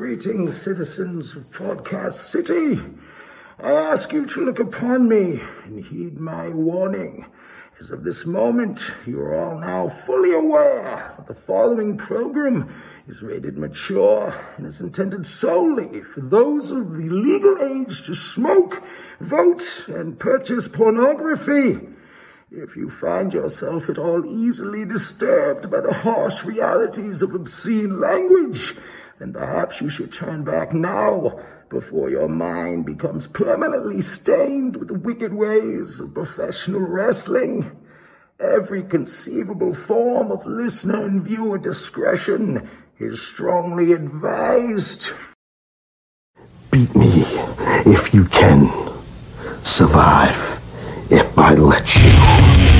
Greetings, citizens of Podcast City. I ask you to look upon me and heed my warning. As of this moment, you are all now fully aware that the following program is rated mature and is intended solely for those of the legal age to smoke, vote, and purchase pornography. If you find yourself at all easily disturbed by the harsh realities of obscene language, then perhaps you should turn back now before your mind becomes permanently stained with the wicked ways of professional wrestling. Every conceivable form of listener and viewer discretion is strongly advised. Beat me if you can. Survive if I let you.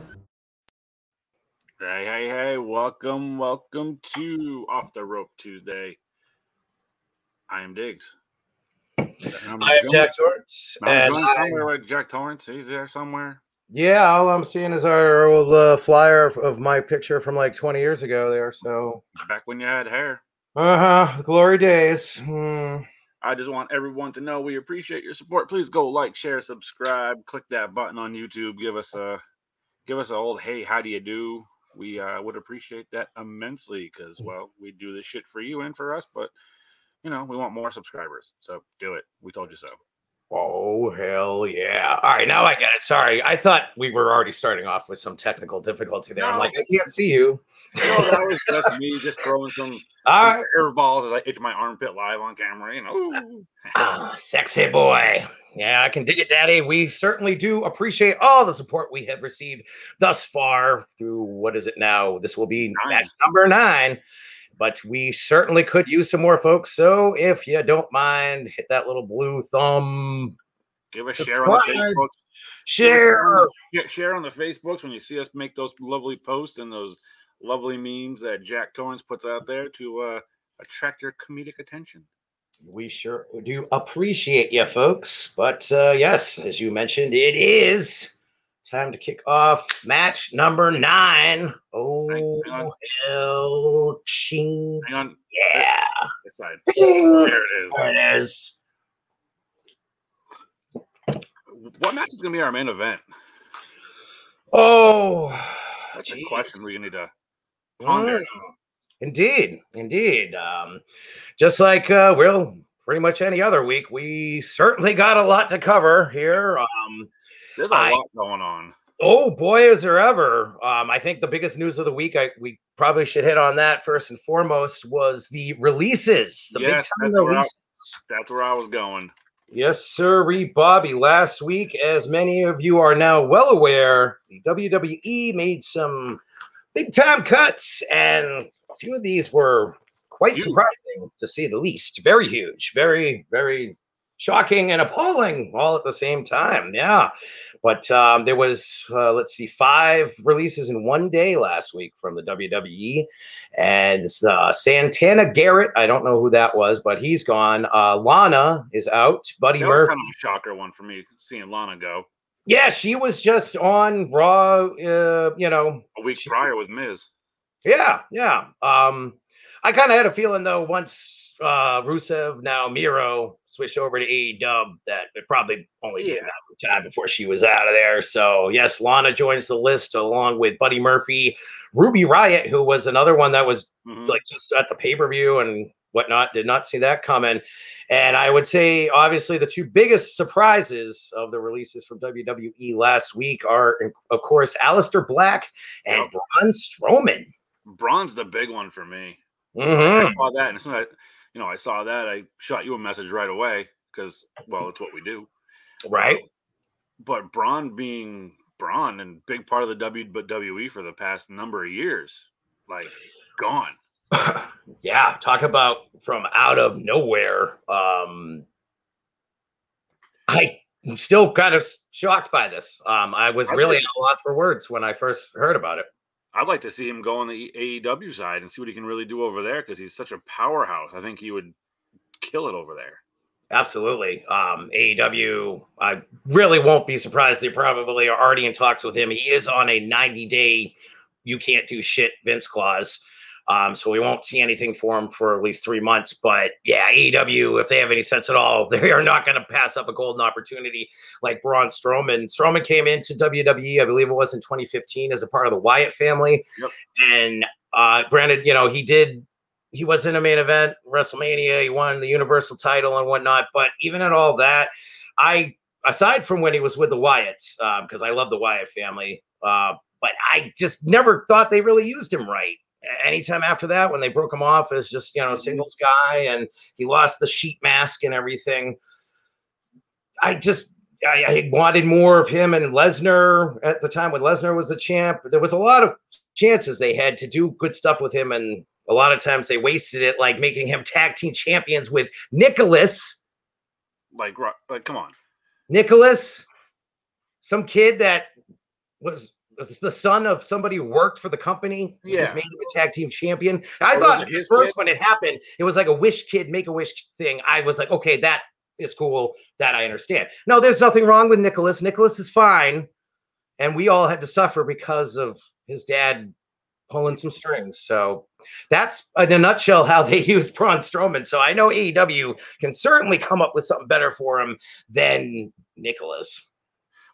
Hey, hey, hey, welcome, welcome to Off the Rope Tuesday. I am Diggs. I am Jack Torrance, I'm going somewhere with Jack Torrance. He's there somewhere. yeah, all I'm seeing is our old uh, flyer of, of my picture from like 20 years ago there. So, Back when you had hair. uh huh, glory days. Hmm. I just want everyone to know we appreciate your support. Please go like, share, subscribe, click that button on YouTube. Give us a give us a old hey, how do you do? We uh, would appreciate that immensely because well, we do this shit for you and for us, but you know, we want more subscribers. So do it. We told you so. Oh hell yeah! All right, now I get it. Sorry, I thought we were already starting off with some technical difficulty there. I'm like, I can't see you. No, that was just me just throwing some All some right. curveballs as I itch my armpit live on camera. You know. Ah, sexy boy. Yeah, I can dig it, Daddy. We certainly do appreciate all the support we have received thus far through what is it now? This will be Nine. match number nine. But we certainly could use some more folks. So if you don't mind, hit that little blue thumb, give a share on the Facebook. share. Share on the Facebooks when you see us make those lovely posts and those lovely memes that Jack Torrance puts out there to uh, attract your comedic attention. We sure do appreciate you, folks. But uh, yes, as you mentioned, it is time to kick off match number nine. Oh, hang on. hell, ching. Hang on, Yeah. this side. Bing. There it is. There it is. What match is going to be our main event? Oh, That's a question we need to ponder. Mm, Indeed, indeed. Um, just like uh, well, pretty much any other week, we certainly got a lot to cover here. Um, There's a I- lot going on. oh boy, is there ever! Um, I think the biggest news of the week, I we probably should hit on that first and foremost, was the releases, the Yes, big that's time where I- That's where I was going. Yes, sir, Bobby. Last week, as many of you are now well aware, the WWE made some big time cuts, and a few of these were quite Huge. surprising to say the least. Very huge, very, very shocking and appalling all at the same time. Yeah. But um, there was, uh, let's see, five releases in one day last week from the WWE. And uh, Santana Garrett, I don't know who that was, but he's gone. Uh, Lana is out. Buddy That was Murphy. kind of a shocker one for me, seeing Lana go Yeah, she was just on Raw. Uh, you know, a week She- prior with Miz. yeah, yeah. Um, I kind of had a feeling though once uh Rusev now Miro switched over to AEW that it probably only Yeah. of time before she was out of there. So yes, Lana joins the list along with Buddy Murphy, Ruby Riot, who was another one that was Mhm. like just at the pay per view and whatnot. Did not see that coming. And I would say, obviously, the two biggest surprises of the releases from WWE last week are, of course, Aleister Black and Yep. Braun Strowman. Braun's the big one for me. Mhm. I saw that, and as soon as I, you know, I saw that, I shot you a message right away because, well, it's what we do. Right? But Braun being Braun and big part of the WWE for the past number of years, like gone. yeah, talk about from out of nowhere. Um, I am still kind of shocked by this. Um, I was really at a loss for words when I first heard about it. I'd like to see him go on the AEW side and see what he can really do over there because he's such a powerhouse. I think he would kill it over there. Absolutely. Um, AEW, I really won't be surprised. They probably are already in talks with him. He is on a 90 day, you can't do shit Vince clause. Um, so we won't see anything for him for at least three months. But yeah, AEW, if they have any sense at all, they are not going to pass up a golden opportunity like Braun Strowman. Strowman came into WWE, I believe it was in 2015, as a part of the Wyatt family. Yep. And uh, granted, you know, he did he was in a main event WrestleMania. He won the Universal title and whatnot. But even at all that, I aside from when he was with the Wyatts, because I love the Wyatt family, uh, but I just never thought they really used him right. Anytime after that, when they broke him off as just you know a mm-hmm. singles guy, and he lost the sheet mask and everything, I just I, I wanted more of him and Lesnar at the time when Lesnar was the champ. There was a lot of chances they had to do good stuff with him, and a lot of times they wasted it, like making him tag team champions with Nicholas. Like, like, come on. Nicholas, some kid that was the son of somebody who worked for the company. Yeah. Just made him a tag team champion. I Or thought at first kid? when it happened, it was like a wish kid, make a wish thing. I was like, okay, that is cool. That I understand. No, there's nothing wrong with Nicholas. Nicholas is fine. And we all had to suffer because of his dad pulling some strings. So that's in a nutshell how they used Braun Strowman. So I know AEW can certainly come up with something better for him than Nicholas.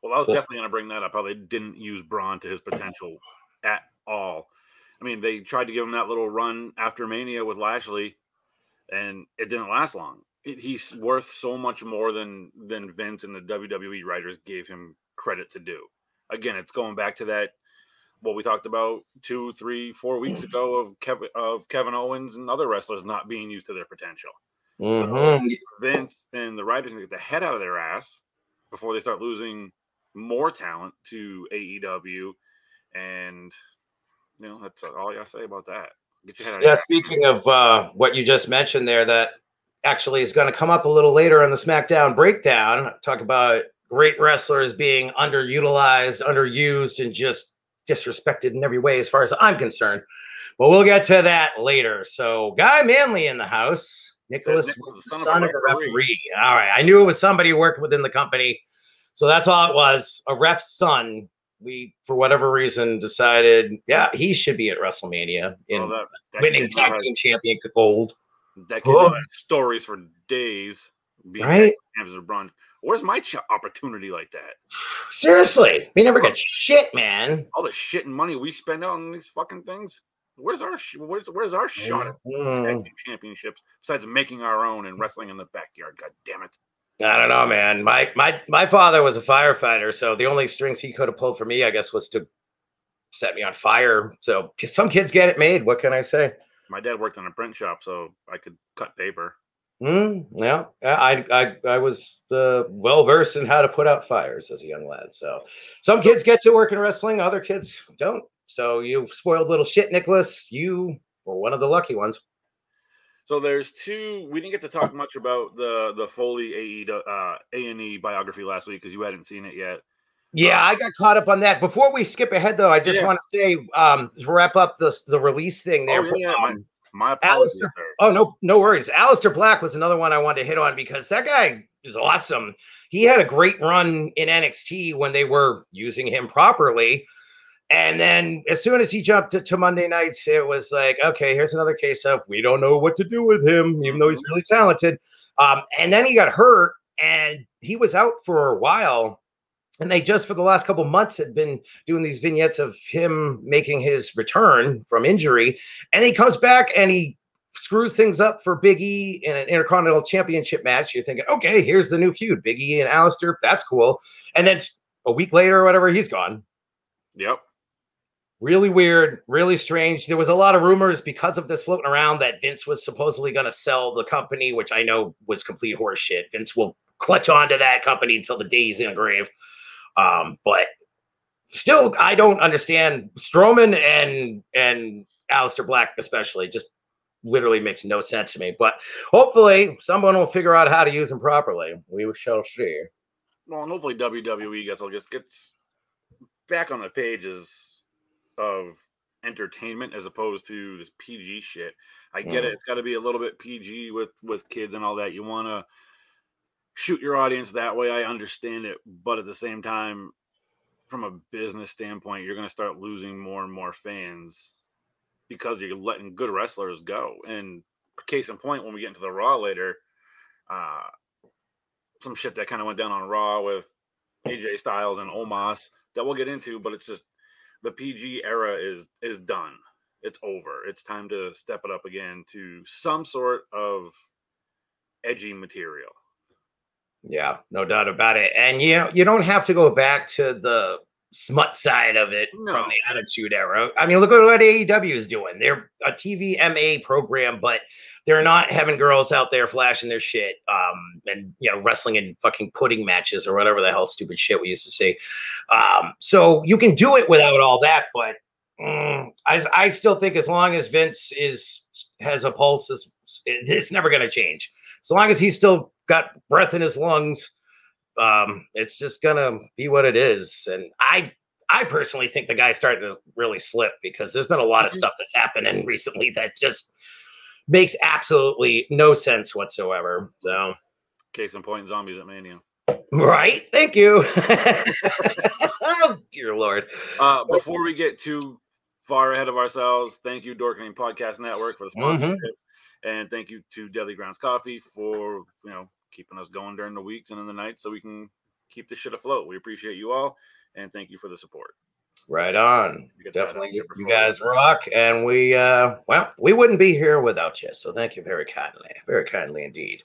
Well, I was definitely going to bring that up. How they didn't use Braun to his potential at all. I mean, they tried to give him that little run after Mania with Lashley, and it didn't last long. It, he's worth so much more than than Vince and the WWE writers gave him credit to do. Again, it's going back to that what we talked about two, three, four weeks ago of Kevin of Kevin Owens and other wrestlers not being used to their potential. Mhm. Vince and the writers need to get the head out of their ass before they start losing more talent to AEW. And you know, that's all I gotta say about that. Get your head out Yeah, of speaking of uh, what you just mentioned there, that actually is going to come up a little later on the SmackDown breakdown. Talk about great wrestlers being underutilized, underused, and just disrespected in every way, as far as I'm concerned. But we'll get to that later. So, Guy Manley in the house. Nicholas Nick was the the son of a referee. All right. I knew it was somebody who worked within the company. So that's all it was a ref's son. We, for whatever reason, decided, yeah, he should be at WrestleMania in Well, that, that winning tag team champion gold. That stories for days. Being Right? champions of Braun. Where's my ch- opportunity like that? Seriously, we never get shit, man. All the shit and money we spend on these fucking things. Where's our sh- where's where's our shot at Mm, tag team championships besides making our own and wrestling in the backyard? God damn it! I don't know, man. My my my father was a firefighter, so the only strings he could have pulled for me, I guess, was to set me on fire. So some kids get it made. What can I say? My dad worked in a print shop, so I could cut paper. Mm, yeah, I I I was uh, well versed in how to put out fires as a young lad. So some kids get to work in wrestling, other kids don't. So you spoiled little shit, Nicholas. You were one of the lucky ones. So there's two. We didn't get to talk much about the the Foley AE uh, A and E biography last week because you hadn't seen it yet. Yeah, I got caught up on that. Before we skip ahead, though, I just Yeah. want to say um, to wrap up the the release thing there. Oh, yeah, yeah, um, My apologies, Aleister- Oh no, no worries. Aleister Black was another one I wanted to hit on because that guy is awesome. He had a great run in NXT when they were using him properly. And then as soon as he jumped to, to Monday nights, it was like, okay, here's another case of we don't know what to do with him, even though he's really talented. Um, and then he got hurt and he was out for a while. And they just for the last couple months had been doing these vignettes of him making his return from injury. And he comes back and he screws things up for Big E in an Intercontinental Championship match. You're thinking, okay, here's the new feud, Big E and Aleister. That's cool. And then a week later or whatever, he's gone. Yep. Really weird, really strange. There was a lot of rumors because of this floating around that Vince was supposedly going to sell the company, which I know was complete horseshit. Vince will clutch onto that company until the day he's in a grave. Um, but still, I don't understand Strowman and and Aleister Black, especially, just literally makes no sense to me. But hopefully, someone will figure out how to use them properly. We shall see. Well, and hopefully WWE gets gets back on the pages of entertainment as opposed to this PG shit. I get it; Mm. it's got to be a little bit PG with with kids and all that. You want to shoot your audience that way. I understand it, but at the same time, from a business standpoint, you're going to start losing more and more fans because you're letting good wrestlers go. And case in point, when we get into the Raw later, uh, some shit that kind of went down on Raw with AJ Styles and Omos that we'll get into, but it's just the PG era is is done. It's over. It's time to step it up again to some sort of edgy material. Yeah, no doubt about it. And you you don't have to go back to the smut side of it No. from the Attitude Era. I mean, look at what AEW is doing. They're a TV MA program, but they're not having girls out there flashing their shit um, and you know wrestling in fucking pudding matches or whatever the hell stupid shit we used to see. Um, so you can do it without all that, but mm, I, I still think as long as Vince is has a pulse, is it's never going to change. As long as he's still got breath in his lungs, um, it's just gonna be what it is. And I, I personally think the guy's starting to really slip because there's been a lot of stuff that's happening recently that just makes absolutely no sense whatsoever. So, Case in point, zombies at Mania. right? Thank you. oh, dear Lord. Uh, before we get too far ahead of ourselves, thank you, Dorkening Podcast Network, for the sponsorship, and thank you to Deadly Grounds Coffee for you know keeping us going during the weeks and in the nights, so we can keep this shit afloat. We appreciate you all, and thank you for the support. Right on. You get that out Definitely, you guys rock, and we uh, well, we wouldn't be here without you. So thank you very kindly, very kindly indeed.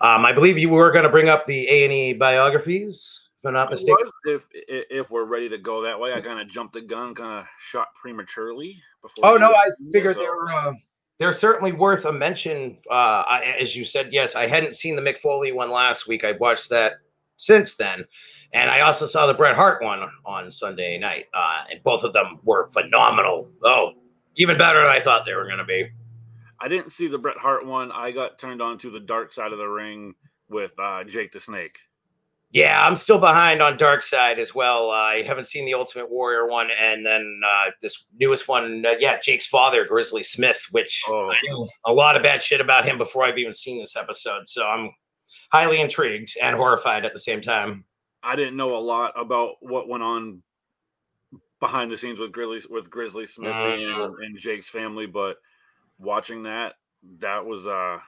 Um, I believe you were going to bring up the A and E biographies, if I'm not mistaken. if if we're ready to go that way. I kind of jumped the gun, kind of shot prematurely. Before Oh no, I figured so- they were. Uh, they're certainly worth a mention. Uh, as you said, yes, I hadn't seen the Mick Foley one last week. I watched that since then, and I also saw the Bret Hart one on Sunday night, uh, and both of them were phenomenal. Oh, even better than I thought they were going to be. I didn't see the Bret Hart one. I got turned on to the dark side of the ring with uh, Jake the Snake. Yeah, I'm still behind on Dark Side as well. Uh, I haven't seen the Ultimate Warrior one, and then uh, this newest one. Uh, yeah, Jake's father, Grizzly Smith, which Oh. I knew a lot of bad shit about him before I've even seen this episode. So I'm highly intrigued and horrified at the same time. I didn't know a lot about what went on behind the scenes with Grizzly with Grizzly Smith Mm. and, and Jake's family, but watching that, that was uh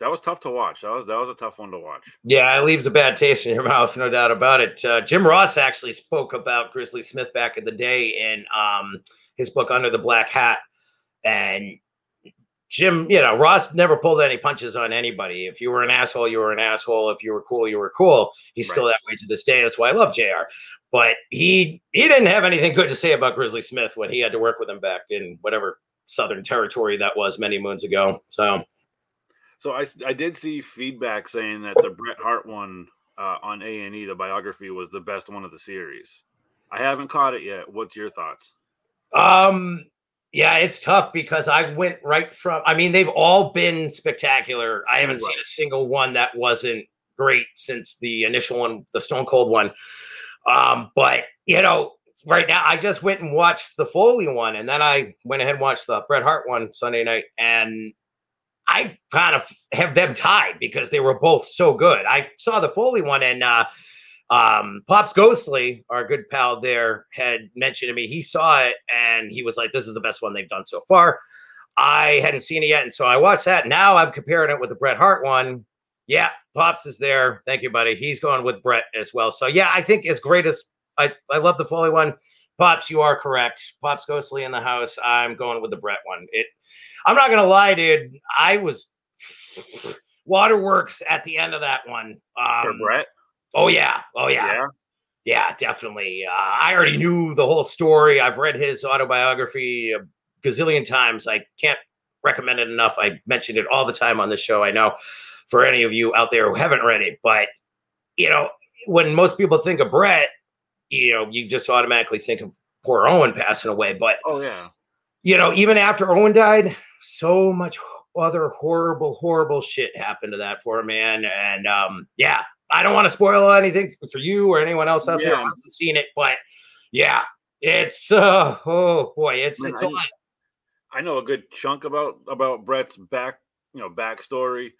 that was tough to watch. That was that was a tough one to watch. Yeah, it leaves a bad taste in your mouth, no doubt about it. Uh, Jim Ross actually spoke about Grizzly Smith back in the day in um, his book Under the Black Hat, and Jim, you know, Ross never pulled any punches on anybody. If you were an asshole, you were an asshole. If you were cool, you were cool. He's still that way to this day. That's why I love Jr. But he he didn't have anything good to say about Grizzly Smith when he had to work with him back in whatever Southern territory that was many moons ago. So. So I, I did see feedback saying that the Bret Hart one uh, on A and E, the biography, was the best one of the series. I haven't caught it yet. What's your thoughts? Um, yeah, it's tough because I went right from. I mean, they've all been spectacular. I haven't seen a single one that wasn't great since the initial one, the Stone Cold one. Um, but you know, right now I just went and watched the Foley one, and then I went ahead and watched the Bret Hart one Sunday night, and I kind of have them tied because they were both so good. I saw the Foley one, and uh, um, Pops Ghostly, our good pal there, had mentioned to me he saw it and he was like, "This is the best one they've done so far." I hadn't seen it yet, and so I watched that. Now I'm comparing it with the Bret Hart one. Yeah, Pops is there. Thank you, buddy. He's going with Bret as well. So yeah, I think as great as I, I love the Foley one. Pops, you are correct. Pops Ghostly in the house. I'm going with the Bret one. It. I'm not gonna lie, dude. I was waterworks at the end of that one. Um, For Bret. Oh yeah. Oh yeah. Yeah. Yeah, definitely. Uh, I already knew the whole story. I've read his autobiography a gazillion times. I can't recommend it enough. I mentioned it all the time on the show. I know for any of you out there who haven't read it, but you know, when most people think of Bret, you know, you just automatically think of poor Owen passing away. But Oh yeah. you know, even after Owen died, so much other horrible, horrible shit happened to that poor man. And um, yeah, I don't want to spoil anything for you or anyone else out there who Yeah. hasn't seen it, but yeah, it's uh oh boy, it's Man, it's a I- lot. I know a good chunk about about Bret's back, you know, backstory.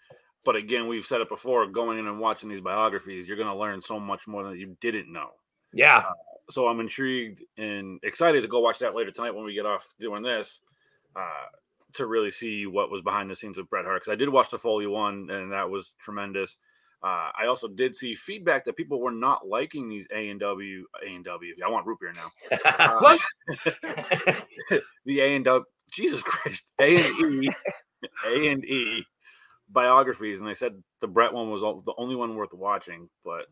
But again, we've said it before. Going in and watching these biographies, you're going to learn so much more than you didn't know. Yeah, So I'm intrigued and excited to go watch that later tonight when we get off doing this, uh, to really see what was behind the scenes with Bret Hart. Because I did watch the Foley one, and that was tremendous. Uh, I also did see feedback that people were not liking these A and W, A and W. I want root beer now. Uh, the A and W. Jesus Christ, A and E, A and E biographies, and they said the Bret one was all- the only one worth watching. But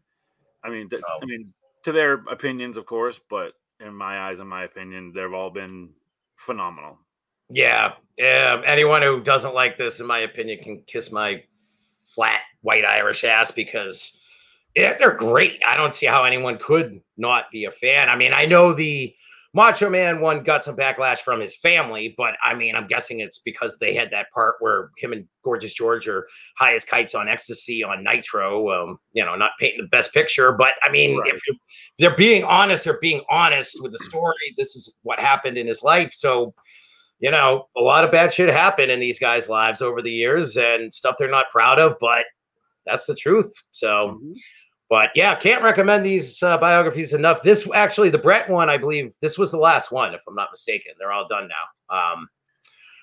I mean, th- Oh. I mean, to their opinions, of course, but in my eyes, in my opinion, they've all been phenomenal. yeah, yeah. Anyone who doesn't like this, in my opinion, can kiss my flat white Irish ass because they're great. I don't see how anyone could not be a fan. I mean, I know the Macho Man one got some backlash from his family, but I mean, I'm guessing it's because they had that part where him and Gorgeous George are high as kites on ecstasy on Nitro. Um, you know, not painting the best picture, but I mean, Right. if you- they're being honest, they're being honest with the story. This is what happened in his life. So, you know, a lot of bad shit happened in these guys' lives over the years and stuff they're not proud of, but that's the truth. So, but yeah, can't recommend these uh, biographies enough. This actually, the Bret one, I believe, this was the last one, if I'm not mistaken. They're all done now. Um,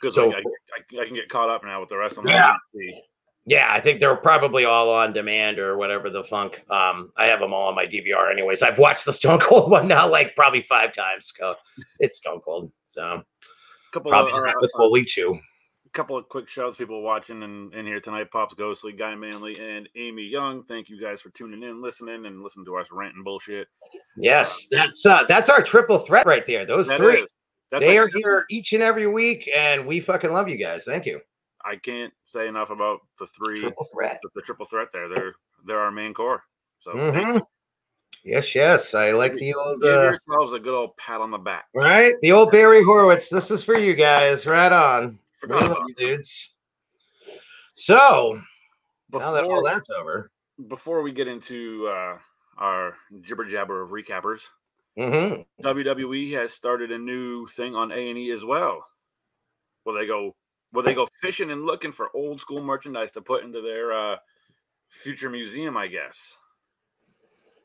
Good. So I, I, I can get caught up now with the rest of them. Yeah. Yeah, I think they're probably all on demand or whatever the funk. Um, I have them all on my DVR, anyways. I've watched the Stone Cold one now like probably five times. So it's Stone Cold. So Couple probably of, uh, that with Foley too. Couple of quick shouts, people watching and in here tonight. Pops Ghostly, Guy Manley, and Amy Young. Thank you guys for tuning in, listening, and listening to us ranting bullshit. Yes, that's uh, that's our triple threat right there. Those That three. they like- are here each and every week, and we fucking love you guys. Thank you. I can't say enough about the three, Triple threat. the, the triple threat there. They're they're our main core. So. Mhm. Yes, yes. I like the old give uh, yourselves a good old pat on the back. right. The old Barry Horowitz. This is for you guys. Right on. Forgot about you, dudes. So now that all Before, that's over, before we get into uh, our jibber jabber of recappers, hmm WWE has started a new thing on A and E as well. Where they go, where they go fishing and looking for old school merchandise to put into their uh, future museum, I guess.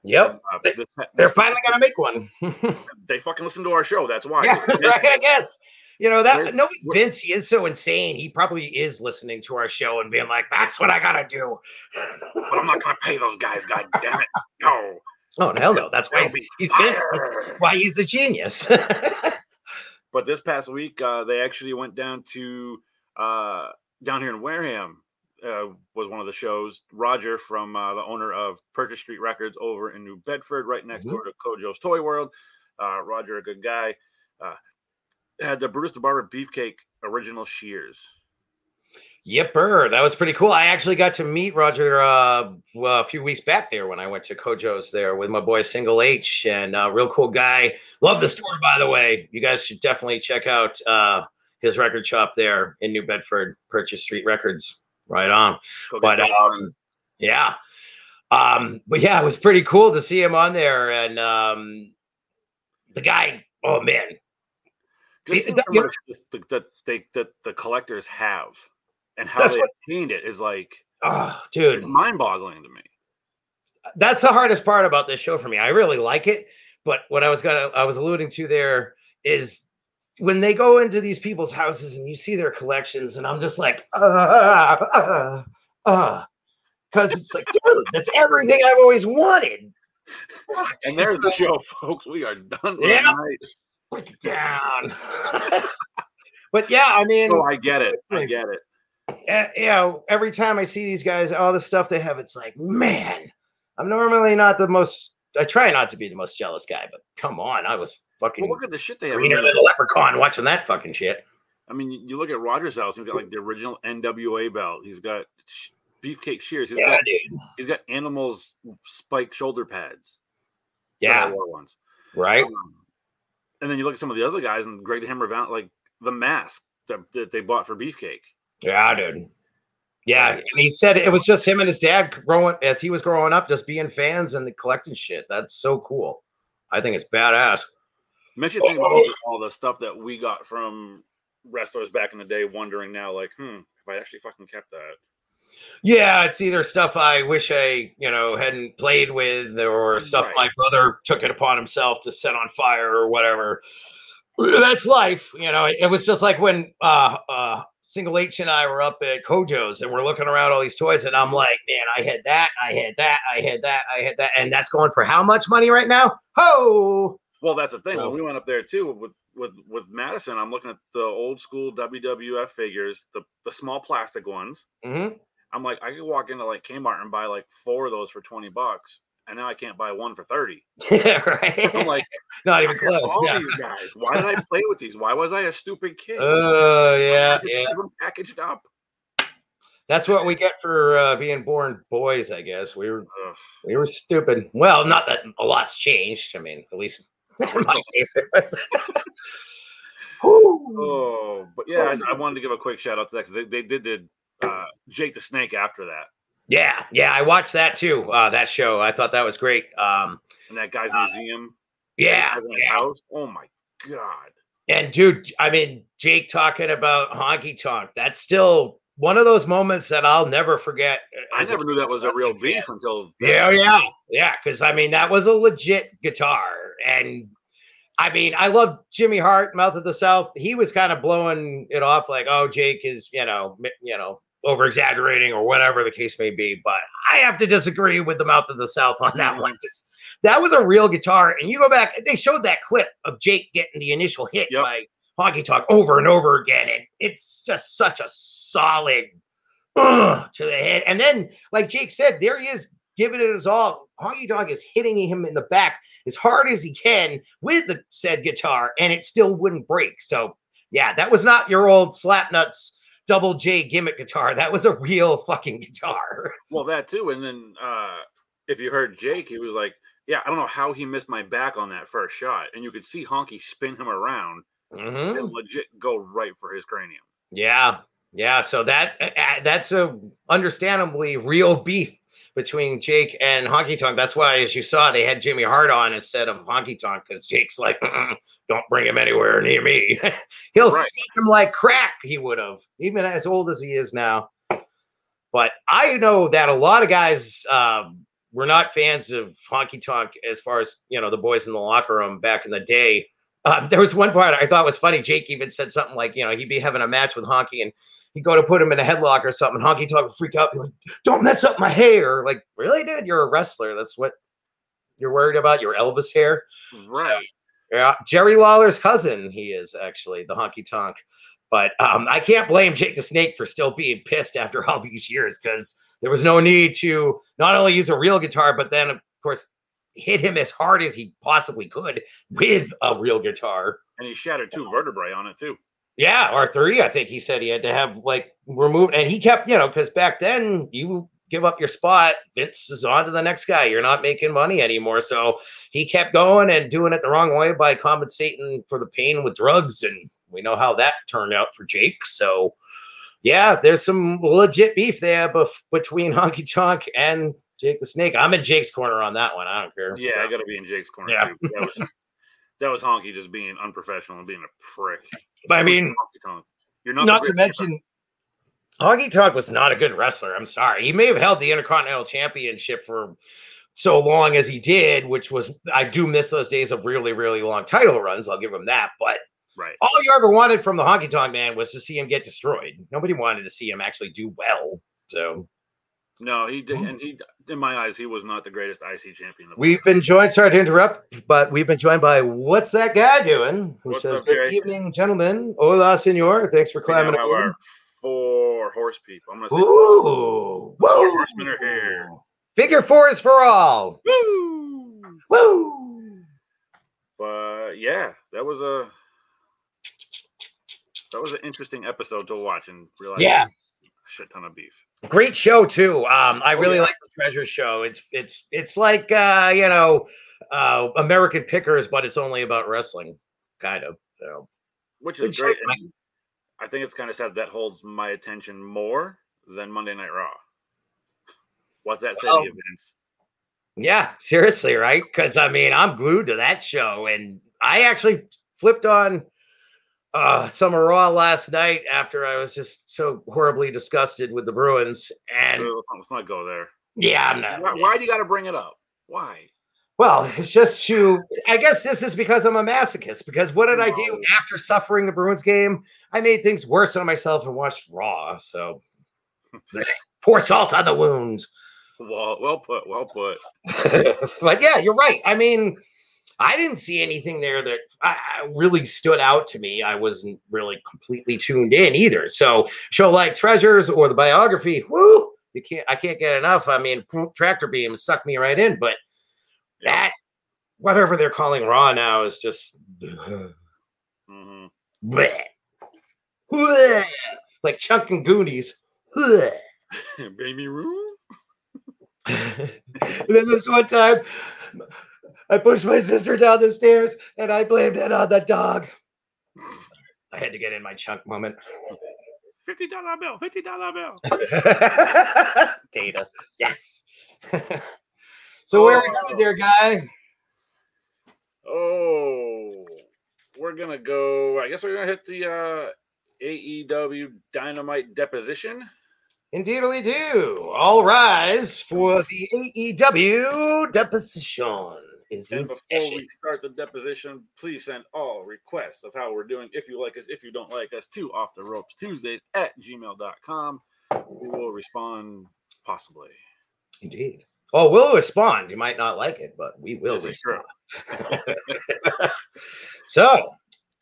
yep, Uh, They- this- they're this- finally gonna make one. They fucking listen to our show. That's why. yeah, right. I guess you know We're- that. No, we're- Vince, he is so insane. He probably is listening to our show and being like, "That's what I gotta do." But I'm not gonna pay those guys. God damn it! No. Oh hell no! That's why he's, he's Vince. That's why he's a genius. But this past week, uh, they actually went down to uh, down here in Wareham. Uh, was one of the shows. Roger from uh, the owner of Purchase Street Records over in New Bedford, right next Mhm. door to Kojo's Toy World. Uh, Roger, a good guy, uh, had the Brutus the Barber Beefcake original shears. Yipper, that was pretty cool. I actually got to meet Roger uh, a few weeks back there when I went to Kojo's there with my boy Single H, and uh, real cool guy. Love the store, by the way. You guys should definitely check out uh, his record shop there in New Bedford, Purchase Street Records. Right on. Go But um, yeah, um, but yeah, it was pretty cool to see him on there, and um, the guy. Oh man, just it- that- how much this- the, the, they, that the collectors have and how they what- obtained it is like oh dude, mind boggling to me. that's the hardest part about this show for me. I really like it, but what I was gonna I was alluding to there is when they go into these people's houses and you see their collections, and I'm just like, uh, uh, uh, because it's like, dude, that's everything I've always wanted. And there's the show, folks. We are done. Yeah. Night. Break it down. but yeah, I mean, Oh, I get it. I get it. Yeah, you know, every time I see these guys, all the stuff they have, it's like, man, I'm normally not the most. I try not to be the most jealous guy, but come on, I was fucking Well, look at the shit they have. greener than a leprechaun watching that fucking shit. I mean, you, you look at Rogers' house. He's got like the original NWA belt. He's got beefcake shears. He's Yeah, got dude. he's got animals spike shoulder pads. Yeah, I wore ones. right. Um, and then you look at some of the other guys, and Greg Hammer Valentine, like the mask that, that they bought for Beefcake. Yeah, dude. Yeah, and he said it was just him and his dad growing as he was growing up, just being fans and collecting shit. That's so cool. I think it's badass. Makes you think about all the, all the stuff that we got from wrestlers back in the day, wondering now, like, hmm, if I actually fucking kept that. Yeah, it's either stuff I wish I, you know, hadn't played with or stuff Right. my brother took it upon himself to set on fire or whatever. That's life, you know. It was just like when uh uh Single H and I were up at Kojo's and we're looking around all these toys and I'm like, man, I had that, I had that, I had that, I had that, and that's going for how much money right now? Ho! Well, that's the thing. Well- when we went up there too with with with Madison, I'm looking at the old school WWF figures, the the small plastic ones. hmm I'm like, I could walk into like Kmart and buy like four of those for twenty bucks, and now I can't buy one for thirty. Yeah, right. I'm like, Not even close. all Yeah. these guys. Why did I play with these? Why was I a stupid kid? Oh yeah, just yeah. them packaged up. That's what we get for uh, being born boys, I guess. We were Ugh. we were stupid. Well, not that a lot's changed. I mean, at least in my case, it was. Oh, but yeah, I, I wanted to give a quick shout out to that because they, they did did uh, Jake the Snake after that, Yeah, yeah, I watched that too. Uh, that show, I thought that was great. Um, and that guy's Uh, museum. yeah, his yeah. house. Oh my god. and dude, I mean, Jake talking about honky tonk. That's still one of those moments that I'll never forget. I never knew that was a real fan. beef until Yeah, yeah, yeah. Because I mean, that was a legit guitar, and I mean, I love Jimmy Hart, Mouth of the South. He was kind of blowing it off like, "Oh, Jake is, you know, you know, over exaggerating or whatever the case may be." But I have to disagree with the Mouth of the South on that mm-hmm. one. 'cause that was a real guitar, and you go back, they showed that clip of Jake getting the initial hit Yep. by Honky Tonk over and over again, and it's just such a solid ugh, to the head. And then, like Jake said, there he is giving it his all. Honky Tonk is hitting him in the back as hard as he can with the said guitar, and it still wouldn't break. So, yeah, that was not your old Slapnuts double J gimmick guitar. That was a real fucking guitar. well that too. And then uh if you heard Jake, he was like, "Yeah, I don't know how he missed my back on that first shot," and you could see Honky spin him around Mhm. and legit go right for his cranium. Yeah, yeah. So that uh, that's a understandably real beef between Jake and Honky Tonk. That's why, as you saw, they had Jimmy Hart on instead of Honky Tonk because Jake's like, "Mm-mm, "Don't bring him anywhere near me." He'll Right. see him like crack. He would have, even as old as he is now. But I know that a lot of guys um, were not fans of Honky Tonk as far as you know the boys in the locker room back in the day. Um, there was one part I thought was funny. Jake even said something like, you know, he'd be having a match with Honky and he'd go to put him in a headlock or something. Honky Tonk would freak out, be like, don't mess up my hair. Like, really, dude? You're a wrestler. That's what you're worried about? Your Elvis hair? Right. Yeah. Jerry Lawler's cousin, he is actually the Honky Tonk. But um, I can't blame Jake the Snake for still being pissed after all these years because there was no need to not only use a real guitar, but then, of course, hit him as hard as he possibly could with a real guitar. And he shattered two vertebrae on it too. Yeah, or three. I think he said he had to have like removed, and he kept, you know, because back then you give up your spot, Vince is on to the next guy. You're not making money anymore, so he kept going and doing it the wrong way by compensating for the pain with drugs, and we know how that turned out for Jake. So, yeah, there's some legit beef there bef- between Honky Tonk and Jake the Snake. I'm in Jake's corner on that one. I don't care. Yeah, I got to be in Jake's corner Yeah. too. That was that was Honky just being unprofessional and being a prick. But I mean, You're not, not to mention Honky Tonk was not a good wrestler. I'm sorry. He may have held the Intercontinental Championship for so long as he did, which was I do miss those days of really, really long title runs. I'll give him that. But Right. all you ever wanted from the honky tonk man was to see him get destroyed. Nobody wanted to see him actually do well. So No, he did, and he, in my eyes, he was not the greatest IC champion. we've been joined, sorry to interrupt, but we've been joined by what's that guy doing? Who What's says, up, Good Jay?" evening, gentlemen. Hola, senor. Thanks for now climbing aboard. our four horse people. I'm gonna say Ooh, Four woo. horsemen are here. Figure four is for all. Woo! Woo. But yeah, that was a that was an interesting episode to watch and realize Yeah. a shit ton of beef. Great show too. Um, I Oh, really yeah. like the Treasure Show. It's it's it's like uh, you know, uh, American Pickers, but it's only about wrestling, kind of. So Which is great. I think it's kind of sad that holds my attention more than Monday Night Raw. What's that say Well, to you, Vince? yeah, seriously, right? Because I mean, I'm glued to that show, and I actually flipped on uh Summer Raw last night after I was just so horribly disgusted with the Bruins, and Let's not, let's not go there. yeah, I'm not. Why, why do you got to bring it up? Why? Well, it's just to. I guess this is because I'm a masochist. Because what did I do after suffering the Bruins game? I made things worse on myself and watched Raw. So pour salt on the wounds. Well, well put. Well put. but yeah, you're right. I mean, I didn't see anything there that I, really stood out to me. I wasn't really completely tuned in either. So show like Treasures or the biography, whoo, you can't. I can't get enough. I mean, Tractor Beam sucked me right in. But that whatever they're calling Raw now is just hmm bleh. Bleh. like Chunk and Goonies. Baby Ruth. and then this one time, I pushed my sister down the stairs and I blamed it on the dog. I had to get in my chunk moment. Fifty dollar bill. Fifty dollar bill. Data. Yes. so where are we headed there, guy? Oh, we're gonna go. I guess we're gonna hit the uh, AEW Dynamite deposition. Indeed, we do. All rise for the AEW deposition is And before session. we start the deposition, please send all requests of how we're doing. If you like us, if you don't like us, to off the ropes Tuesdays at gmail.com. We will respond possibly. Indeed. Oh, we'll respond. You might not like it, but we will This respond. so,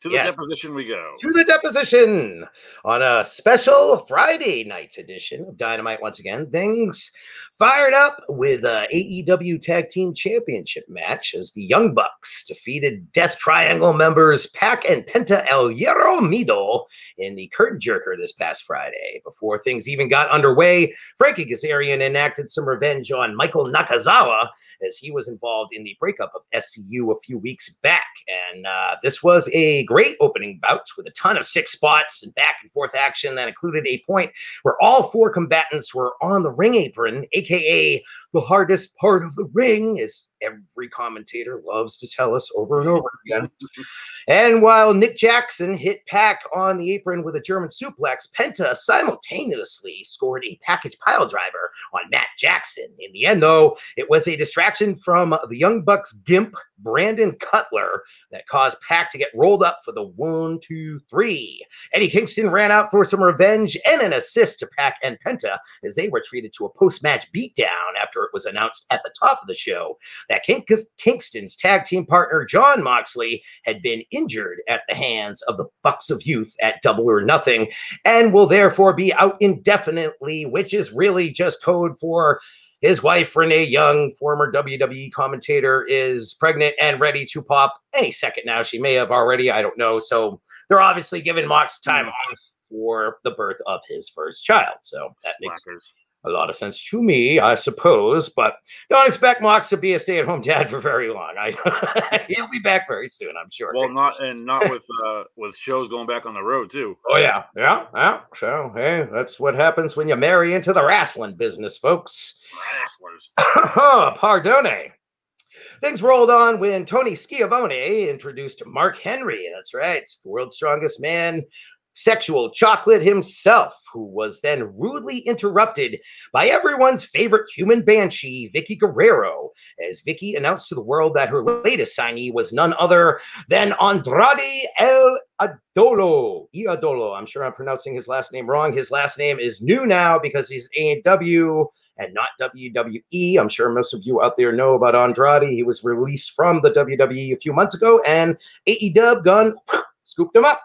To the Yes. deposition we go. to the deposition on a special Friday night edition of Dynamite. Once again, things fired up with a AEW Tag Team Championship match as the Young Bucks defeated Death Triangle members Pac and Penta El Zero Miedo in the curtain jerker this past Friday. Before things even got underway, Frankie Kazarian enacted some revenge on Michael Nakazawa as he was involved in the breakup of SCU a few weeks back. And uh, this was a great opening bout with a ton of six spots and back and forth action that included a point where all four combatants were on the ring apron, aka the hardest part of the ring, as every commentator loves to tell us over and over again. And while Nick Jackson hit Pac on the apron with a German suplex, Penta simultaneously scored a package pile driver on Matt Jackson. In the end, though, it was a distraction from the Young Bucks gimp, Brandon Cutler, that caused Pac to get rolled up for the one, two, three. Eddie Kingston ran out for some revenge and an assist to Pac and Penta as they were treated to a post match beatdown after it was announced at the top of the show that King- Kingston's tag team partner, John Moxley, had been injured at the hands of the Bucks of Youth at Double or Nothing and will therefore be out indefinitely, which is really just code for his wife, Renee Young, former WWE commentator, is pregnant and ready to pop any second now. She may have already, I don't know. So they're obviously giving Mox time mm. off for the birth of his first child. So that makes Slackers. A lot of sense to me, I suppose. But don't expect Mox to be a stay-at-home dad for very long. I he'll be back very soon, I'm sure. Well, not and not with uh with shows going back on the road too. oh yeah, yeah, yeah. So hey, that's what happens when you marry into the wrestling business, folks. Wrestlers. Pardone. Things rolled on when Tony Schiavone introduced Mark Henry. That's right, the world's strongest man, sexual chocolate himself, who was then rudely interrupted by everyone's favorite human banshee, Vickie Guerrero, as Vickie announced to the world that her latest signee was none other than Andrade El Adolo. Iadolo. I'm sure I'm pronouncing his last name wrong. His last name is new now because he's AEW and not WWE. I'm sure most of you out there know about Andrade. He was released from the WWE a few months ago, and AEW gun scooped him up.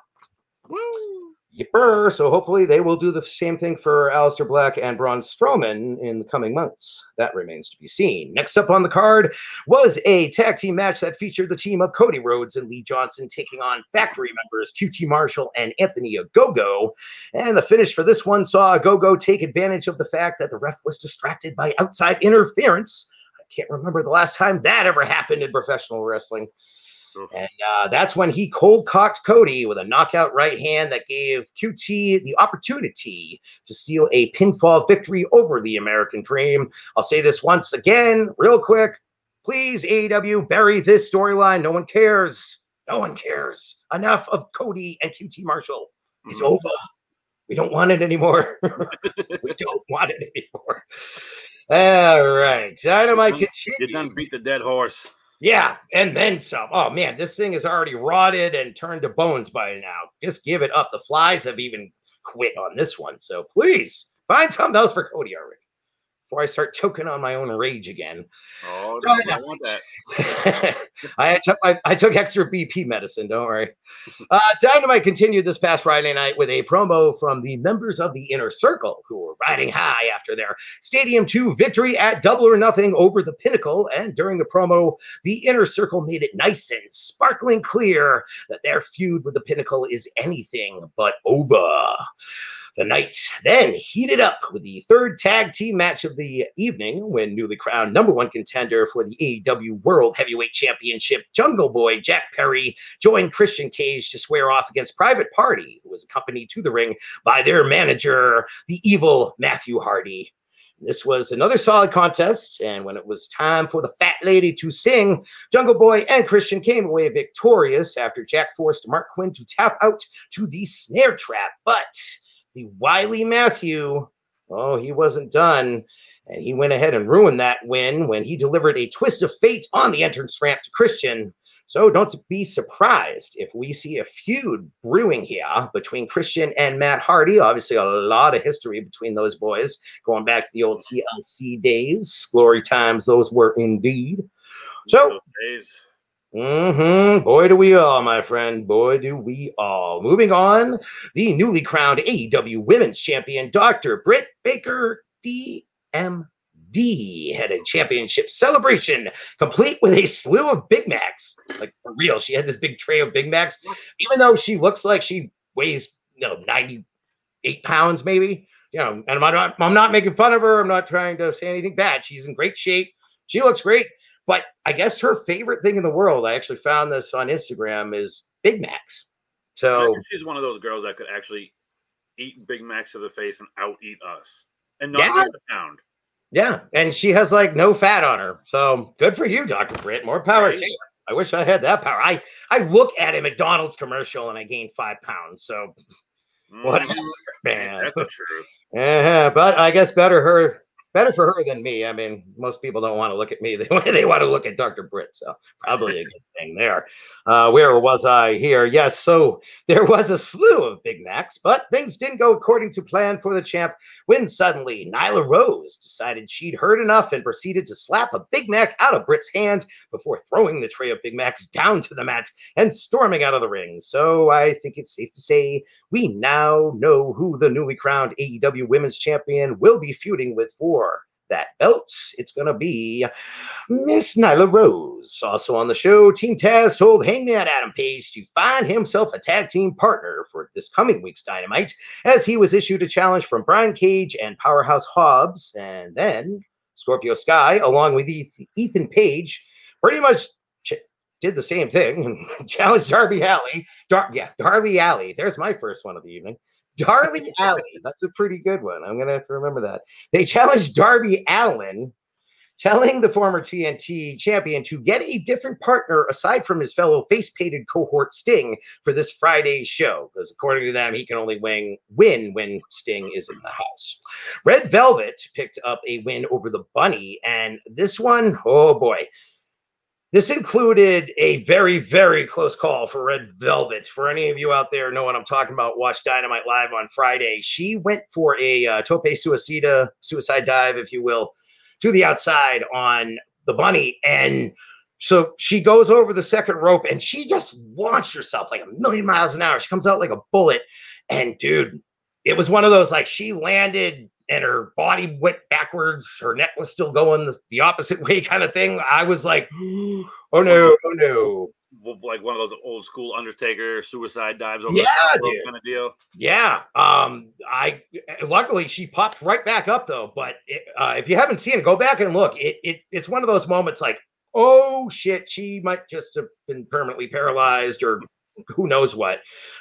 Yipper. So hopefully they will do the same thing for Aleister Black and Braun Strowman in the coming months. That remains to be seen. Next up on the card was a tag team match that featured the team of Cody Rhodes and Lee Johnson taking on factory members QT Marshall and Anthony Ogogo. And the finish for this one saw Ogogo take advantage of the fact that the ref was distracted by outside interference. I can't remember the last time that ever happened in professional wrestling. And uh, that's when he cold cocked Cody with a knockout right hand that gave QT the opportunity to steal a pinfall victory over the American Dream. I'll say this once again, real quick. Please, AEW, bury this storyline. No one cares. No one cares. Enough of Cody and QT Marshall. It's Mhm. over. We don't want it anymore. we don't want it anymore. All right. Dynamite You continues. done beat the dead horse. Yeah, and then some. Oh man, this thing is already rotted and turned to bones by now. Just give it up. The flies have even quit on this one. So please find something else for Cody already. Before I start choking on my own rage again. Oh, no, I want that. I took I, I took extra BP medicine. Don't worry. Uh, Dynamite continued this past Friday night with a promo from the members of the Inner Circle, who were riding high after their Stadium Two victory at Double or Nothing over the Pinnacle. And during the promo, the Inner Circle made it nice and sparkling clear that their feud with the Pinnacle is anything but over. The night then heated up with the third tag team match of the evening when newly crowned number one contender for the AEW World Heavyweight Championship, Jungle Boy Jack Perry, joined Christian Cage to square off against Private Party, who was accompanied to the ring by their manager, the evil Matthew Hardy. This was another solid contest, and when it was time for the fat lady to sing, Jungle Boy and Christian came away victorious after Jack forced Marq Quen to tap out to the snare trap. But the Wiley Matthew, oh, he wasn't done. And he went ahead and ruined that win when he delivered a twist of fate on the entrance ramp to Christian. So don't be surprised if we see a feud brewing here between Christian and Matt Hardy. Obviously, a lot of history between those boys going back to the old TLC days. Glory times, those were indeed. So, days. Mm-hmm. Boy, do we all, my friend. Boy, do we all. Moving on, the newly crowned AEW Women's Champion, Dr. Britt Baker, DMD, had a championship celebration complete with a slew of Big Macs. Like, for real, she had this big tray of Big Macs, even though she looks like she weighs, you know, 98 pounds, maybe. You know, and I'm not, I'm not making fun of her. I'm not trying to say anything bad. She's in great shape. She looks great. But I guess her favorite thing in the world, I actually found this on Instagram, is Big Macs. So she's one of those girls that could actually eat Big Macs to the face and out eat us, and not Yeah. a pound. yeah, and she has like no fat on her. So good for you, Dr. Britt. More power Right. to you. I wish I had that power. I I look at a McDonald's commercial and I gain five pounds. So whatever, Mhm. man. That's the truth. Uh-huh. But I guess better her better for her than me. I mean, most people don't want to look at me. They, they want to look at Dr. Britt. So probably a good thing there. Uh, where was I here? Yes, so there was a slew of Big Macs, but things didn't go according to plan for the champ when suddenly Nyla Rose decided she'd heard enough and proceeded to slap a Big Mac out of Britt's hand before throwing the tray of Big Macs down to the mat and storming out of the ring. So I think it's safe to say we now know who the newly crowned AEW Women's Champion will be feuding with for that belt. It's going to be Miss Nyla Rose. Also on the show, Team Taz told Hangman Adam Page to find himself a tag team partner for this coming week's Dynamite, as he was issued a challenge from Brian Cage and Powerhouse Hobbs. And then Scorpio Sky, along with Ethan Page, pretty much ch- did the same thing and challenged Darby Alley. Dar- yeah, Darby Alley. There's my first one of the evening. Darby Alley. That's a pretty good one. I'm gonna have to remember that. They challenged Darby Allin telling the former TNT champion to get a different partner aside from his fellow face painted cohort Sting for this Friday's show, because according to them, he can only win, win when Sting is in the house. Red Velvet picked up a win over the Bunny, and this one, oh boy. This included a very, very close call for Red Velvet. For any of you out there know what I'm talking about, watch Dynamite Live on Friday. She went for a uh, tope suicida, suicide dive, if you will, to the outside on the bunny. And so she goes over the second rope and she just launched herself like a million miles an hour. She comes out like a bullet. And dude, it was one of those like she landed and her body went backwards. Her neck was still going the, the opposite way, kind of thing. I was like, oh no, oh no. Like one of those old school Undertaker suicide dives over Yeah, the kind of deal. Yeah. Um, I luckily she popped right back up though. But it, uh, if you haven't seen it, go back and look. It, it it's one of those moments like, oh shit, she might just have been permanently paralyzed or who knows what.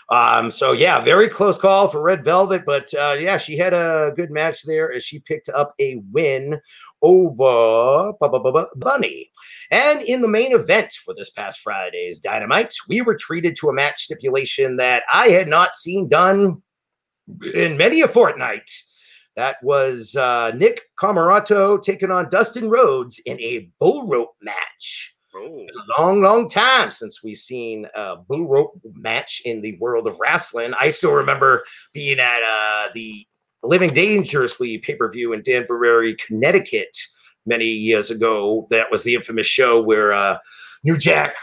Um, so yeah, very close call for Red Velvet, but uh, yeah, she had a good match there as she picked up a win over bu- bu- bu- bu- Bunny. And in the main event for this past Friday's Dynamite, we were treated to a match stipulation that I had not seen done in many a fortnight. That was uh, Nick Comoroto taking on Dustin Rhodes in a bull rope match Oh, long, long time since we've seen a bull rope match in the world of wrestling. I still remember being at uh, the Living Dangerously pay per view in Danbury, Connecticut, many years ago. That was the infamous show where uh, New Jack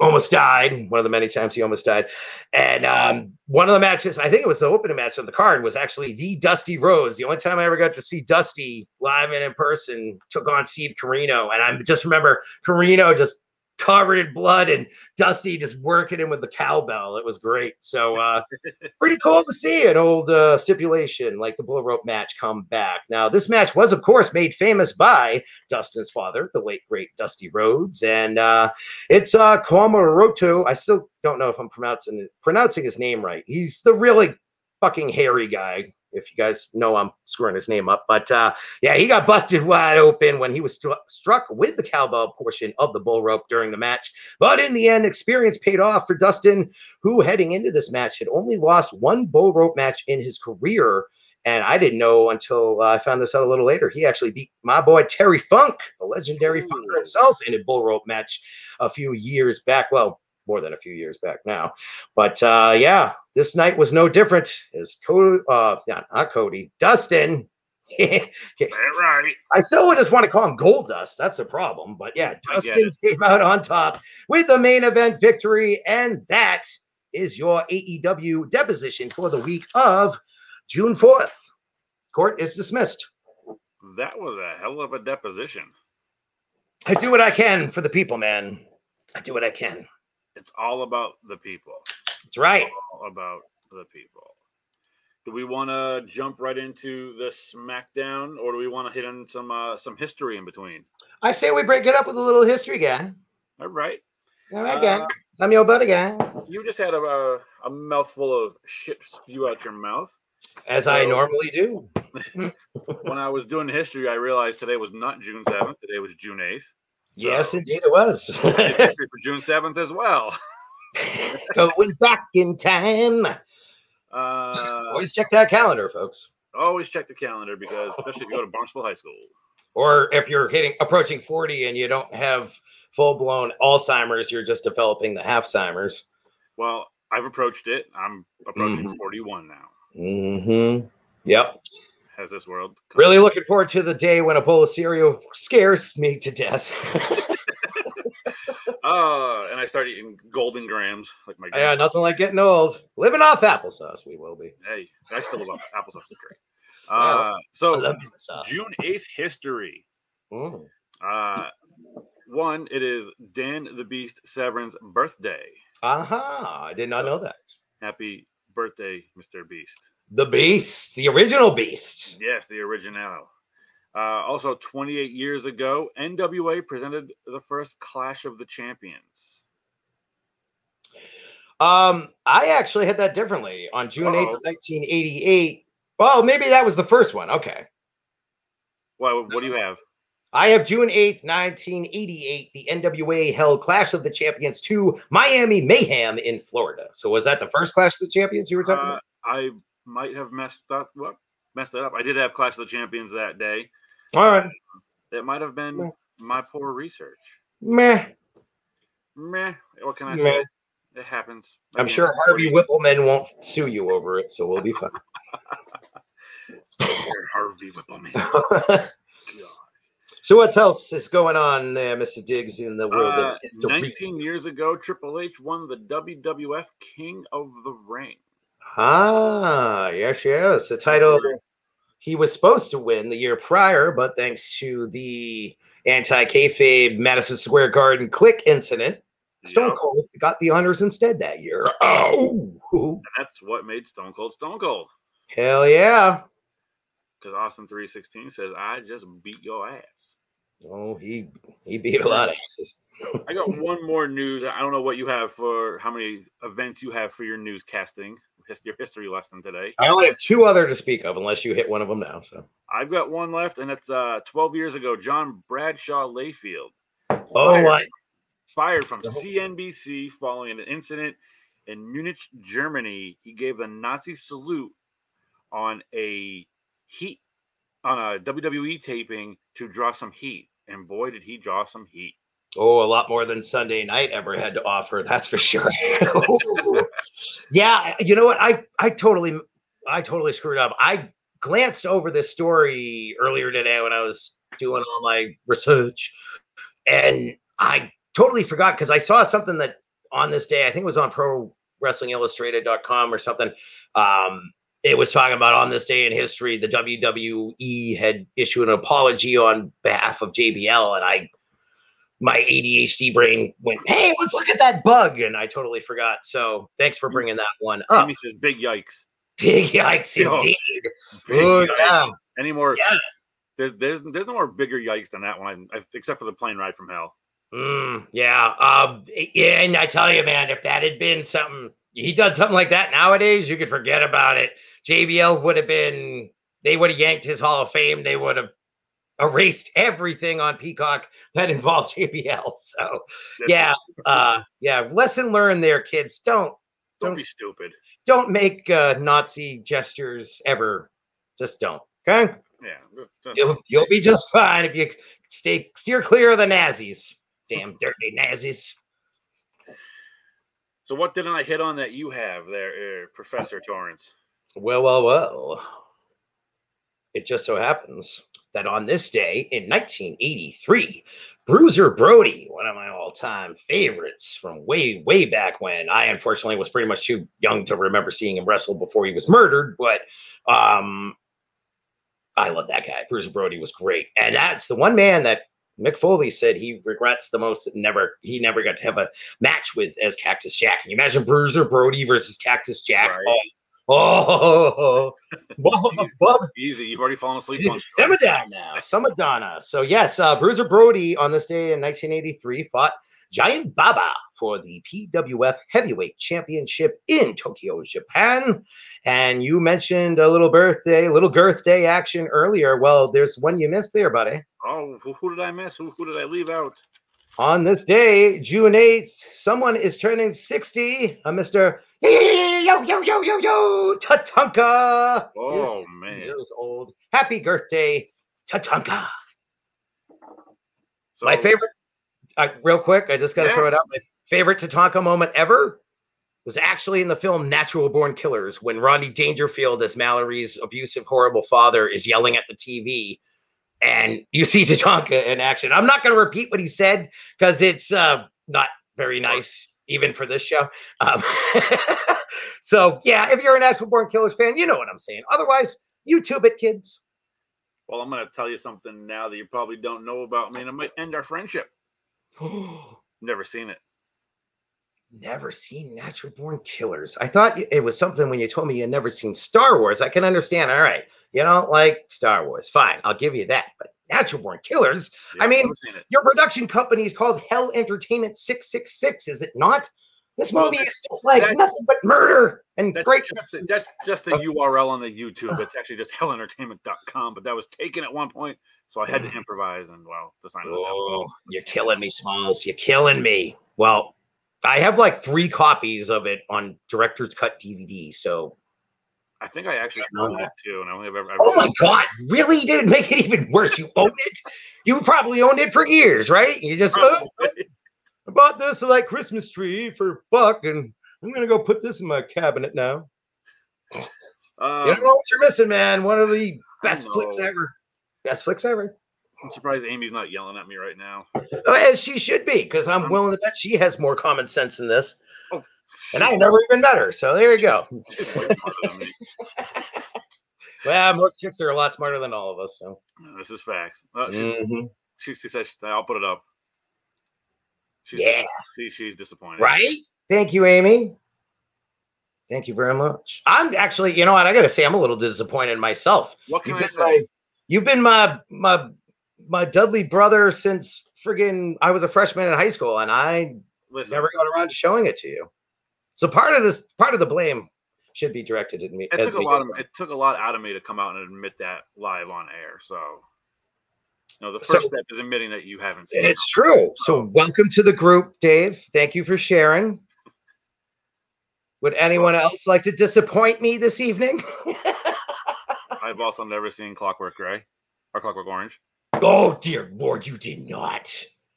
almost died. One of the many times he almost died. And um, one of the matches, I think it was the opening match on the card, was actually the Dusty Rhodes. The only time I ever got to see Dusty live and in person took on Steve Corino. And I just remember Corino just covered in blood and Dusty just working him with the cowbell. It was great. So uh pretty cool to see an old uh, stipulation like the bull rope match come back. Now, this match was, of course, made famous by Dustin's father, the late great Dusty Rhodes, and uh, it's uh, Comoroto. I still don't know if I'm pronouncing pronouncing his name right. He's the really fucking hairy guy. If you guys know I'm screwing his name up, but uh, yeah, he got busted wide open when he was stru- struck with the cowbell portion of the bull rope during the match. But in the end, experience paid off for Dustin, who heading into this match had only lost one bull rope match in his career. And I didn't know until uh, I found this out a little later. He actually beat my boy Terry Funk, the legendary Funker himself, in a bull rope match a few years back. Well, more than a few years back now. But uh, yeah, this night was no different. As Cody, uh, not, not Cody, Dustin. right. I still just want to call him Goldust. That's the problem. But yeah, Dustin came out on top with the main event victory. And that is your AEW deposition for the week of June 4th. Court is dismissed. That was a hell of a deposition. I do what I can for the people, man. I do what I can. It's all about the people. That's right. All about the people. Do we want to jump right into the SmackDown, or do we want to hit on some uh, some history in between? I say we break it up with a little history guy. All right. All right, guy. Uh, I'm your buddy. You just had a, a, a mouthful of shit spew out your mouth. As I normally do. When I was doing history, I realized today was not June 7th. Today was June 8th. Yes, So- indeed it was. For June 7th as well. Going back in time. Uh, Always check that calendar, folks. always check the calendar because, especially if you go to Barnstable High School. Or if you're hitting approaching 40 and you don't have full blown Alzheimer's, you're just developing the half-simers. Well, I've approached it. I'm approaching Mhm. 41 now. Mm-hmm. Yep. Has this world Really looking forward to the day when a bowl of cereal scares me to death. Uh, and I start eating Golden Grahams like my. yeah, nothing like getting old. Living off applesauce, we will be. Hey, I still love applesauce. Is great. Uh, so love me some sauce. June 8th history. Mm. Uh, one, it is Dan the Beast Severn's birthday. Aha, I did not know that. Happy birthday, Mr. Beast. The Beast, the original Beast. Yes, the original. Uh, also, 28 years ago, NWA presented the first Clash of the Champions. Um, I actually had that differently on June 8th, Uh-oh. of 1988. Well, maybe that was the first one. Okay. Well, what do you have? I have June 8th, 1988. The NWA held Clash of the Champions 2 Miami Mayhem in Florida. So was that the first Clash of the Champions you were talking Uh, about? I might have messed up. What messed it up? I did have Clash of the Champions that day. All right. It might have Yeah. been my poor research. Meh. Meh. What can I Meh. say? It happens. I'm Again, sure Harvey 40 Wippleman won't sue you over it, so we'll be fine. Harvey Wippleman. So what else is going on there, Mr. Diggs, in the world Uh, of history? 19 years ago, Triple H won the WWF King of the Ring. Ah, yes, yes. The title he was supposed to win the year prior, but thanks to the anti kayfabe Madison Square Garden Kliq incident, Stone Yup. Cold got the honors instead that year. Oh, And that's what made Stone Cold Stone Cold. hell yeah. Because Austin 316 says, I just beat your ass. Oh, he he beat a lot of asses. I got one more news. I don't know what you have for how many events you have for your newscasting, your history lesson today. I only have two other to speak of, unless you hit one of them now. So, I've got one left, and it's uh 12 years ago. John Bradshaw Layfield oh, Fired. I, fired from Oh. CNBC following an incident in Munich, Germany. He gave the Nazi salute on a heat on a WWE taping to draw some heat, and boy, did he draw some heat. Oh, a lot more than Sunday night ever had to offer. That's for sure. yeah, you know what? I I totally I totally screwed up. I glanced over this story earlier today when I was doing all my research, and I totally forgot because I saw something that on this day, I think it was on Pro Wrestling Illustrated.com or something. Um, it was talking about on this day in history, the WWE had issued an apology on behalf of JBL, and I my ADHD brain went, "Hey, let's look at that bug," and I totally forgot. So thanks for bringing that one up. Amy says, "Big yikes! Big yikes Yo. indeed. Big Oh, yikes. yeah. Any more? Yeah. There's there's there's no more bigger yikes than that one, except for the plane ride from hell. Mm, yeah. Um, yeah, and I tell you, man, if that had been something he done something like that nowadays, you could forget about it. JBL would have been they would have yanked his Hall of Fame. They would have erased everything on Peacock that involved JBL. So That's yeah, uh yeah, lesson learned there, kids. Don't don't don't- be stupid. don't make uh Nazi gestures ever. Just don't. Okay? Yeah, You'll, you'll be just fine if you stay steer clear of the Nazis. Damn dirty Nazis. So what didn't I hit on that you have there, uh, Professor Torrance? Well, well, well. It just so happens that on this day in 1983, Bruiser Brody, one of my all-time favorites from way, way back when, I unfortunately was pretty much too young to remember seeing him wrestle before he was murdered, but um, I love that guy. Bruiser Brody was great, and that's the one man that Mick Foley said he regrets the most that never he never got to have a match with as Cactus Jack. Can you imagine Bruiser Brody versus Cactus Jack? Right. Oh, oh, Bob, Easy, you've already fallen asleep on. Now, Samadonna. So yes, uh, Bruiser Brody on this day in 1983 fought Giant Baba for the PWF Heavyweight Championship in Tokyo, Japan. And you mentioned a little birthday, little girth day action earlier. Well, there's one you missed there, buddy. Oh, who, who did I miss? Who, who did I leave out? On this day, June 8th, someone is turning 60. A Mr. Yo, yo, yo, yo, yo, Tatanka. Oh, is man. Years old. Happy birthday, Tatanka. So, My favorite, uh, real quick, I just got to Yeah. throw it out. My favorite Tatanka moment ever was actually in the film Natural Born Killers when Rodney Dangerfield, as Mallory's abusive, horrible father, is yelling at the TV. And you see Tatanka in action. I'm not going to repeat what he said because it's uh, not very nice, even for this show. Um, so, yeah, if you're a Natural Born Killers fan, you know what I'm saying. Otherwise, YouTube it, kids. Well, I'm going to tell you something now that you probably don't know about me, and it might end our friendship. Never seen it. Never seen Natural Born Killers. I thought it was something when you told me you had never seen Star Wars. I can understand. All right, you don't like Star Wars. Fine, I'll give you that. But Natural Born Killers, I mean- never seen it. your production company is called Hell Entertainment 666, is it not? This Well, movie is just like nothing but murder and That's greatness. just, that's just the URL on the YouTube. It's actually just hellentertainment.com, but that was taken at one point, so I had to improvise and well, design it. Oh, you're killing me, Smalls. You're killing me. Well, I have like three copies of it on director's cut DVD. So, I think I actually own that. it too, and I only have ever. oh my God, really, dude? Make it even worse. You own it? You probably owned it for years, right? You just oh, I bought this like Christmas tree for buck, and I'm gonna go put this in my cabinet now. Um, you don't know what you're missing, man. One of the best flicks ever. Best flicks ever. I'm surprised Amy's not yelling at me right now. Oh, As she should be, because I'm willing to bet she has more common sense than this. Oh, And I never even met her. So there you go. She's way smarter than me. Well, most chicks are a lot smarter than all of us. So This is facts. Uh, she's, Mhm. she, she says I'll put it up. She's Yeah. she, she's disappointed. right. Thank you, Amy. Thank you very much. I'm actually, you know what? I gotta say, I'm a little disappointed myself. What can You've I been say? my, you've been my my my Dudley brother since friggin' I was a freshman in high school, and I Listen, never got around to showing it to you. So part of this, part of the blame should be directed at me. it took a lot of it took a lot out of me to come out and admit that live on air. So, you know, the So- first step is admitting that you haven't seen it. It's true. So Oh. welcome to the group, Dave. Thank you for sharing. Would anyone else like to disappoint me this evening? I've also never seen Clockwork Gray or Clockwork Orange. Oh dear Lord, you did not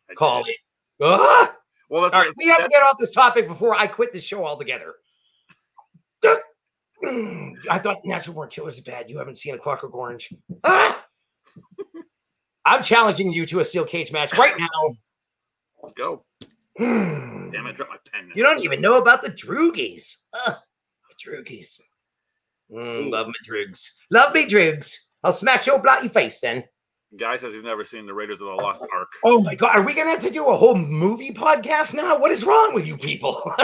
I call did. it. Ah! Well, that's, All right, we have to get off this topic before I quit the show altogether. I thought Natural Born Killers is bad. You haven't seen a Clockwork Orange. Ah! I'm challenging you to a steel cage match right now. let's go. Damn I dropped my pen. You don't even know about the Droogies. Droogies. Mm, love me Droogs. Love me Droogs. I'll smash your bloody face then. Guy says he's never seen the Raiders of the Lost Ark. Oh my god, are we gonna have to do a whole movie podcast now? What is wrong with you people?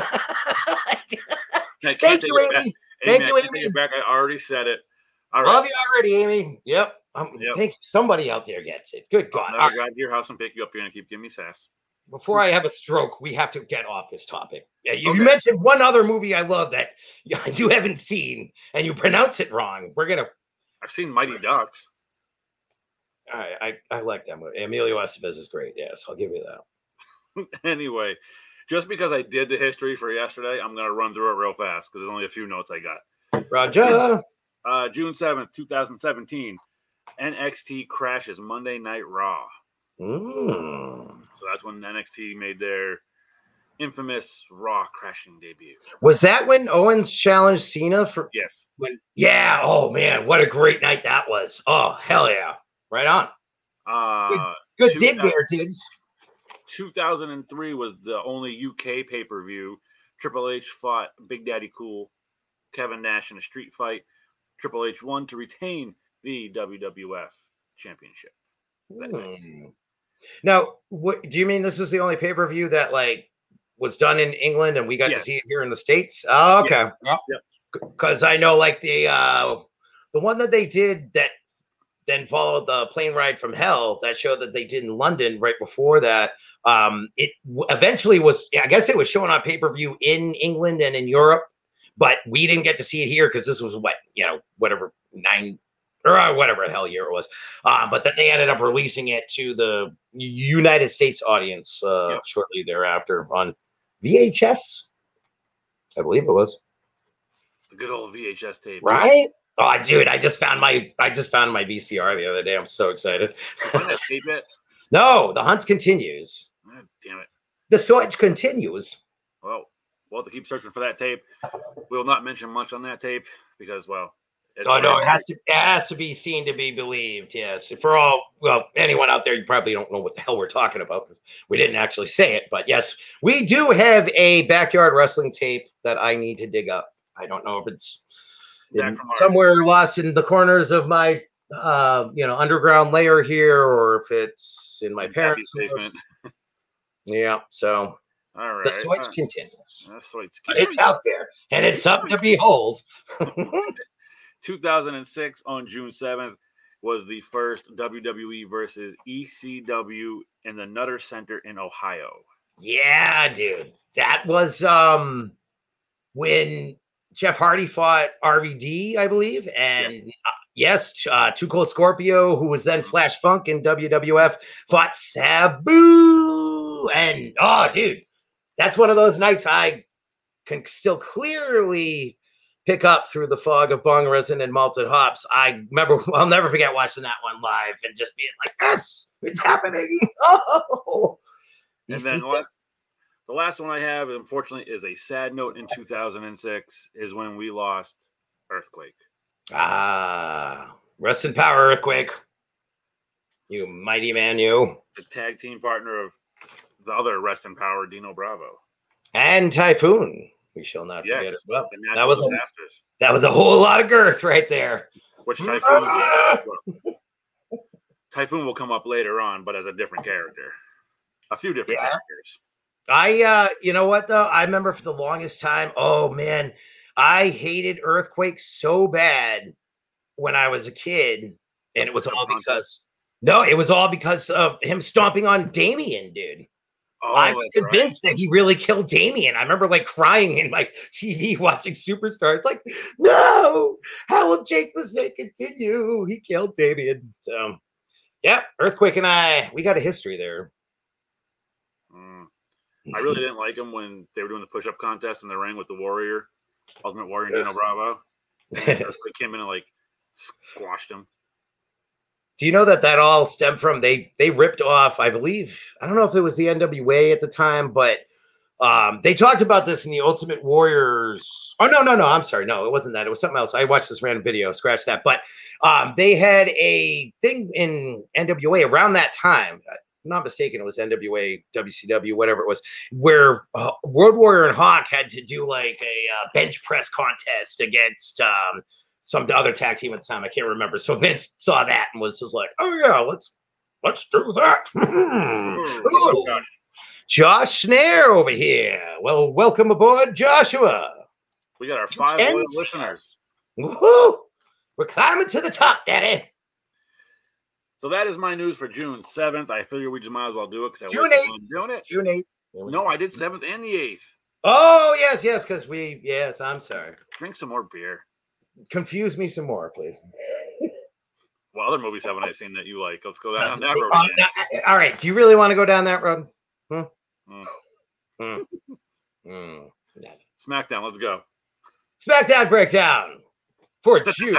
Thank you. Amy. Thank you, Amy. back. I already said it. All right. Love you already, Amy. Yep. Um, Yep. Think somebody out there gets it. Good God. I'll never right, to your house and pick you up here and keep giving me sass. Before I have a stroke, we have to get off this topic. Yeah, you, you mentioned one other movie I love that you haven't seen and you pronounce it wrong. We're gonna I've seen Mighty Ducks. I, I, I like that movie. Emilio Estevez is great. Yes, I'll give you that. anyway, just because I did the history for yesterday, I'm going to run through it real fast because there's only a few notes I got. Roger. Uh, June 7th, 2017, NXT crashes Monday Night Raw. Mm. So that's when NXT made their infamous Raw crashing debut. Was that when Owens challenged Cena for Yes. when? Yeah. Oh man, what a great night that was. Oh hell yeah. Right on. Uh, Good Two dig there, Diggs. 2003 was the only UK pay per view. Triple H fought Big Daddy Cool, Kevin Nash in a street fight. Triple H won to retain the WWF Championship. Hmm. Now, what do you mean? This is the only pay per view that like was done in England, and we got Yes. to see it here in the states? Oh, okay. Yep. Because I know, like the uh the one that they did that then followed the plane ride from hell that show that they did in London right before that. Um, it w- eventually was, I guess, it was shown on pay per view in England and in Europe, but we didn't get to see it here because this was what you know, whatever nine or uh, whatever the hell year it was. Uh, but then they ended up releasing it to the United States audience uh, Yeah. shortly thereafter on VHS. I believe it was The good old VHS tape. right. Oh, dude! I just found my I just found my VCR the other day. I'm so excited. You find that tape yet? No, the hunt continues. Damn it. The search continues. Well, we'll have to keep searching for that tape. We will not mention much on that tape because, well, it's Oh no, it has to it has to be seen to be believed. Yes, for all well, anyone out there, you probably don't know what the hell we're talking about. We didn't actually say it, but yes, we do have a backyard wrestling tape that I need to dig up. I don't know if it's in- somewhere lost in the corners of my uh you know underground layer here, or if it's in my parents' basement. Yeah, so All right. the right. continues. What it's- But it's out there, and it's something to behold. 2006 on June 7th was the first WWE versus ECW in the Nutter Center in Ohio. Yeah, dude. That was um when Jeff Hardy fought RVD, I believe, and Yes. uh, yes, uh, Too Cold Scorpio, who was then Flash Funk in WWF, fought Sabu, and oh, dude, that's one of those nights I can still clearly pick up through the fog of bong resin and malted hops. I remember, I'll never forget watching that one live and just being like, "Yes, it's happening!" Oh, And then see the last, one I have, unfortunately, is a sad note in 2006 is when we lost Earthquake. Ah, rest in power, earthquake. You mighty man, you. the tag team partner of the other Rest in Power, Dino Bravo. And Typhoon. We shall not forget as well. That was a, that was a whole lot of girth right there. which Typhoon Typhoon will come up later on, but as a different character, a few different Yeah. characters. I uh you know what though? I remember for the longest time, oh man, I hated earthquake so bad when I was a kid. And it was all because no, it was all because of him stomping on Damien, dude. Oh, I was that's right. convinced that he really killed Damien. I remember like crying in my TV watching Superstars, like, no, how will Jake the Snake continue? He killed Damien. So, yeah, Earthquake and I, we got a history there. Mm. I really didn't like him when they were doing the push-up contest in the ring with the Warrior, Ultimate Warrior, and Dino Bravo. And Earthquake came in and like squashed him. Do you know that that all stemmed from they they ripped off? I believe I don't know if it was the NWA at the time, but um, they talked about this in the Ultimate Warriors. Oh no, no, no! I'm sorry, no, it wasn't that. It was something else. I watched this random video. Scratch that. But um, they had a thing in NWA around that time. Not mistaken, it was NWA, WCW, whatever it was, where uh, Road Warrior and Hawk had to do like a uh, bench press contest against um, some other tag team at the time. I can't remember. So Vince saw that and was just like, "Oh yeah, let's let's do that." Oh. Josh Snare over here. Well, welcome aboard, Joshua. We got our five can loyal see listeners. Woohoo! We're climbing to the top, Daddy. So that is my news for June 7th. I figure we just might as well do it because I June wasn't 8th. doing it. June eighth. No, I did 7th and the 8th. Oh yes, yes, because we yes. I'm sorry. Drink some more beer. Confuse me some more, please. What other movies haven't I seen that you like? Let's go down Doesn't that road uh, again. uh, all right. Do you really want to go down that road? Hmm? Hmm. Hmm. Hmm. SmackDown, let's go. SmackDown breakdown for June.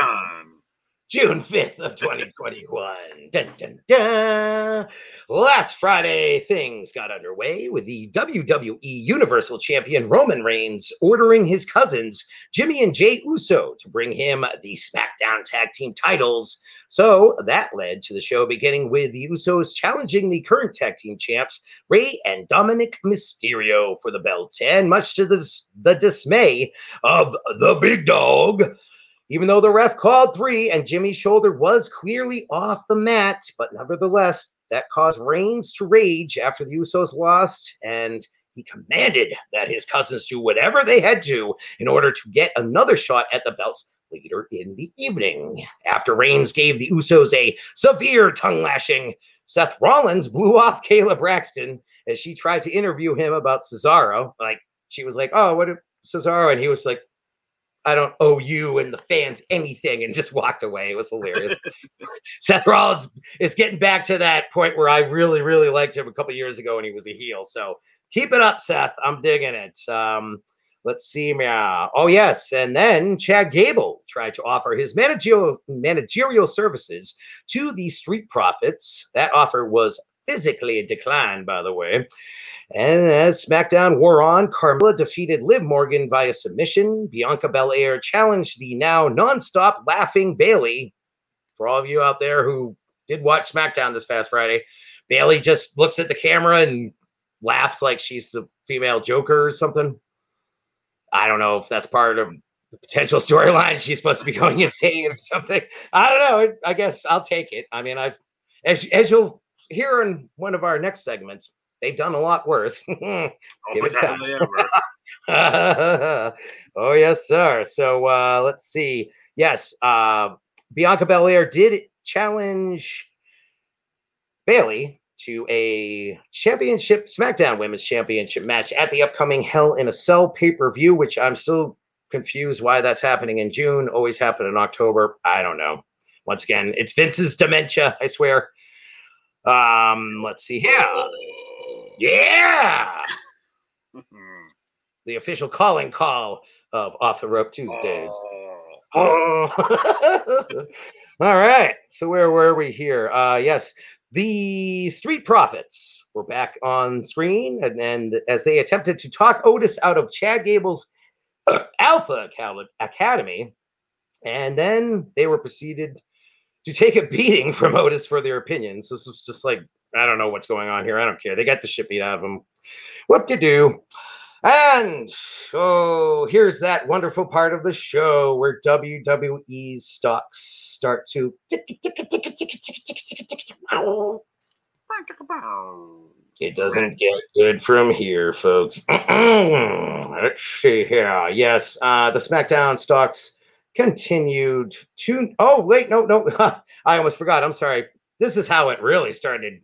June 5th of 2021. Dun, dun, dun. Last Friday, things got underway with the WWE Universal Champion Roman Reigns ordering his cousins, Jimmy and Jey Uso, to bring him the SmackDown Tag Team titles. So that led to the show beginning with the Usos challenging the current tag team champs, Rey and Dominic Mysterio, for the belts. And much to the, the dismay of the big dog, even though the ref called three and Jimmy's shoulder was clearly off the mat, but nevertheless, that caused Reigns to rage after the Usos lost, and he commanded that his cousins do whatever they had to in order to get another shot at the belts later in the evening. After Reigns gave the Usos a severe tongue lashing, Seth Rollins blew off Kayla Braxton as she tried to interview him about Cesaro. Like, she was like, Oh, what if Cesaro? And he was like, I don't owe you and the fans anything, and just walked away. It was hilarious. Seth Rollins is getting back to that point where I really, really liked him a couple years ago when he was a heel. So keep it up, Seth. I'm digging it. Um, let's see. Oh, yes. And then Chad Gable tried to offer his managerial managerial services to the Street Profits. That offer was physically declined, by the way. And as SmackDown wore on, Carmella defeated Liv Morgan via submission. Bianca Belair challenged the now nonstop laughing Bayley. For all of you out there who did watch SmackDown this past Friday, Bayley just looks at the camera and laughs like she's the female Joker or something. I don't know if that's part of the potential storyline. She's supposed to be going insane or something. I don't know. I guess I'll take it. I mean, I've as as you'll hear in one of our next segments, they've done a lot worse. Oh, Give it time. oh yes, sir. So uh, let's see. Yes, uh, Bianca Belair did challenge Bayley to a championship SmackDown Women's Championship match at the upcoming Hell in a Cell pay per view, which I'm still confused why that's happening in June. Always happened in October. I don't know. Once again, it's Vince's dementia. I swear. Um, let's see here. Yeah, the official calling call of Off the Rope Tuesdays. Oh. All right. So where were we here? Uh yes, the Street Profits were back on screen and, and as they attempted to talk Otis out of Chad Gable's Alpha Academy, and then they were proceeded to take a beating from Otis for their opinions. This was just like, I don't know what's going on here. I don't care. They got the shit beat out of them. What to do? And oh, here's that wonderful part of the show where WWE's stocks start to it doesn't get good from here, folks. Let's see here. Yes, uh, the SmackDown stocks continued to. Oh, wait, no, no. I almost forgot. I'm sorry. This is how it really started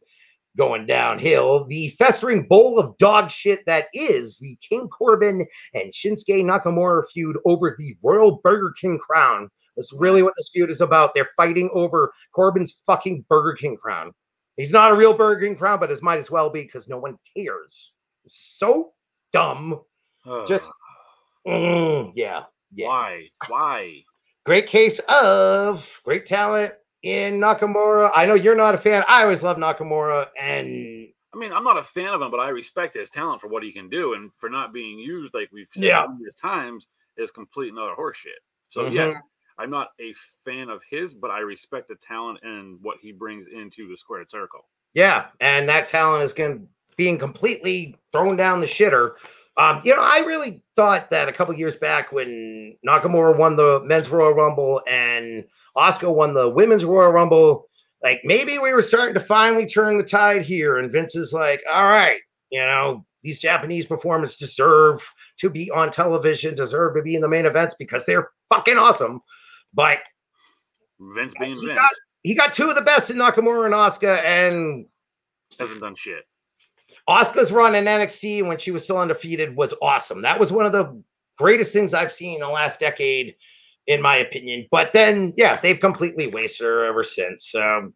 going downhill. The festering bowl of dog shit that is the King Corbin and Shinsuke Nakamura feud over the Royal Burger King crown. That's really what this feud is about. They're fighting over Corbin's fucking Burger King crown. He's not a real Burger King crown, but it might as well be because no one cares. It's so dumb. Just mm, yeah, yeah. why? Why? Great case of great talent in Nakamura. I know you're not a fan. I always love Nakamura, and I mean, I'm not a fan of him, but I respect his talent for what he can do, and for not being used like we've said Yeah. times is complete and utter horseshit. So Mhm. yes, I'm not a fan of his, but I respect the talent and what he brings into the squared circle. yeah, and that talent is going being completely thrown down the shitter. Um, you know, I really thought that a couple years back when Nakamura won the men's Royal Rumble and Asuka won the women's Royal Rumble, like maybe we were starting to finally turn the tide here. And Vince is like, all right, you know, these Japanese performers deserve to be on television, deserve to be in the main events because they're fucking awesome. But Vince being he Vince got, he got two of the best in Nakamura and Asuka, and hasn't done shit. Asuka's run in NXT when she was still undefeated was awesome. That was one of the greatest things I've seen in the last decade, in my opinion. But then, yeah, they've completely wasted her ever since. Um,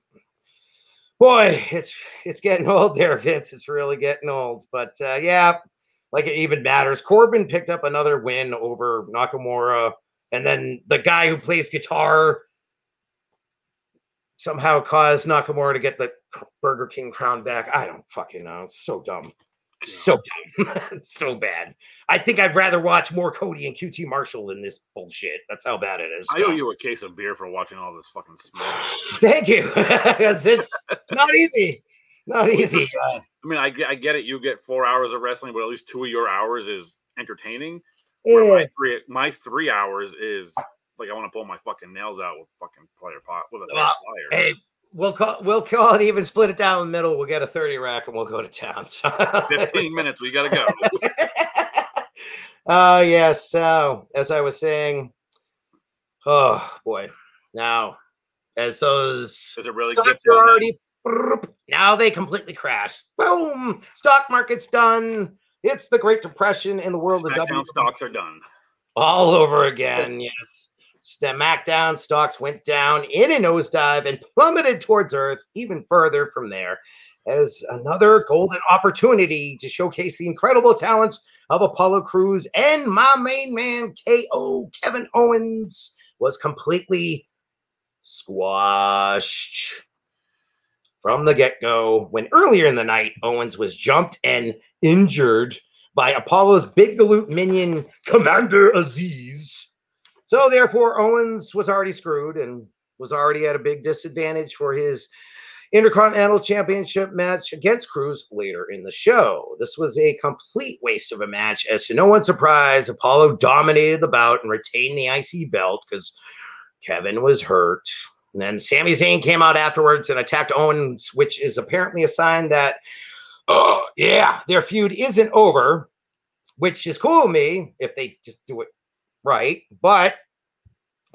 boy, it's it's getting old there, Vince. It's really getting old. But uh, yeah, like it even matters. Corbin picked up another win over Nakamura, and then the guy who plays guitar somehow caused Nakamura to get the Burger King crown back. I don't fucking know. It's so dumb. So dumb. So bad. I think I'd rather watch more Cody and QT Marshall than this bullshit. That's how bad it is. I owe you a case of beer for watching all this fucking smoke. Thank you. 'Cause it's it's not easy. Not easy. I mean, I, get- I get it. You get four hours of wrestling, but at least two of your hours is entertaining. Where yeah. my three my three hours is like I want to pull my fucking nails out with fucking player pot with a Well, pliers. Hey, we'll call we'll call it even split it down in the middle. We'll get a 30 rack and we'll go to town. So 15 minutes, we gotta go. uh yes. So as I was saying, oh boy. Now, as those Does it really stocks are already now they completely crash. Boom! Stock market's done. It's the Great Depression in the world of SmackDown stocks are done. all over again. Yes. SmackDown stocks went down in a nosedive and plummeted towards Earth even further from there as another golden opportunity to showcase the incredible talents of Apollo Crews and my main man, KO Kevin Owens, was completely squashed from the get go when earlier in the night Owens was jumped and injured by Apollo's big galoot minion, Commander Azeez. So, therefore, Owens was already screwed and was already at a big disadvantage for his Intercontinental Championship match against Crews later in the show. This was a complete waste of a match, as to no one's surprise, Apollo dominated the bout and retained the IC belt because Kevin was hurt. And then Sami Zayn came out afterwards and attacked Owens, which is apparently a sign that, oh, yeah, their feud isn't over, which is cool with me if they just do it right. But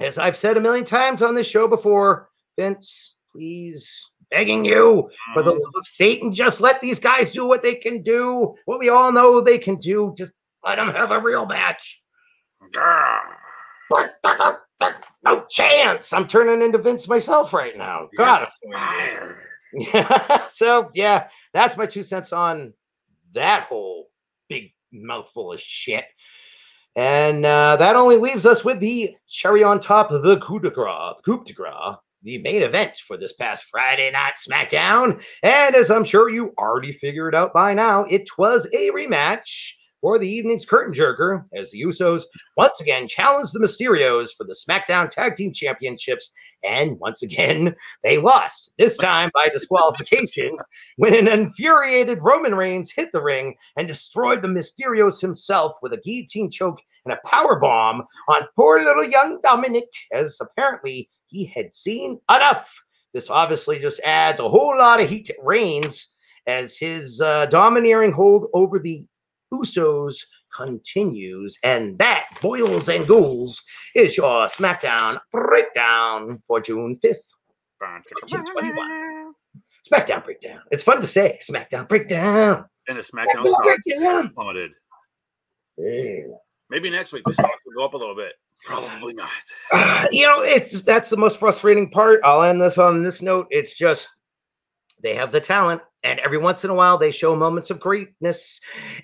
as I've said a million times on this show before, Vince, please begging you, for the love of Satan, just let these guys do what they can do, what we all know they can do. Just let them have a real match. No chance. I'm turning into Vince myself right now. God, you're fired. Yeah. so yeah, that's my two cents on that whole big mouthful of shit. And uh, that only leaves us with the cherry on top of the coup de grace, coup de grace, the main event for this past Friday night SmackDown. And as I'm sure you already figured out by now, it was a rematch for the evening's curtain jerker as the Usos once again challenged the Mysterios for the SmackDown Tag Team Championships. And once again, they lost, this time by disqualification, when an infuriated Roman Reigns hit the ring and destroyed the Mysterios himself with a guillotine choke and a power bomb on poor little young Dominik, as apparently he had seen enough. This obviously just adds a whole lot of heat to Reigns as his uh, domineering hold over the Usos continues. And that, boils and ghouls, is your SmackDown breakdown for June 5th. 2021. SmackDown breakdown. It's fun to say. SmackDown breakdown. And the SmackDown SmackDown breakdown. plummeted. Hey. Maybe next week the stock will go up a little bit. Probably not. Uh, you know, it's that's the most frustrating part. I'll end this on this note. It's just they have the talent, and every once in a while they show moments of greatness.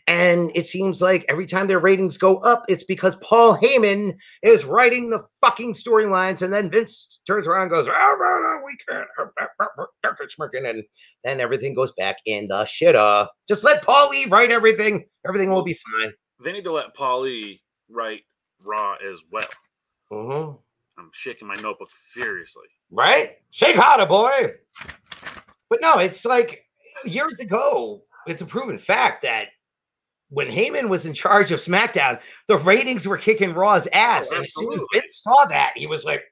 And it seems like every time their ratings go up, it's because Paul Heyman is writing the fucking storylines, and then Vince turns around and goes, "Oh no, no, we can't." have that, that, that, that, that, smirking," And then everything goes back in the shitter. Just let Paulie write everything. Everything will be fine. They need to let Paulie write Raw as well. Mhm. I'm shaking my notebook furiously. right? Shake harder, boy. But no, it's like years ago, it's a proven fact that when Heyman was in charge of SmackDown, the ratings were kicking Raw's ass. Oh, and as soon as. Vince saw that, he was like,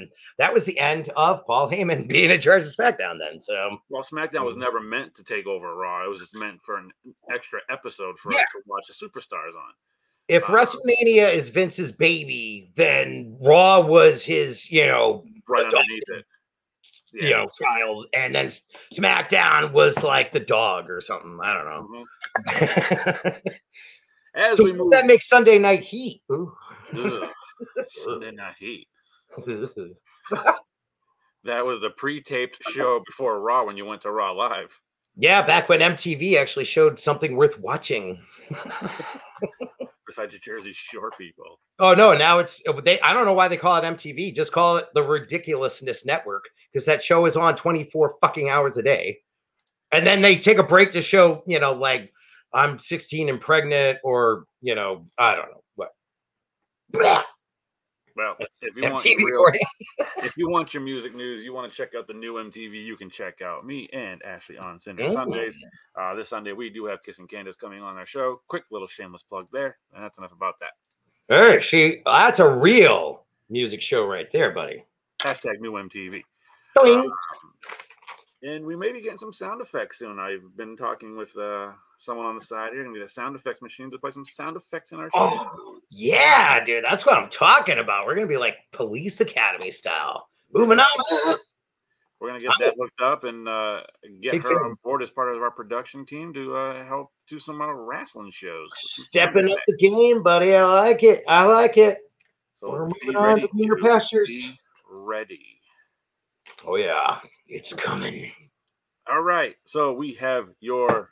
and that was the end of Paul Heyman being in charge of SmackDown then. So Well, SmackDown was Mhm. never meant to take over Raw. It was just meant for an extra episode for Yeah. us to watch the superstars on. if Uh, WrestleMania is Vince's baby, then Raw was his, you know, Right underneath it. you know, child, and then SmackDown was like the dog or something. I don't know. Mhm. As so we move, that make Sunday Night Heat? Ugh. Sunday Night Heat. That was the pre-taped show before Raw when you went to Raw Live. yeah, back when MTV actually showed something worth watching. Besides the Jersey Shore people. Oh no, now it's uh, they. I don't know why they call it MTV. Just call it the Ridiculousness Network because that show is on twenty four fucking hours a day, and then they take a break to show you know like I'm sixteen and pregnant or you know I don't know what. Well, if you want real, if you want your music news, you want to check out the new MTV, you can check out me and Ashley on Cinder Mm. Sundays. Uh, this Sunday, we do have Kiss and Candace coming on our show. Quick little shameless plug there. And that's enough about that. Hey, she that's a real music show right there, buddy. Hashtag new MTV. Doing. And we may be getting some sound effects soon. I've been talking with uh, someone on the side here. Gonna get a sound effects machine to play some sound effects in our show. Oh, yeah, dude, that's what I'm talking about. We're gonna be like Police Academy style. Moving on. We're gonna get that looked up and uh, get Big her fan. on board as part of our production team to uh, help do some uh, wrestling shows. Stepping up the game, buddy. I like it. I like it. So We're moving on to greener pastures. Ready. Oh yeah, it's coming. All right. So we have your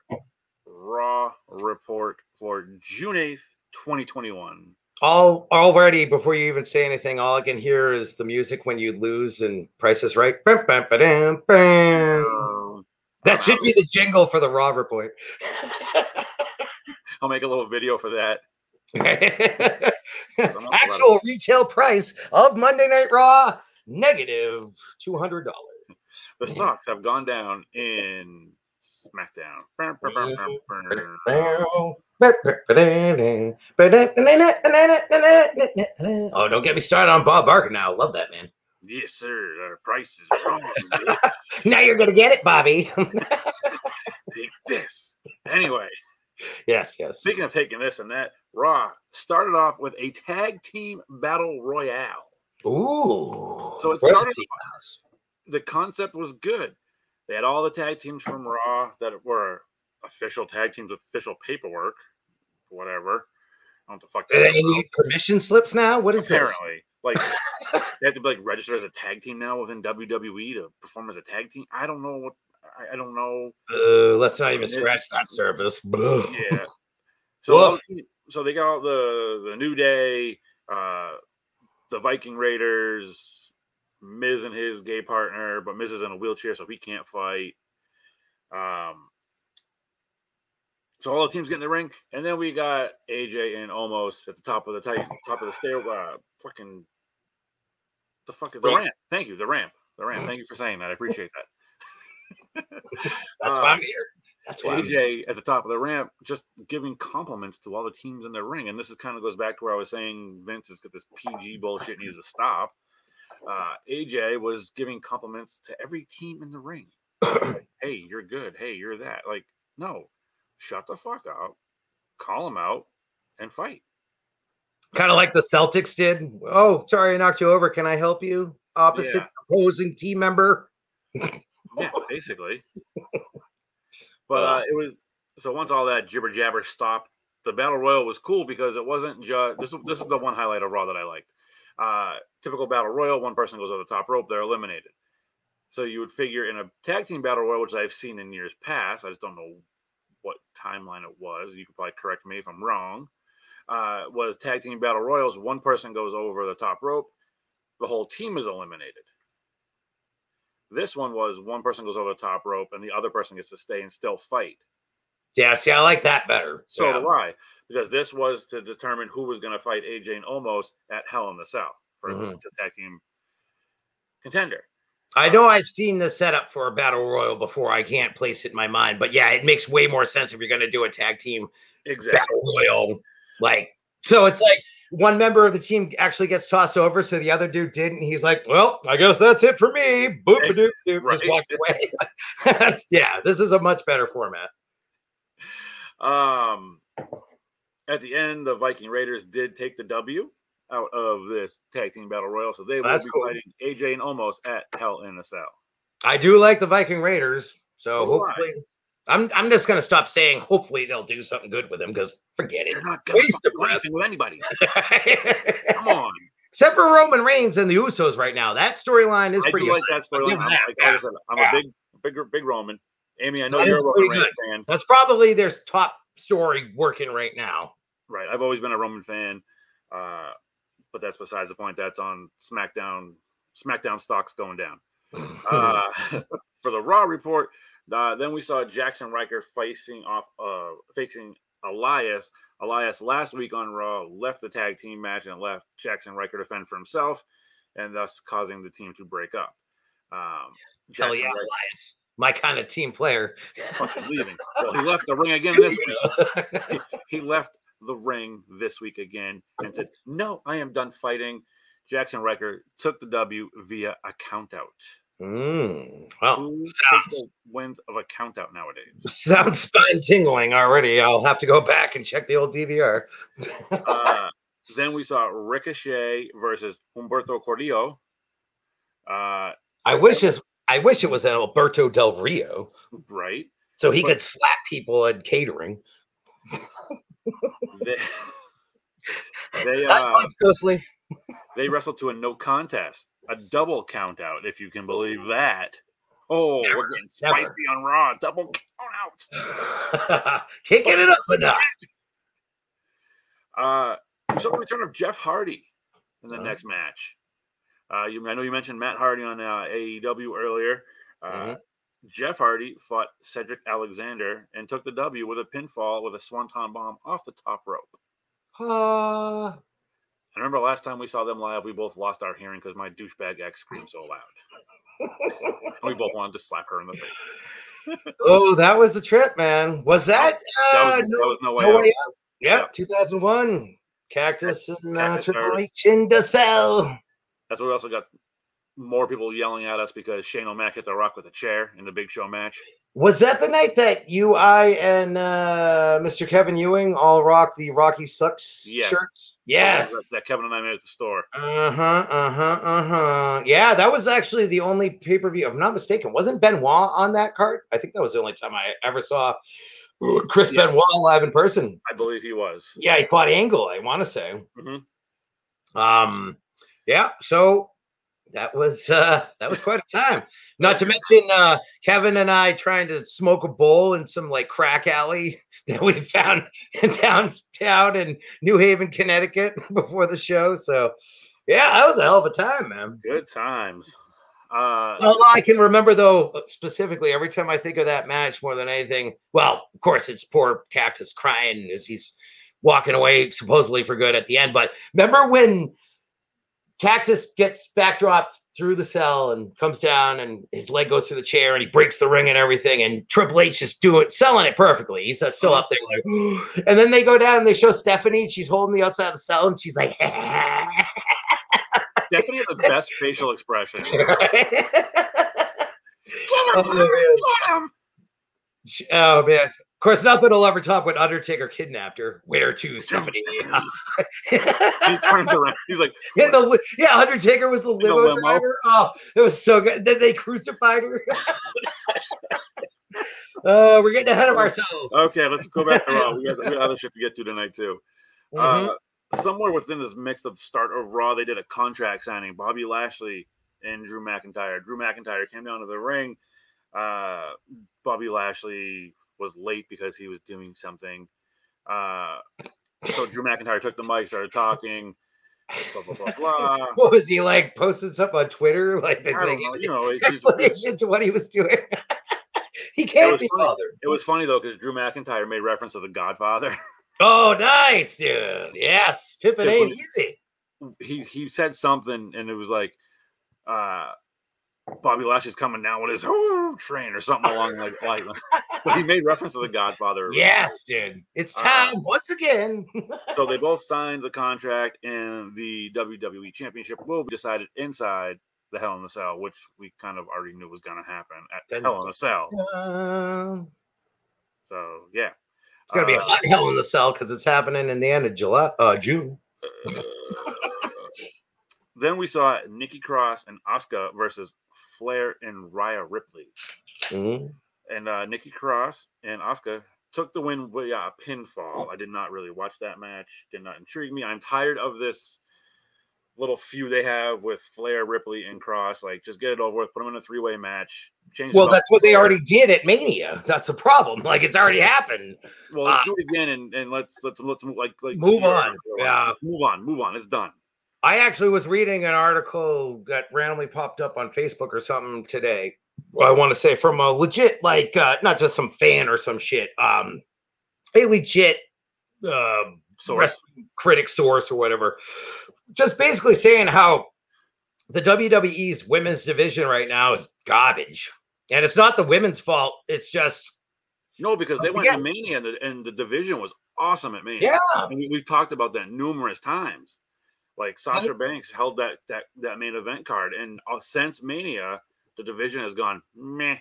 raw report for June 8th, 2021. All already before you even say anything, all I can hear is the music when you lose and Price is Right. Bam, bam, ba-dam, bam. That should be the jingle for the Raw report. I'll make a little video for that. Actual retail price of Monday Night Raw negative two hundred dollars. The stocks have gone down in SmackDown. Oh, don't get me started on Bob Barker now. Love that man. Yes, sir. Our price is wrong. Now you're gonna get it, Bobby. Take this. Anyway, yes, yes. speaking of taking this and that, Raw started off with a tag team battle royale. Ooh. So it started- the the concept was good. They had all the tag teams from Raw that were official tag teams with official paperwork, whatever. I don't know what the fuck. Do they need permission slips now? What is this? Apparently, like they have to be like register as a tag team now within WWE to perform as a tag team. I don't know what. I, I don't know. Uh, let's not even scratch that surface. Yeah. So, Woof. so they got all the the New Day, uh, the Viking Raiders, Miz and his gay partner, but Miz is in a wheelchair, so he can't fight. Um. So all the teams get in the ring, and then we got AJ and Omos at the top of the tight, top of the stair. Uh, fucking the fuck is the Ramp. Thank you, the ramp, the ramp. Thank you for saying that. I appreciate that. That's Uh, why I'm here. That's why. I'm. AJ at the top of the ramp, just giving compliments to all the teams in the ring, and this is kind of goes back to where I was saying Vince has got this PG bullshit needs to stop. Uh, AJ was giving compliments to every team in the ring. Like, hey, you're good. Hey, you're that. Like, no, shut the fuck up, call him out, and fight. Kind of like the Celtics did. Oh, sorry, I knocked you over. Can I help you? Opposite Yeah. opposing team member. Yeah, basically. But uh, it was so once all that jibber jabber stopped, the battle royal was cool because it wasn't just this. This is the one highlight of Raw that I liked. Uh, typical battle royal, one person goes over the top rope, they're eliminated. So you would figure in a tag team battle royal, which I've seen in years past, I just don't know what timeline it was. You could probably correct me if I'm wrong. Uh, was tag team battle royals? One person goes over the top rope, the whole team is eliminated. This one was one person goes over the top rope and the other person gets to stay and still fight. Yeah, see, I like that better. So Yeah. do I, because this was to determine who was going to fight AJ and Omos at Hell in the Cell for the Mhm. tag team contender. I know I've seen this setup for a battle royal before. I can't place it in my mind, but yeah, it makes way more sense if you're going to do a tag team Exactly. battle royal. Like, so it's like one member of the team actually gets tossed over, so the other dude didn't. He's like, "Well, I guess that's it for me." Boop, Ex- doop, doop, just walked away. yeah, this is a much better format. Um, at the end, the Viking Raiders did take the W out of this tag team battle royal, so they will That's be cool. fighting AJ and Omos at Hell in a Cell. I do like the Viking Raiders, so So hopefully, I'm I'm just gonna stop saying hopefully they'll do something good with him because forget They're it. not going to Waste do anything with anybody. Come on. Except for Roman Reigns and the Usos right now. That storyline is I pretty do like that storyline. I'm, like, yeah, said, I'm yeah. a big, big, big Roman. Amy, I know That you're a Roman Reigns fan. That's probably their top story working right now. Right. I've always been a Roman fan. Uh, but that's besides the point. That's on SmackDown. SmackDown stocks going down. Uh, for the Raw report, uh, then we saw Jaxson Ryker facing off, uh, facing Elias. Elias last week on Raw left the tag team match and left Jaxson Ryker to fend for himself, and thus causing the team to break up. Um, Hell yeah, Ryker Elias. My kind of team player. fucking leaving. Well, he left the ring again this week. he left the ring this week again and said, No, I am done fighting. Jaxson Ryker took the W via a count out. Mm, well, Who sounds, wins of a count out nowadays? sounds spine tingling already. I'll have to go back and check the old DVR. Uh, then we saw Ricochet versus Humberto Carrillo. Uh, I wish this, I wish it was an Alberto Del Rio, right. so he But- could slap people at catering. They, they, uh, Ghostly. They wrestled to a no contest, a double count out, if you can believe that. Oh, Never, we're getting never. spicy on Raw. Double count out. Kicking it up a notch. Uh, we saw the return of Jeff Hardy in the Oh. next match. Uh, you, I know you mentioned Matt Hardy on uh, AEW earlier. Uh, Mhm. Jeff Hardy fought Cedric Alexander and took the W with a pinfall with a swanton bomb off the top rope. Uh, I remember last time we saw them live, we both lost our hearing because my douchebag ex screamed so loud. And we both wanted to slap her in the face. oh, that was a trip, man. Was that? That Uh, was, no, that was no way no out. way out. Yeah, Yeah. 2001. Cactus and uh, Cactus Triple Earth. H in the cell. That's what we also got. More people yelling at us because Shane O'Mac hit the rock with a chair in the Big Show match. Was that the night that you, I, and uh, Mr. Kevin Ewing all rocked the Rocky Sucks Yes. shirts? Yes. that Kevin and I made at the store. Uh huh. Uh huh. Uh huh. Yeah, that was actually the only pay per view. If I'm not mistaken, wasn't Benoit on that card? I think that was the only time I ever saw Chris Yeah. Benoit live in person. I believe he was. Yeah, he fought Angle. I want to say. Mhm. Um, yeah. So that was uh that was quite a time. Not to mention uh Kevin and I trying to smoke a bowl in some like crack alley that we found in downtown in New Haven, Connecticut before the show. So yeah, that was a hell of a time, man. Good times. Uh, All I can remember though, specifically, every time I think of that match more than anything, well, of course, it's poor Cactus crying as he's walking away supposedly for good at the end. But remember when Cactus gets backdropped through the cell and comes down and his leg goes through the chair and he breaks the ring and everything, and Triple H is doing selling it perfectly. He's uh, still up there like, and then they go down and they show Stephanie. She's holding the outside of the cell and she's like, Stephanie has the best facial expression. oh, man. Oh man. Course, nothing will ever top when Undertaker kidnapped her. Where to, Stephanie? He turns around. He's like, In the yeah, Undertaker was the limo limo. driver. Oh, it was so good. Then they crucified her. Oh, we're getting ahead of ourselves. okay, let's go back to Raw. We got, we got other shit to get to tonight too. Mhm. Uh, somewhere within this mix of the start of Raw, they did a contract signing. Bobby Lashley and Drew McIntyre. Drew McIntyre came down to the ring. Uh, Bobby Lashley was late because he was doing something. Uh, so Drew McIntyre took the mic, started talking. Blah blah blah blah. what was he like? Posted something on Twitter, like they don't know, you know, explanation to what he was doing. he can't be funny. bothered. it was funny though because Drew McIntyre made reference to the Godfather. Oh, nice, dude. Yes, Pippin ain't easy. he he said something and it was like uh Bobby Lashley's coming down with his train or something along like like but he made reference to the Godfather. Yes, dude. It's Uh, time once again. So they both signed the contract and the WWE championship will be decided inside the Hell in the Cell, which we kind of already knew was gonna happen at Dun, Hell in the Cell. Um, So yeah. it's gonna be a Uh, hot hell in the cell because it's happening in the end of July, uh, June. then we saw Nikki Cross and Asuka versus Flair and Rhea Ripley. Mhm. and uh, Nikki Cross and Asuka took the win via a pinfall. I did not really watch that match. Did not intrigue me. I'm tired of this little feud they have with Flair, Ripley, and Cross. Like, just get it over with. Put them in a three way match. Change. Well, that's what they already did at Mania. That's the problem. Like it's already happened. Well, let's uh, do it again and, and let's let's let's like like Move on. Yeah. move on. Move on. It's done. I actually was reading an article that randomly popped up on Facebook or something today. I want to say from a legit, like uh, not just some fan or some shit, um, a legit uh, So wrestling critic source or whatever, just basically saying how the WWE's women's division right now is garbage, and it's not the women's fault. It's just no, because they went Yeah. to Mania and the, and the division was awesome at Mania. yeah, And we, we've talked about that numerous times. Like Sasha Banks held that that that main event card, and uh, since Mania, the division has gone meh.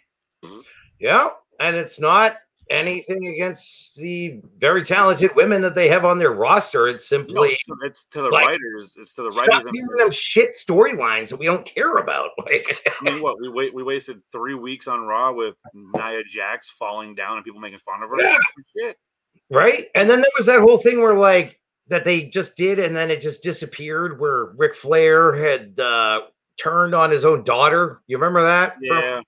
yeah, and it's not anything against the very talented women that they have on their roster. It's No, simply it's, to, it's to the like, writers. It's to the stop writers. giving And, them shit storylines that we don't care about. Like, I mean, what we wait we wasted three weeks on Raw with Nia Jax falling down and people making fun of her. Yeah. Shit. right? And then there was that whole thing where like that they just did, and then it just disappeared. Where Ric Flair had uh, turned on his own daughter. You remember that? From- Yeah,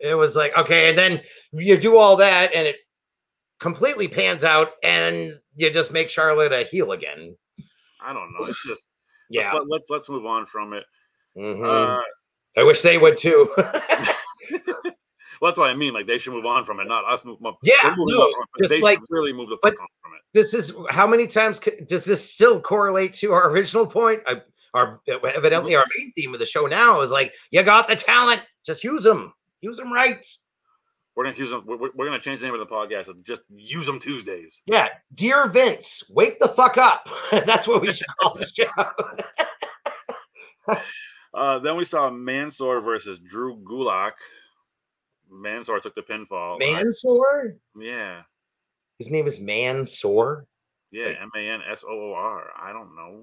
it was like okay, and then you do all that, and it completely pans out, and you just make Charlotte a heel again. I don't know. It's just Yeah. Let's, let, let's move on from it. Mhm. Uh, I wish they would too. well, that's what I mean. Like they should move on from it, not us. Move, move, Yeah, no, on from it, but just they should like- really move the fuck on from it. this is how many times does this still correlate to our original point? I, our evidently our main theme of the show now is like you got the talent, just use them, use them right. We're gonna use them. We're, we're gonna change the name of the podcast and just use them Tuesdays. Yeah, dear Vince, wake the fuck up. That's what we should call the show. Uh, then we saw Mansoor versus Drew Gulak. Mansoor took the pinfall. Mansoor? yeah, His name is Mansoor. yeah, M A N S O O R. I don't know.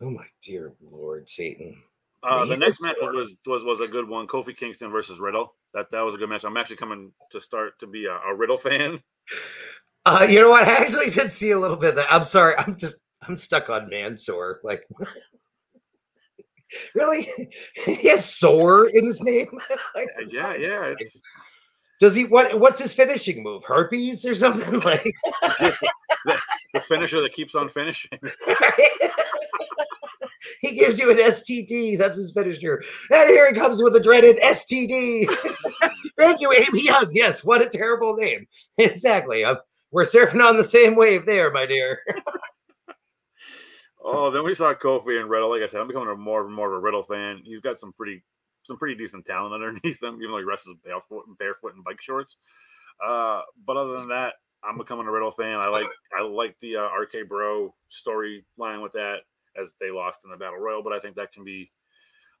Oh my dear Lord Satan. Uh, the next match was was was a good one. Kofi Kingston versus Riddle. That that was a good match. I'm actually coming to start to be a, a Riddle fan. Uh, you know what? I actually did see a little bit of that. I'm sorry. I'm just I'm stuck on Mansoor. Like really? he has sore in his name? Like, Uh, yeah, yeah. Does he what what's his finishing move? Herpes or something? Like the finisher that keeps on finishing. he gives you an STD. That's his finisher. And here he comes with the dreaded STD. Thank you, Amy Young. Yes, what a terrible name. Exactly. Uh, we're surfing on the same wave there, my dear. Oh, then we saw Kofi and Riddle. Like I said, I'm becoming a more and more of a Riddle fan. He's got some pretty some pretty decent talent underneath him, even though he wrestles barefoot and barefoot and bike shorts. Uh, but other than that, I'm becoming a Riddle fan. I like I like the uh, RK Bro storyline with that as they lost in the Battle Royal, but I think that can be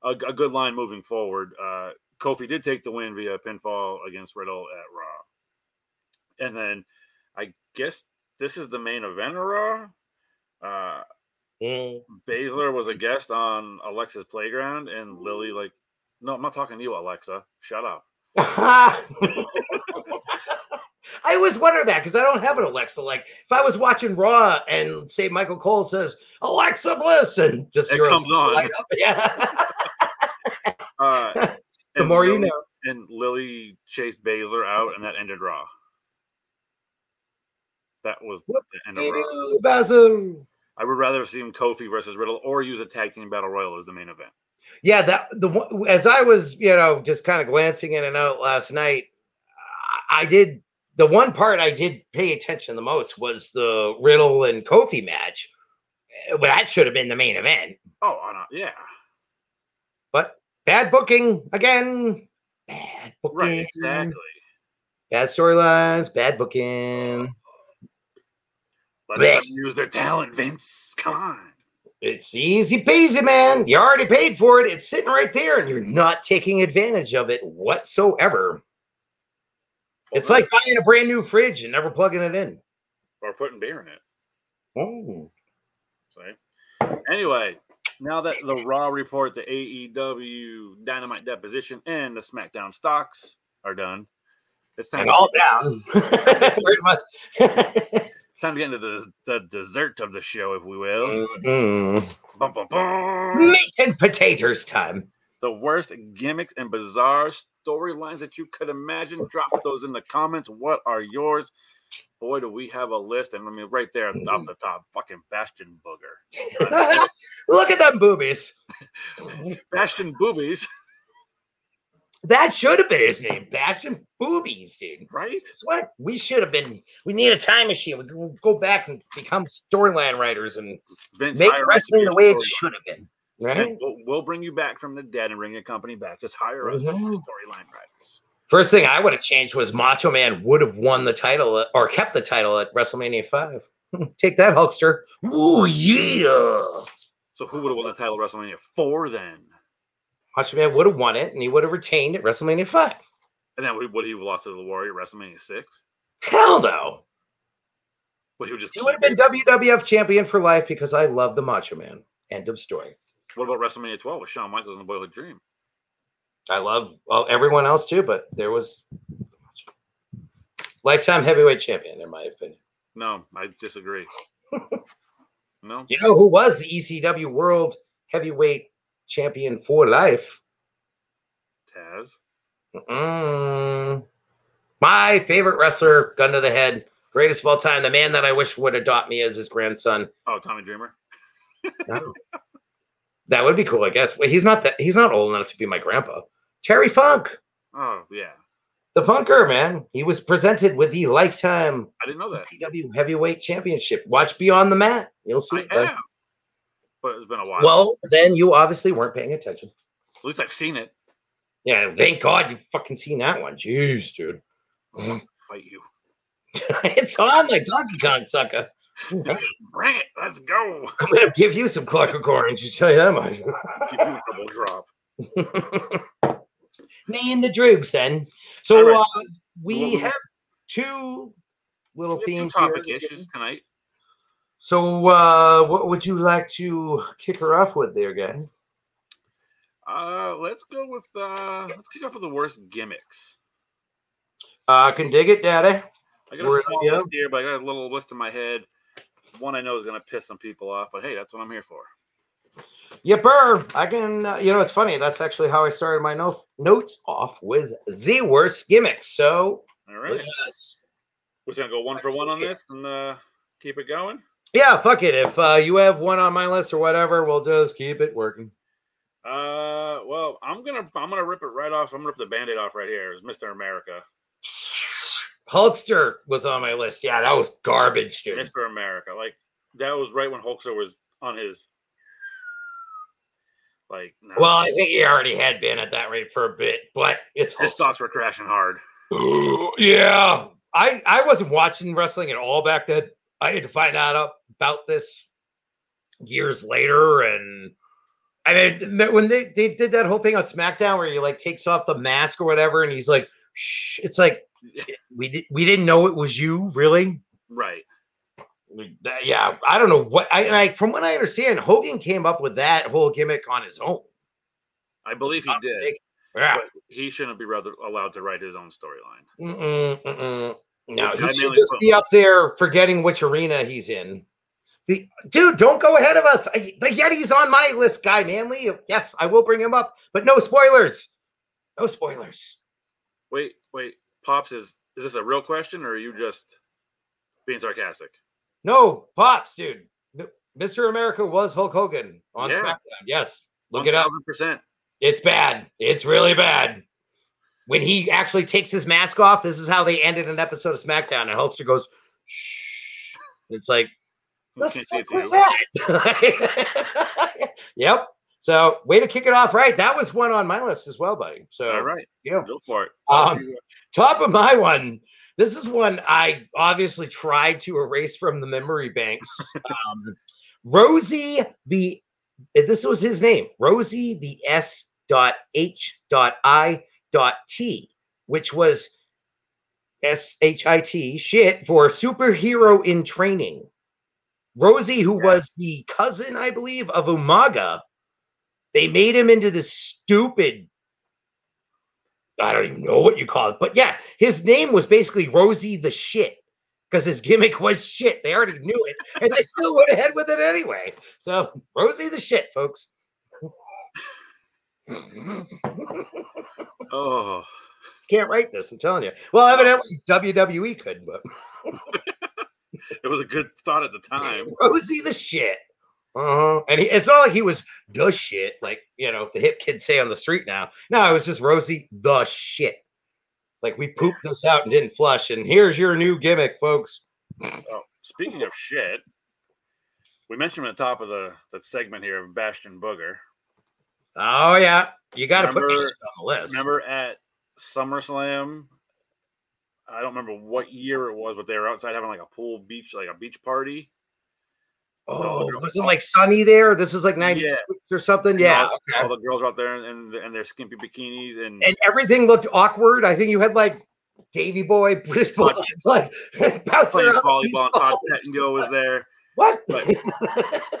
a, a good line moving forward. Uh, Kofi did take the win via pinfall against Riddle at Raw, and then I guess this is the main event of Raw. Uh, Mm. Baszler was a guest on Alexa's Playground, and Lily like, no, I'm not talking to you, Alexa. Shut up. I always wonder that because I don't have an Alexa. Like if I was watching Raw and say Michael Cole says Alexa Bliss and just It comes on. Yeah. Uh, the more you Lily- know. And Lily chased Baszler out, and that ended Raw. That was What the end of Raw. Basil. I would rather have seen Kofi versus Riddle or use a tag team battle royal as the main event. Yeah, that the one- as I was, you know, just kind of glancing in and out last night, I I did the one part I did pay attention the most was the Riddle and Kofi match. Eh, Well, that should have been the main event, Oh, I know. yeah, but bad booking again. Bad booking. right, exactly. Bad storylines, bad booking. Let Blech. them use their talent, Vince. Come on. It's easy peasy, man. You already paid for it. It's sitting right there, and you're not taking advantage of it whatsoever. It's like buying a brand new fridge and never plugging it in. or putting beer in it. Oh. See? Anyway, now that the Raw report, the AEW Dynamite deposition, and the SmackDown stocks are done, it's time, And all down. Pretty much. time to get into the, the dessert of the show, if we will. Mhm. Bum, bum, bum. Meat and potatoes time. The worst gimmicks and bizarre storylines that you could imagine. Drop those in the comments. What are yours? Boy, do we have a list. And I mean, right there off the top, fucking Bastion Booger. Look at them boobies. Bastion Boobies, That should have been his name. Bastion Boobies, dude. right? That's what we should have been. We need a time machine. We can go back and become storyline writers and Vince make wrestling the way it should have been. Vince, Right? We'll, we'll bring you back from the dead and bring your company back. Just hire us Mhm. storyline writers. First thing I would have changed was Macho Man would have won the title or kept the title at WrestleMania 5. Take that, Hulkster. Ooh, yeah. So who would have won the title of WrestleMania four then? Macho Man would have won it and he would have retained at WrestleMania 5. And then would would he have lost to the Warrior at WrestleMania six? Hell no. Would he just He would have been WWF champion for life because I love the Macho Man. End of story. What about WrestleMania twelve with Shawn Michaels and the Boyhood Dream? I love well everyone else too, but there was lifetime heavyweight champion, in my opinion. No, I disagree. no, You know who was the ECW World Heavyweight Champion for life? Taz. Mm. My favorite wrestler, gun to the head, greatest of all time, the man that I wish would adopt me as his grandson. Oh, Tommy Dreamer. No. that would be cool, I guess. He's not that he's not old enough to be my grandpa. Terry Funk, Oh yeah, the Funker, man. He was presented with the lifetime I didn't know that. CW Heavyweight Championship. Watch Beyond the Mat. You'll see. I have, but it's been a while. Well, then you obviously weren't paying attention. at least I've seen it. Yeah, thank God you fucking seen that one. Jeez, dude. Fight you. it's on like Donkey Kong, sucker. Bring it. Let's go. I'm gonna give you some Clockwork Orange. Just tell you that much. Give you a double drop. Me and the Droogs, then. So right. uh, we have two little We have two themes topic issues tonight. So, uh, what would you like to kick her off with, there, guy? Uh, let's go with uh, let's kick off with the worst gimmicks. Uh, can dig it, Daddy. I got a small list here, but I got a little list in my head. One I know is going to piss some people off, but hey, that's what I'm here for. Yipper. I can. Uh, you know, it's funny. That's actually how I started my no- notes off with the worst gimmicks. So, All right, we're just gonna go one for one on this and uh, keep it going. Yeah, fuck it. If uh, you have one on my list or whatever, we'll just keep it working. Uh, well, I'm gonna I'm gonna rip it right off. I'm gonna rip the band-aid off right here. It's Mr. America. Hulkster was on my list. Yeah, that was garbage, dude. Mr. America. Like that was right when Hulkster was on his like no. Well, I think he already had been at that rate for a bit, but it's his stocks were crashing hard. yeah. I I wasn't watching wrestling at all back then. I had to find out up- about this years later, and I mean when they, they did that whole thing on SmackDown where he like takes off the mask or whatever, and he's like, "Shh!" It's like we did we didn't know it was you, really. Right. Yeah, I don't know what I like. From what I understand, Hogan came up with that whole gimmick on his own. I believe he did. Yeah. He shouldn't be rather allowed to write his own storyline. No, I he should just be up there forgetting which arena he's in. The dude, don't go ahead of us. I, the Yeti's on my list, Guy Manley. Yes, I will bring him up, but no spoilers. No spoilers. Wait, wait, pops is is this a real question or are you just being sarcastic? No pops, dude. Mr. America was Hulk Hogan on Yeah. SmackDown. Yes, look it up. percent. It's bad. It's really bad. When he actually takes his mask off, this is how they ended an episode of SmackDown, and Hulkster goes, "Shh." It's like, the fuck was that? yep. So, way to kick it off right. That was one on my list as well, buddy. So, All right, yeah. go for it. Um, top of my one. This is one I obviously tried to erase from the memory banks. um, Rosey the this was his name, Rosey the S dot H dot I dot T, which was S H I T shit for superhero in training. Rosey, who was the cousin, I believe, of Umaga, they made him into this stupid I don't even know what you call it, but yeah, his name was basically Rosey the shit because his gimmick was shit. They already knew it, and they still went ahead with it anyway. So Rosey the shit, folks. Oh, Can't write this, I'm telling you. Well, evidently WWE could, but it was a good thought at the time. Rosey the shit. Uh-huh. And he, it's not like he was the shit, like you know the hip kids say on the street now. No, it was just Rosey the shit. Like we pooped this out and didn't flush, and here's your new gimmick, folks. Oh, speaking of shit, we mentioned at the top of the, the segment here of Bastion Booger. Oh yeah, you got to put Bastion on the list. Remember at SummerSlam? I don't remember what year it was, but they were outside having like a pool beach, like a beach party. Oh, wasn't like sunny there? This is like '96 or something. And Yeah, all, okay. all the girls were out there in, in their skimpy bikinis, and, and everything looked awkward. I think you had like Davy Boy, British Boy, like bouncing around. volleyball. Todd. Pettingill was there. What? But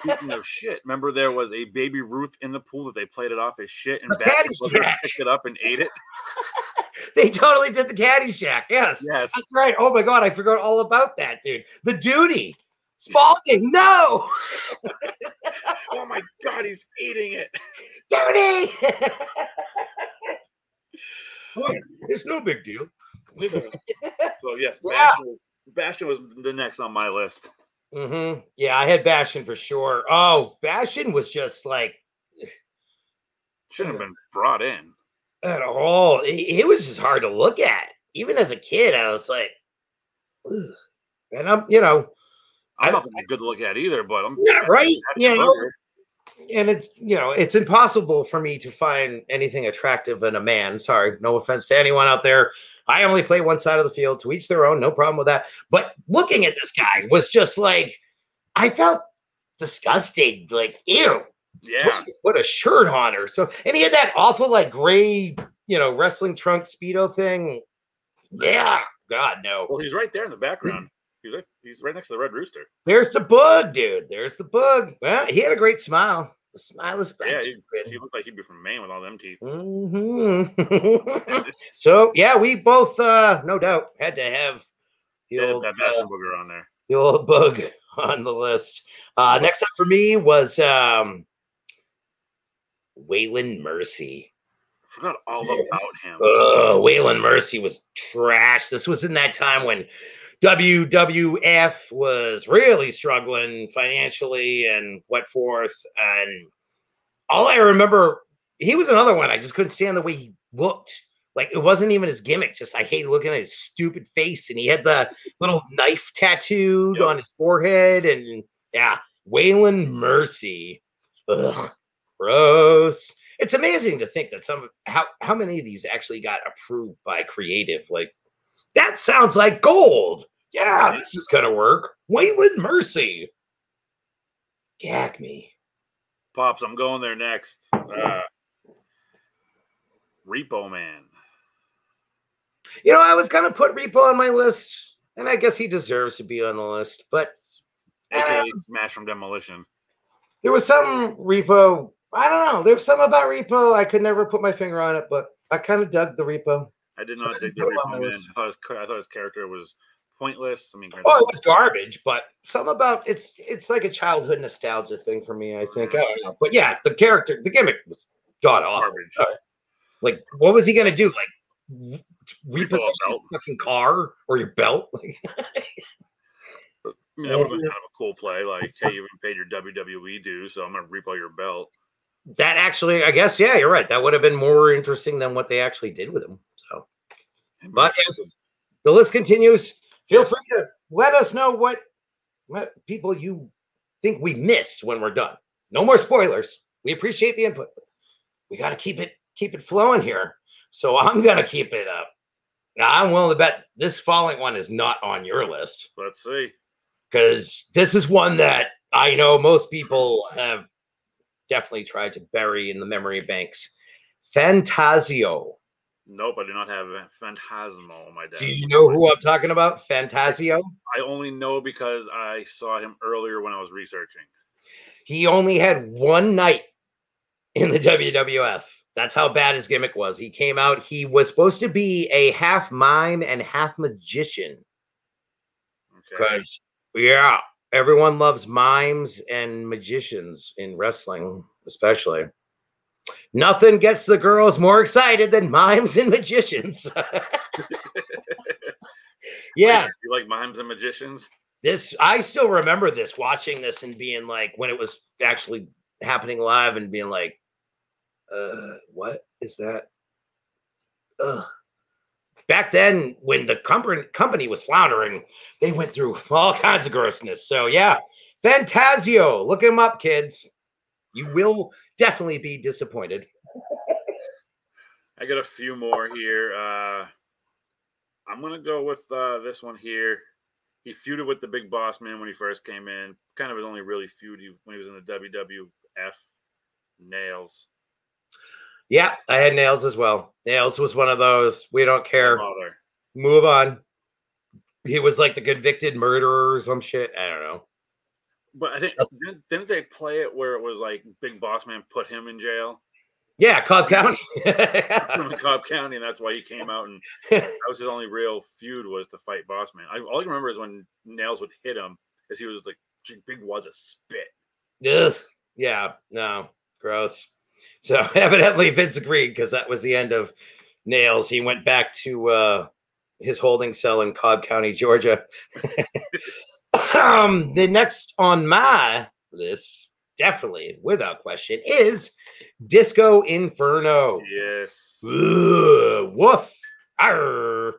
speaking of shit, remember there was a baby Ruth in the pool that they played it off as shit, and Bastion picked it up and ate it. they totally did the Caddyshack. Yes, Yes, that's right. Oh my god, I forgot all about that, dude. The duty. Spaulding, no, oh my god, he's eating it. duty. it's no big deal. So yes, Yeah. Bastion, Bastion was the next on my list. hmm Yeah, I had Bastion for sure. Oh, Bastion was just like Shouldn't have been brought in. At all. It, it was just hard to look at. Even as a kid, I was like, "Ugh." and I'm, you know, I don't think it's good to look at either, but I'm yeah, right. You know, and it's you know, it's impossible for me to find anything attractive in a man. Sorry, no offense to anyone out there. I only play one side of the field. To each their own. No problem with that. But looking at this guy was just like I felt disgusted. Like, ew. Yeah. Put a shirt on her. So, and he had that awful like gray, you know, wrestling trunk speedo thing. Yeah, God no. Well, he's right there in the background. He's right. He's right next to the Red Rooster. There's the bug, dude. There's the bug. Well, he had a great smile. The smile is back. Yeah, to he, he looked like he'd be from Maine with all them teeth. Mhm. so yeah, we both, uh, no doubt, had to have the Yeah, old, that uh, booger on there. the old bug on the list. Uh, next up for me was um, Waylon Mercy. I Forgot all about him. Oh, Waylon Mercy was trash. This was in that time when WWF was really struggling financially and what forth. And all I remember, he was another one. I just couldn't stand the way he looked. Like it wasn't even his gimmick. Just I hate looking at his stupid face, and he had the little knife tattooed Yep. on his forehead. And yeah, Waylon Mercy. Ugh, gross. It's amazing to think that some how how many of these actually got approved by creative. Like that sounds like gold. Yeah, this is gonna work. Waylon Mercy. Gag me. Pops, I'm going there next. Uh, Repo Man. You know, I was gonna put Repo on my list, and I guess he deserves to be on the list. But AKA uh, Smash from Demolition. there was some Repo. I don't know. There's some about Repo. I could never put my finger on it, but I kind of dug the Repo. I did So I not dig the didn't put him on Repo Man. I thought, his, I thought his character was pointless. I mean, Oh, it was garbage, but some about it's it's like a childhood nostalgia thing for me. I think. I don't know. But yeah, the character, the gimmick was god awful. garbage. Uh, Like, what was he gonna do? Like, re- repossess your fucking car or your belt? Like, I mean, that would have been kind of a cool play. Like, hey, you haven't paid your WWE due, so I'm going to repo your belt. That actually, I guess, yeah, you're right. That would have been more interesting than what they actually did with him. So, but yes, the list continues. Feel Yes. free to let us know what what people you think we missed when we're done. No more spoilers. We appreciate the input. We got to keep it keep it flowing here. So I'm gonna keep it up. Now I'm willing to bet this following one is not on your list Let's see. because this is one that I know most people have definitely tried to bury in the memory banks. Fantasio. Nope, I do not have on my desk. Do you know who I'm talking about? Fantasio. I only know because I saw him earlier when I was researching. He only had one night in the WWF. That's how bad his gimmick was. He came out, he was supposed to be a half mime and half magician. Okay. Because, yeah, everyone loves mimes and magicians in wrestling, especially. Nothing gets the girls more excited than mimes and magicians. yeah, Like, you like mimes and magicians? this I still remember this watching this and being like when it was actually happening live and being like, uh, what is that? Ugh. Back then, when the company company was floundering, they went through all kinds of grossness. So yeah, Fantasio, look him up, kids. You will definitely be disappointed. I got a few more here. Uh, I'm gonna go with uh, this one here. He feuded with the Big Boss Man when he first came in. Kind of his only really feud he- when he was in the WWF. Nails. Yeah, I had nails as well. Nails was one of those. We don't care. Move on. He was like the convicted murderer or some shit. I don't know. But I think didn't, didn't they play it where it was like Big Boss Man put him in jail Yeah, Cobb County. from Cobb County, and that's why he came out and that was his only real feud was to fight Boss Man. I, all I can remember is when Nails would hit him, as he was like big wads of spit. Ugh. Yeah, no, gross. So evidently Vince agreed because that was the end of Nails. He went back to uh, his holding cell in Cobb County, Georgia. um, the next on my list, definitely without question, is Disco Inferno. Yes. Ugh, woof. Arr,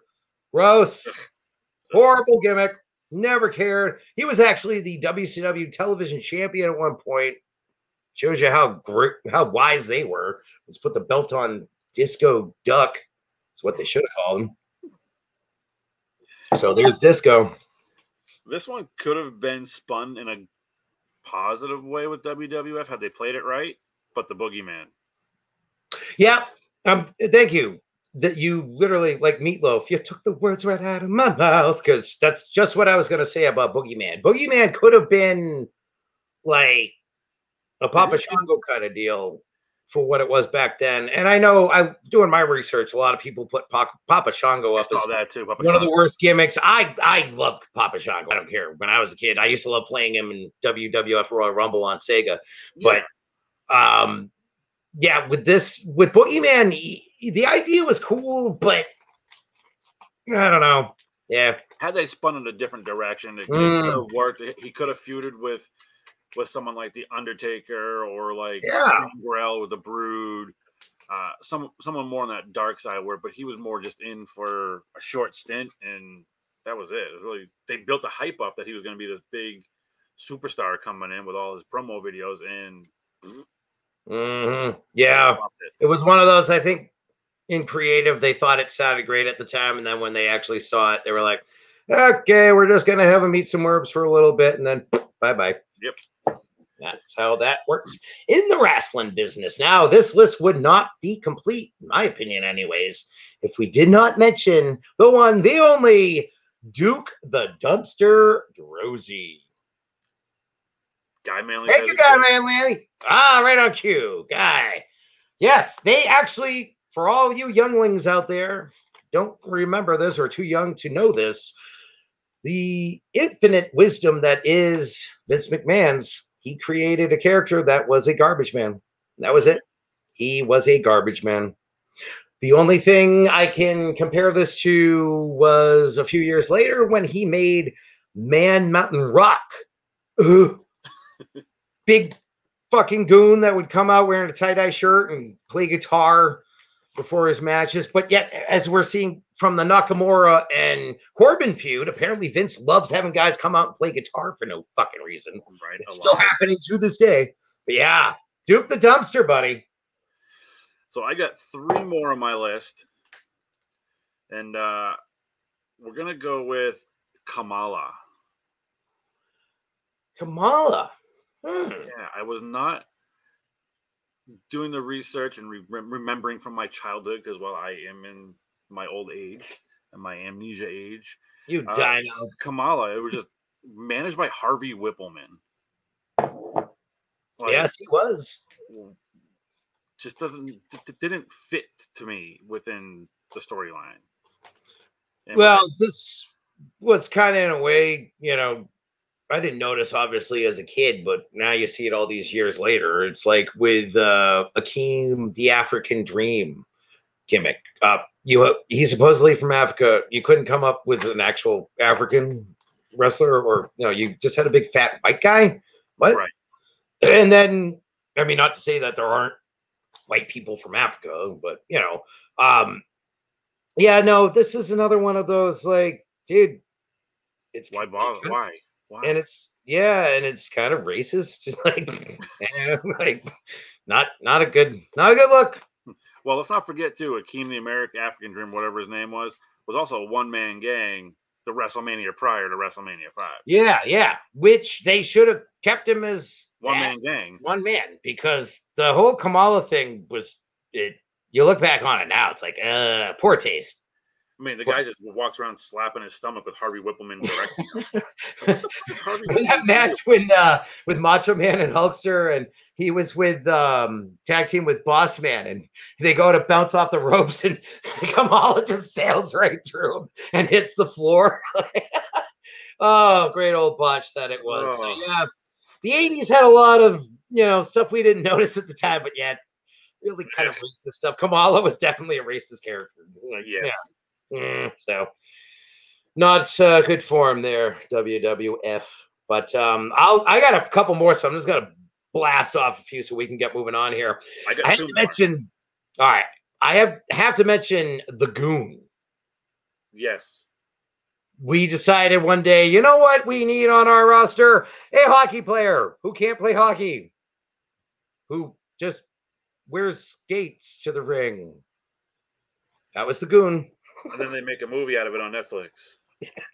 gross. Horrible gimmick. Never cared. He was actually the WCW television champion at one point. Shows you how great, how wise they were. Let's put the belt on Disco Duck. That's what they should have called him. So there's Disco. This one could have been spun in a positive way with WWF had they played it right, but the Boogeyman. Yeah. Um. Thank you. That you literally like meatloaf. You took the words right out of my mouth because that's just what I was going to say about Boogeyman. Boogeyman could have been like a Papa Shango kind of deal for what it was back then. And I know I'm doing my research. A lot of people put Pa- Papa Shango up as that too. Papa one of the worst gimmicks. I I loved Papa Shango. I don't care. When I was a kid, I used to love playing him in WWF Royal Rumble on Sega. Yeah. But um, yeah, with this with Boogeyman, he- the idea was cool, but I don't know. Yeah, had they spun in a different direction, it, Mm. could have worked. He could have feuded with with someone like the Undertaker or like Yeah. Gangrel with the Brood. Uh, some someone more on that dark side where, but he was more just in for a short stint, and that was it. It was really they built the hype up that he was going to be this big superstar coming in with all his promo videos, and Mhm. yeah. it. It was one of those. I think in creative, they thought it sounded great at the time, and then when they actually saw it, they were like, "Okay, we're just gonna have him eat some herbs for a little bit, and then bye bye." Yep. That's how that works in the wrestling business. Now, this list would not be complete, in my opinion, anyways, if we did not mention the one, the only Duke the Dumpster Droese. Guy Manley. Thank you, Guy too. Manley. Ah, right on cue, Guy. Yes, they actually, for all you younglings out there, don't remember this or too young to know this. The infinite wisdom that is Vince McMahon's, he created a character that was a garbage man. That was it. He was a garbage man. The only thing I can compare this to was a few years later when he made Man Mountain Rock. Ugh. Big fucking goon that would come out wearing a tie-dye shirt and play guitar before his matches. But yet, as we're seeing from the Nakamura and Corbin feud, apparently Vince loves having guys come out and play guitar for no fucking reason. Right. It's still happening to this day. But yeah, Duke the dumpster, buddy. So I got three more on my list, and uh, we're gonna go with Kamala. Kamala. Hmm. Yeah, I was not doing the research and re- remembering from my childhood because, well, I am in my old age and my amnesia age. You Uh, dino. Kamala, it was just managed by Harvey Wippleman. Like, yes, he was. just doesn't d- d- didn't fit to me within the storyline. Well, this was kind of in a way, you know, I didn't notice obviously as a kid, but now you see it all these years later. It's like with uh Akeem, the African Dream gimmick. Uh, you he's supposedly from Africa. You couldn't come up with an actual African wrestler, or you know, you just had a big fat white guy. What? Right. And then, I mean, not to say that there aren't white people from Africa, but you know, um, yeah, no, this is another one of those like, dude, it's why bother? Why? Why? and it's yeah, and it's kind of racist, like, eh, like not not a good not a good look. Well, let's not forget too, Akeem the American African Dream, whatever his name was, was also a one man gang. The WrestleMania prior to WrestleMania five, Yeah, yeah, which they should have kept him as one man gang. one man because the whole Kamala thing was it. You look back on it now, it's like uh poor taste. I mean, the guy just walks around slapping his stomach with Harvey Wippleman directing him. Is that match when uh with Macho Man and Hulkster and he was with um tag team with Boss Man and they go to bounce off the ropes and Kamala just sails right through him and hits the floor. oh, great old botch that it was. So, Oh. yeah, the 80s had a lot of you know stuff we didn't notice at the time, but yet really kind of racist stuff. Kamala was definitely a racist character. Like, Yes. yeah. Mm, so not uh, good form there, WWF. But um, I'll I got a couple more, so I'm just gonna blast off a few so we can get moving on here. I I have to more. mention. All right, I have have to mention the Goon. Yes. We decided one day, you know what we need on our roster? A hockey player who can't play hockey, who just wears skates to the ring. That was the Goon. And then they make a movie out of it on Netflix.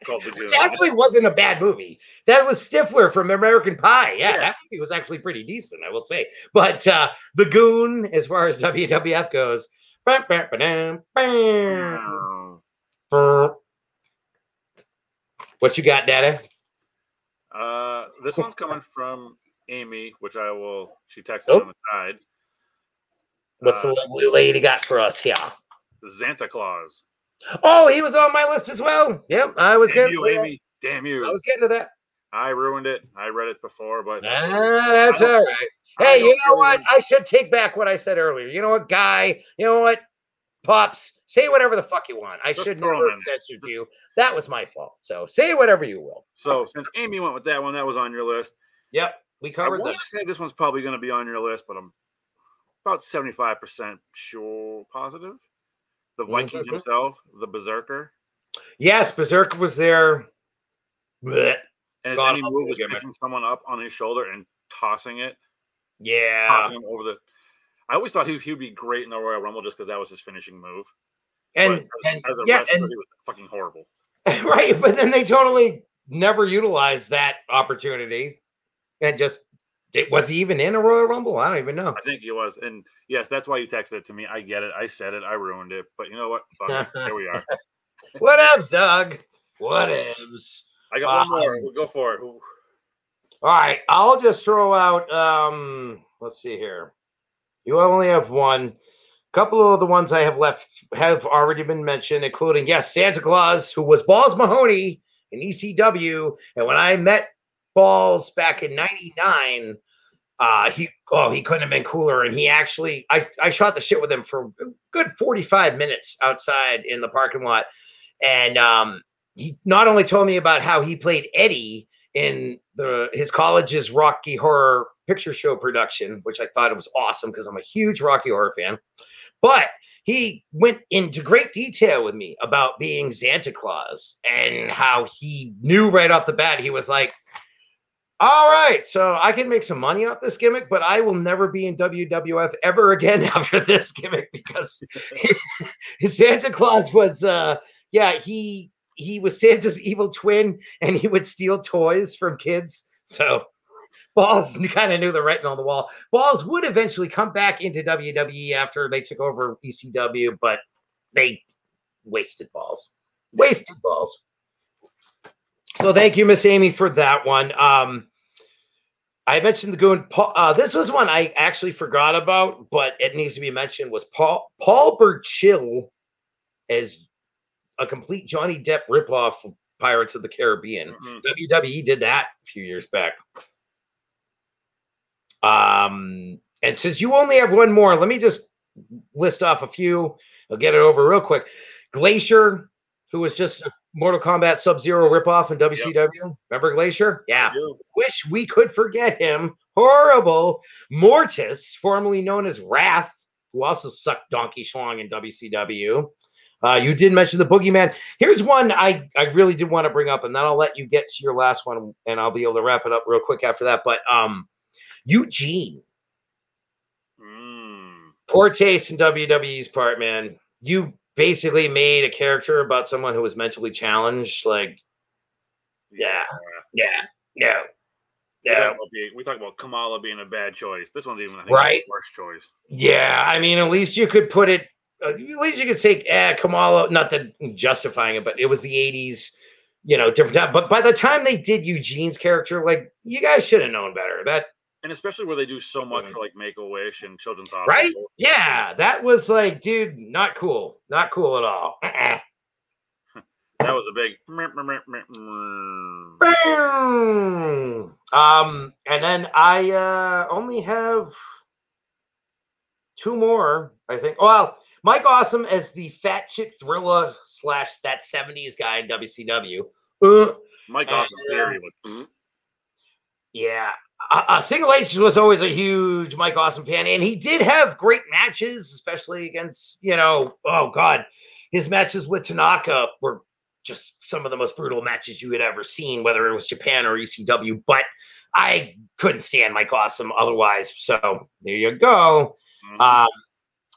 Called the Which Goon. actually wasn't a bad movie. That was Stifler from American Pie. Yeah, Yeah. that movie was actually pretty decent, I will say. But uh The Goon, as far as WWF goes, bam, bam, ba-dam, bam, what you got, Daddy? Uh, this one's coming from Amy, which I will. She texted Oh. on the side. What's the Uh, lovely lady got for us here? Santa Claus. Oh, he was on my list as well. Yep, I was Damn getting you, to that. Damn you. I was getting to that. I ruined it. I read it before, but Ah, that's all right. Hey, you know what? really- I should take back what I said earlier. You know what, guy? You know what? Pops, say whatever the fuck you want. I Just should throw never have in. censored you. That was my fault. So say whatever you will. So since Amy went with that one, that was on your list. Yep, we I covered want to say this one's probably going to be on your list, but I'm about 75% sure positive. The Viking Mhm. himself, the Berserker. Yes, Berserk was there. Blech. And his God move was picking someone up on his shoulder and tossing it, Yeah. tossing him over the. I always thought he, he would be great in the Royal Rumble just because that was his finishing move. And, as, and as a yeah, wrestler, and he was fucking horrible. right, but then they totally never utilized that opportunity. And just it was he even in a Royal Rumble? I don't even know. I think he was, and yes, that's why you texted it to me. I get it. I said it. I ruined it. But you know what? Fuck it. Here we are. Whatevs, Doug. Whatevs. I got one Uh, more. We'll go for it. Who- All right, I'll just throw out. Um, let's see here. You only have one. A couple of the ones I have left have already been mentioned, including yes, Santa Claus, who was Balls Mahoney in ECW, and when I met Balls back in '99, uh, he oh he couldn't have been cooler, and he actually I I shot the shit with him for good 45 minutes outside in the parking lot, and um, he not only told me about how he played Eddie in the his college's Rocky Horror Picture Show production, which I thought it was awesome because I'm a huge Rocky Horror fan. But he went into great detail with me about being Santa Claus and how he knew right off the bat. He was like, "All right, so I can make some money off this gimmick, but I will never be in WWF ever again after this gimmick because Santa Claus was, uh, yeah, he he was Santa's evil twin, and he would steal toys from kids. So Balls kind of knew the writing on the wall. Balls would eventually come back into WWE after they took over ECW, but they wasted balls. Wasted balls. So thank you, Miss Amy, for that one. Um, I mentioned the Goon. Paul, uh, this was one I actually forgot about, but it needs to be mentioned. Was Paul Paul Burchill as a complete Johnny Depp ripoff of Pirates of the Caribbean? Mhm. WWE did that a few years back. Um, and since you only have one more, let me just list off a few. I'll get it over real quick. Glacier, who was just a Mortal Kombat Sub Zero ripoff in WCW. Remember Glacier? Yeah. Wish we could forget him. Horrible. Mortis, formerly known as Wrath, who also sucked Donkey Schlong in WCW. Uh, you did mention the Boogeyman. Here's one I, I really did want to bring up, and then I'll let you get to your last one, and I'll be able to wrap it up real quick after that. But um, Eugene, Mm. poor taste in WWE's part, man. You basically made a character about someone who was mentally challenged. Like, yeah, yeah, no, We talk, being, we talk about Kamala being a bad choice. This one's even think, Right. a worse choice. Yeah, I mean, at least you could put it. Uh, at least you could say, "Eh, Kamala." Not that justifying it, but it was the '80s, you know, different time. But by the time they did Eugene's character, like you guys should have known better. That And especially where they do so much for like Make a Wish and Children's Hospital. right? Yeah, that was like, dude, not cool, not cool at all. Uh-uh. That was a big. Um, and then I uh only have two more, I think. Well, Mike Awesome as the fat chick thriller slash that 70s guy in WCW. Uh, Mike Awesome theory was yeah. Uh, uh, Single H was always a huge Mike Awesome fan, and he did have great matches, especially against, you know, oh God, his matches with Tanaka were just some of the most brutal matches you had ever seen, whether it was Japan or ECW. But I couldn't stand Mike Awesome otherwise. So there you go. Mhm. Um,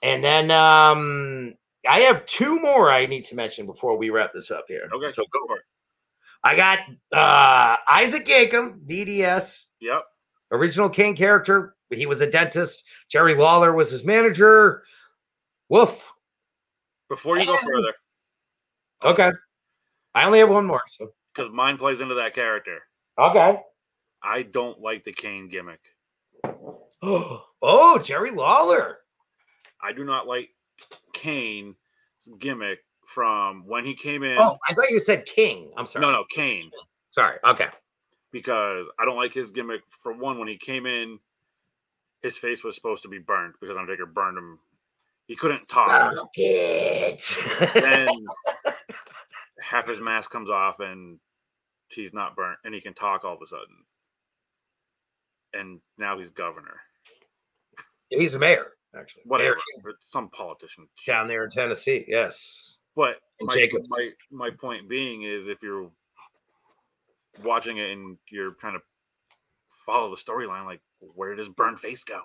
and then um, I have two more I need to mention before we wrap this up here. okay, So go for it. I got uh, Isaac Yankem, DDS, Yep. Original Kane character. He was a dentist. Jerry Lawler was his manager. Woof. Before you go further, Okay. I only have one more. So because mine plays into that character. okay. I don't like the Kane gimmick. oh, Jerry Lawler. I do not like Kane's gimmick from when he came in. Oh, I thought you said King. I'm sorry. no, no, Kane. Sorry. Okay. Because I don't like his gimmick. For one, when he came in, his face was supposed to be burned because Undertaker burned him. He couldn't talk. Then half his mask comes off and he's not burnt and he can talk all of a sudden. And now he's governor. He's a mayor, actually. Whatever. Mayor Some politician. down there in Tennessee. Yes. But And my, Jacobs. my my point being is if you're watching it and you're trying to follow the storyline, like where does burn face go?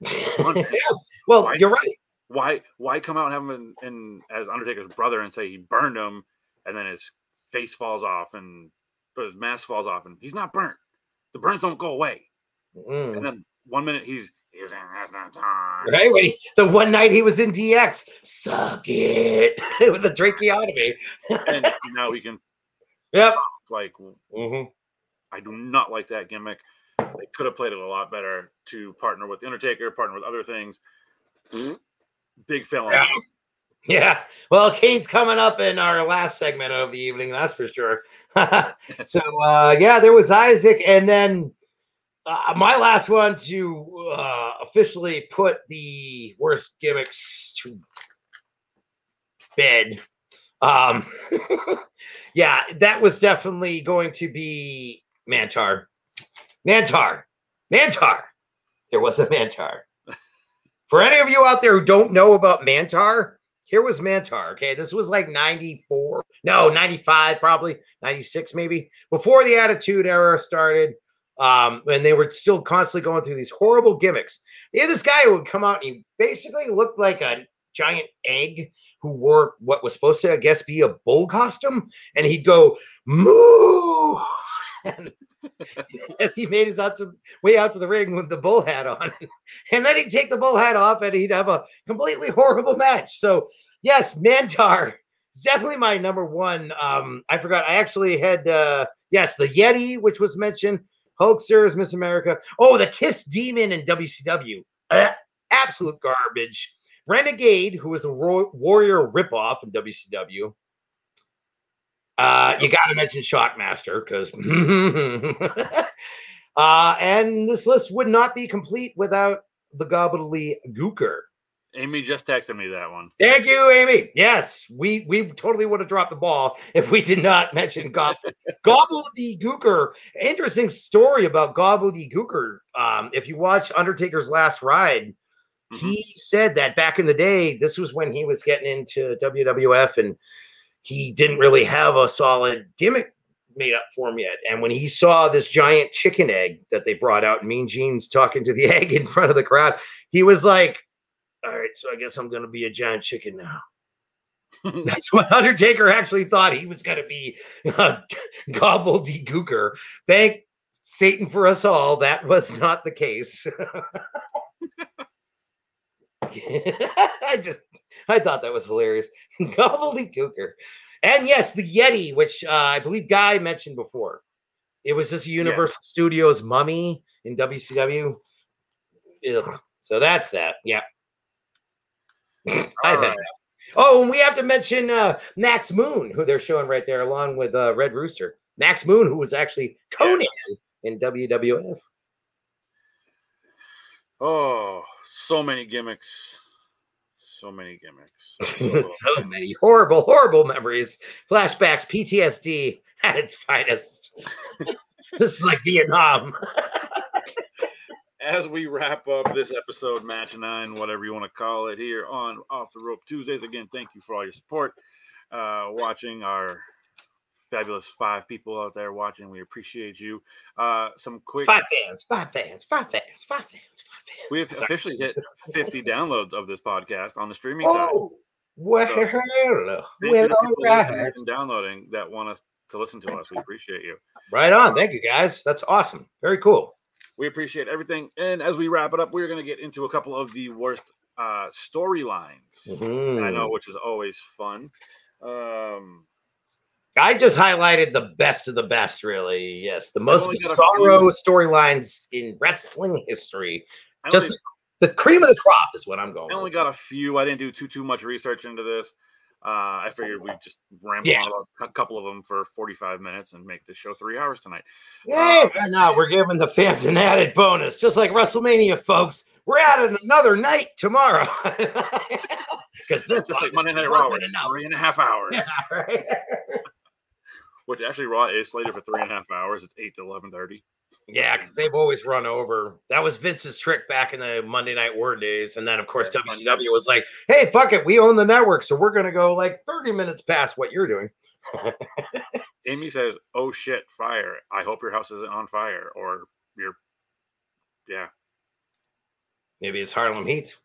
man. well, Why- you're right. Why why come out and have him in, in as Undertaker's brother and say he burned him and then his face falls off and his mask falls off and he's not burnt. The burns don't go away. Mm. And then one minute he's he was in wrestling time. Right? When he, the one night he was in DX, suck it with the tracheotomy. and now he can Yep. Like hmm I do not like that gimmick. They could have played it a lot better to partner with the Undertaker, partner with other things. Big fail Yeah. Yeah. Well, Kane's coming up in our last segment of the evening, that's for sure. so, uh, yeah, there was Isaac. And then uh, my last one to uh, officially put the worst gimmicks to bed. Um, yeah, that was definitely going to be Mantaur. Mantaur. Mantaur. There was a Mantaur. For any of you out there who don't know about Mantaur, here was Mantaur. Okay, this was like 94, no, 95, probably 96, maybe before the Attitude Era started. Um, and they were still constantly going through these horrible gimmicks. They had this guy who would come out and he basically looked like a giant egg who wore what was supposed to, I guess, be a bull costume, and he'd go moo. And as he made his out to way out to the ring with the bull hat on, and then he'd take the bull hat off, and he'd have a completely horrible match. So yes, Mantaur is definitely my number one. Um, I forgot. I actually had uh, yes, the Yeti, which was mentioned. Hulksters, Miss America. Oh, the Kiss Demon in WCW. Uh, absolute garbage. Renegade, who was the Ro- Warrior ripoff in WCW. Uh, you got to mention Shockmaster because, uh, and this list would not be complete without the Gobbly Gooker. Amy just texted me that one. Thank you, Amy. Yes, we we totally would have dropped the ball if we did not mention Gobble Gooker. Interesting story about Gobble Gooker. Um, if you watch Undertaker's Last Ride, Mhm. he said that back in the day, this was when he was getting into WWF and he didn't really have a solid gimmick made up for him yet. And when he saw this giant chicken egg that they brought out, Mean Gene's talking to the egg in front of the crowd, he was like, All right, so I guess I'm going to be a giant chicken now. That's what Undertaker actually thought he was going to be uh, gobbledygooker. Thank Satan for us all. That was not the case. I just, I thought that was hilarious. Gobbledygooker. And yes, the Yeti, which uh, I believe Guy mentioned before. It was just Universal Studios mummy in WCW. Ugh. So that's that. Yeah. I've had right. that. Oh, and we have to mention uh, Max Moon, who they're showing right there, along with uh, Red Rooster. Max Moon, who was actually Konnan in WWF. Oh, so many gimmicks. So many gimmicks. So- so many horrible, horrible memories, flashbacks, PTSD at its finest. this is like Vietnam. as we wrap up this episode, match nine, whatever you want to call it, here on Off the Rope Tuesdays. Again, thank you for all your support. Uh, watching our fabulous five people out there watching, we appreciate you. Uh, some quick, Five fans, five fans, five fans, five fans, five fans. we have Sorry. officially hit 50 downloads of this podcast on the streaming side. Oh, well, Thank you well, all right. downloading that want us to listen to us. We appreciate you. Right on. Thank you guys. That's awesome. Very cool. We appreciate everything. And as we wrap it up, we're going to get into a couple of the worst uh, storylines. Mhm. I know, which is always fun. Um, I just highlighted the best of the best, really. Yes, the most sorrow storylines in wrestling history. I Just only, the cream of the crop is what I'm going. I only with. got a few. I didn't do too too much research into this. Uh, I figured we'd just ramble Yeah. on a couple of them for 45 minutes and make this show three hours tonight. Hey, no, we're giving the fans an added bonus, just like WrestleMania, folks. We're adding another night tomorrow. Because this is like Monday Night Raw, three and a half hours. Yeah, right. Which actually Raw is slated for three and a half hours. It's eight to eleven thirty. Yeah, because they've always run over. That was Vince's trick back in the Monday Night War days. And then, of course, Yeah, WCW was like, hey, fuck it. We own the network. So we're going to go like 30 minutes past what you're doing. Amy says, "Oh shit, fire! I hope your house isn't on fire, or your yeah." Maybe it's Harlem Heat.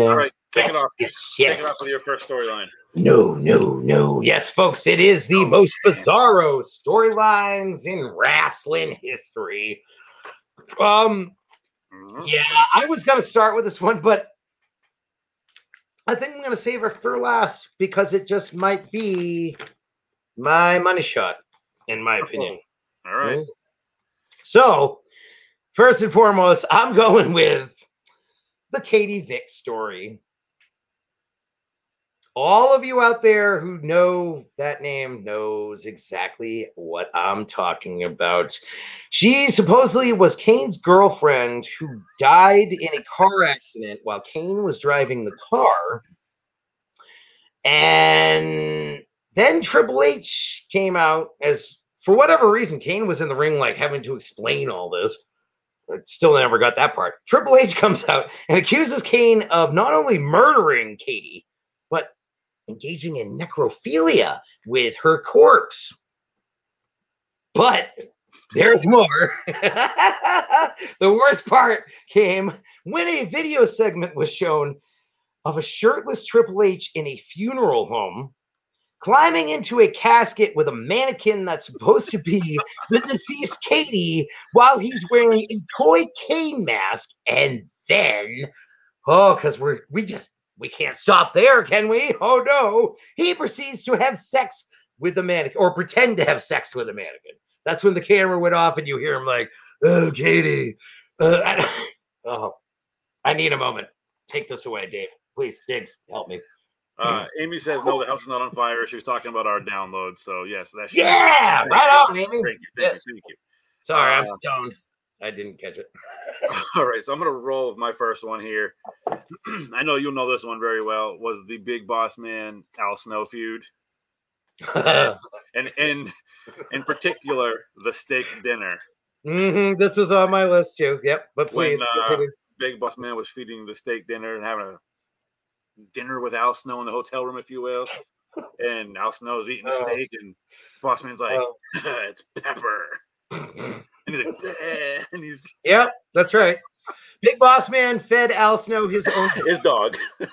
All All right. right, take Yes, it off. yes, Take yes. it off with your first storyline. No, no, no. Yes, folks, it is the most bizarro storylines in wrestling history. Um, Mhm. yeah, I was gonna start with this one, but I think I'm gonna save it for last because it just might be my money shot, in my opinion. All right. So, first and foremost, I'm going with the Katie Vick story. All of you out there who know that name knows exactly what I'm talking about. She supposedly was Kane's girlfriend who died in a car accident while Kane was driving the car. And then Triple H came out as for whatever reason, Kane was in the ring, like having to explain all this. But still never got that part. Triple H comes out and accuses Kane of not only murdering Katie, but engaging in necrophilia with her corpse. But there's more. the worst part came when a video segment was shown of a shirtless Triple H in a funeral home climbing into a casket with a mannequin that's supposed to be the deceased Katie while he's wearing a toy Kane mask. And then, oh, because we're we just we can't stop there, can we? Oh no, he proceeds to have sex with the mannequin or pretend to have sex with the mannequin. That's when the camera went off and you hear him like, "Oh, Katie, uh, I, oh, I need a moment. Take this away, Dave. Please, Diggs, help me." Uh, Amy says, "No, the house is not on fire." She was talking about our download, so yes, that's Yeah, right on, Amy. Thank you, thank Yes. you, thank you. Sorry, I'm Uh, stoned. I didn't catch it. All right, so I'm gonna roll with my first one here. I know you'll know this one very well. Was the Big Boss Man Al Snow feud, and in in particular the steak dinner. hmm This was on my list too. Yep, but When, please uh, continue. Big Boss Man was feeding the steak dinner and having a dinner with Al Snow in the hotel room, if you will. And Al Snow's eating the Oh. steak, and Boss Man's like, Oh. "It's pepper," and he's like, "Eh," and he's Yep, that's right. Big Boss Man fed Al Snow his own, his dog.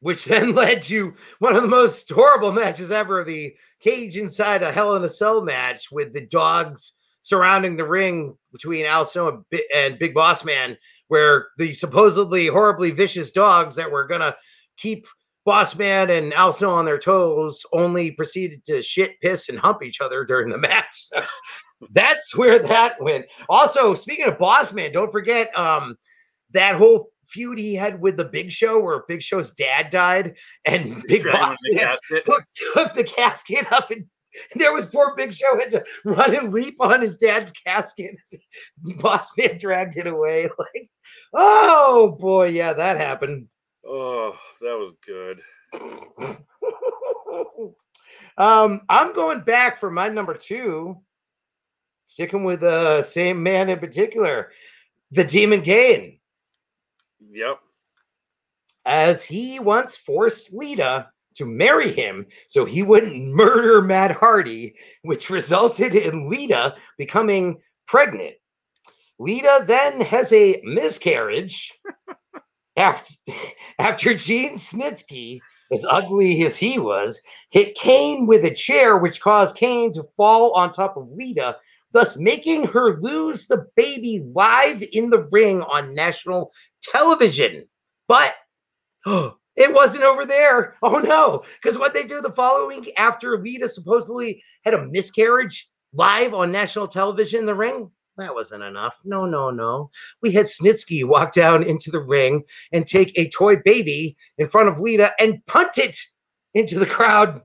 which then led to one of the most horrible matches ever the cage inside a Hell in a Cell match with the dogs surrounding the ring between Al Snow and, Bi- and Big Boss Man, where the supposedly horribly vicious dogs that were going to keep Boss Man and Al Snow on their toes only proceeded to shit, piss, and hump each other during the match. That's where that went. Also, speaking of Boss Man, don't forget um that whole feud he had with the Big Show, where Big Show's dad died, and Big Boss Man took, took the casket up, and there was poor Big Show had to run and leap on his dad's casket. Boss Man dragged it away. Like, oh boy, yeah, that happened. Oh, that was good. um, I'm going back for my number two, sticking with the same man in particular, the Demon Kane, Yep. as he once forced Lita to marry him so he wouldn't murder Matt Hardy, which resulted in Lita becoming pregnant. Lita then has a miscarriage after after Gene Snitsky, as ugly as he was, hit Kane with a chair, which caused Kane to fall on top of Lita, thus making her lose the baby live in the ring on national television. But it wasn't over there. Oh no, because what they do the following after Lita supposedly had a miscarriage live on national television in the ring. That wasn't enough. No, no, no. We had Snitsky walk down into the ring and take a toy baby in front of Lita and punt it into the crowd.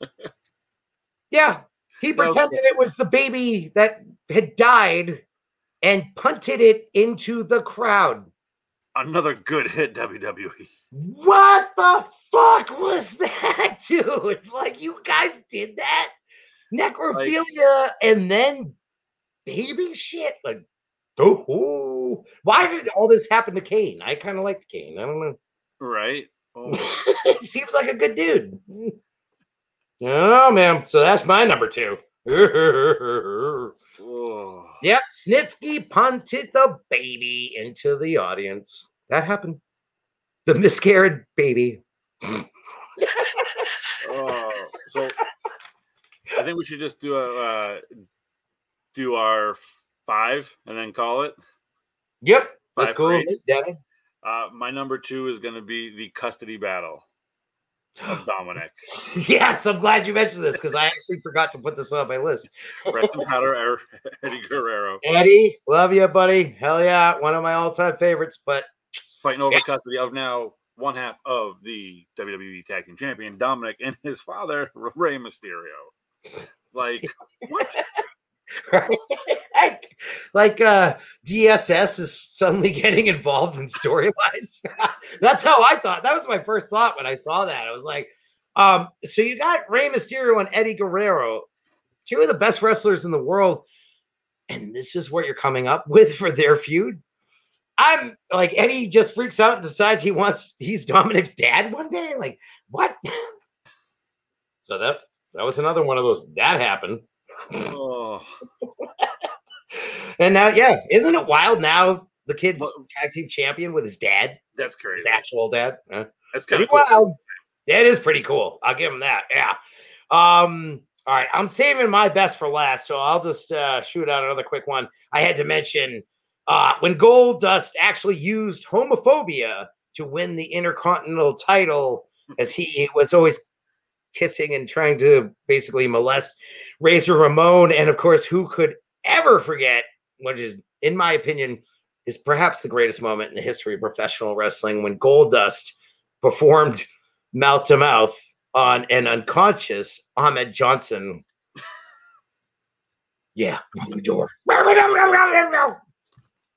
yeah, he pretended it was the baby that had died and punted it into the crowd. Another good hit, WWE. What the fuck was that, dude? Like, you guys did that? Necrophilia and then baby shit? Like, oh, why did all this happen to Kane? I kind of liked Kane. I don't know. Right? Oh, he seems like a good dude. Oh, man. So that's my number two. oh. Yep, Snitsky punted the baby into the audience. That happened. The miscarried baby. Oh, so I think we should just do a uh, do our five and then call it. Yep, that's cool. Uh, my number two is going to be the custody battle of Dominik. Yes, I'm glad you mentioned this because I actually forgot to put this on my list. Rest in powder, Er- Eddie Guerrero Eddie, love you, buddy. Hell yeah, one of my all-time favorites. But fighting over Yeah. custody of now one half of the WWE Tag Team Champion Dominik and his father Rey Mysterio. Like what? Like, like uh, DSS is suddenly getting involved in storylines. That's how I thought. That was my first thought when I saw that. I was like, um, so you got Rey Mysterio and Eddie Guerrero, two of the best wrestlers in the world, and this is what you're coming up with for their feud. I'm like Eddie just freaks out and decides he wants he's Dominik's dad one day. Like what? so that that was another one of those that happened. Oh, And now, yeah, isn't it wild now? The kid's Well- tag team champion with his dad, that's crazy. his actual dad. Huh? That's kind Pretty of cool. wild. That is pretty cool. I'll give him that. Yeah. Um. All right, I'm saving my best for last, so I'll just uh, shoot out another quick one. I had to mention uh, when Goldust actually used homophobia to win the Intercontinental title, as he was always kissing and trying to basically molest Razor Ramon, and of course, who could ever forget, which is, in my opinion, is perhaps the greatest moment in the history of professional wrestling when Goldust performed mouth to mouth on an unconscious Ahmed Johnson. Yeah, open the door.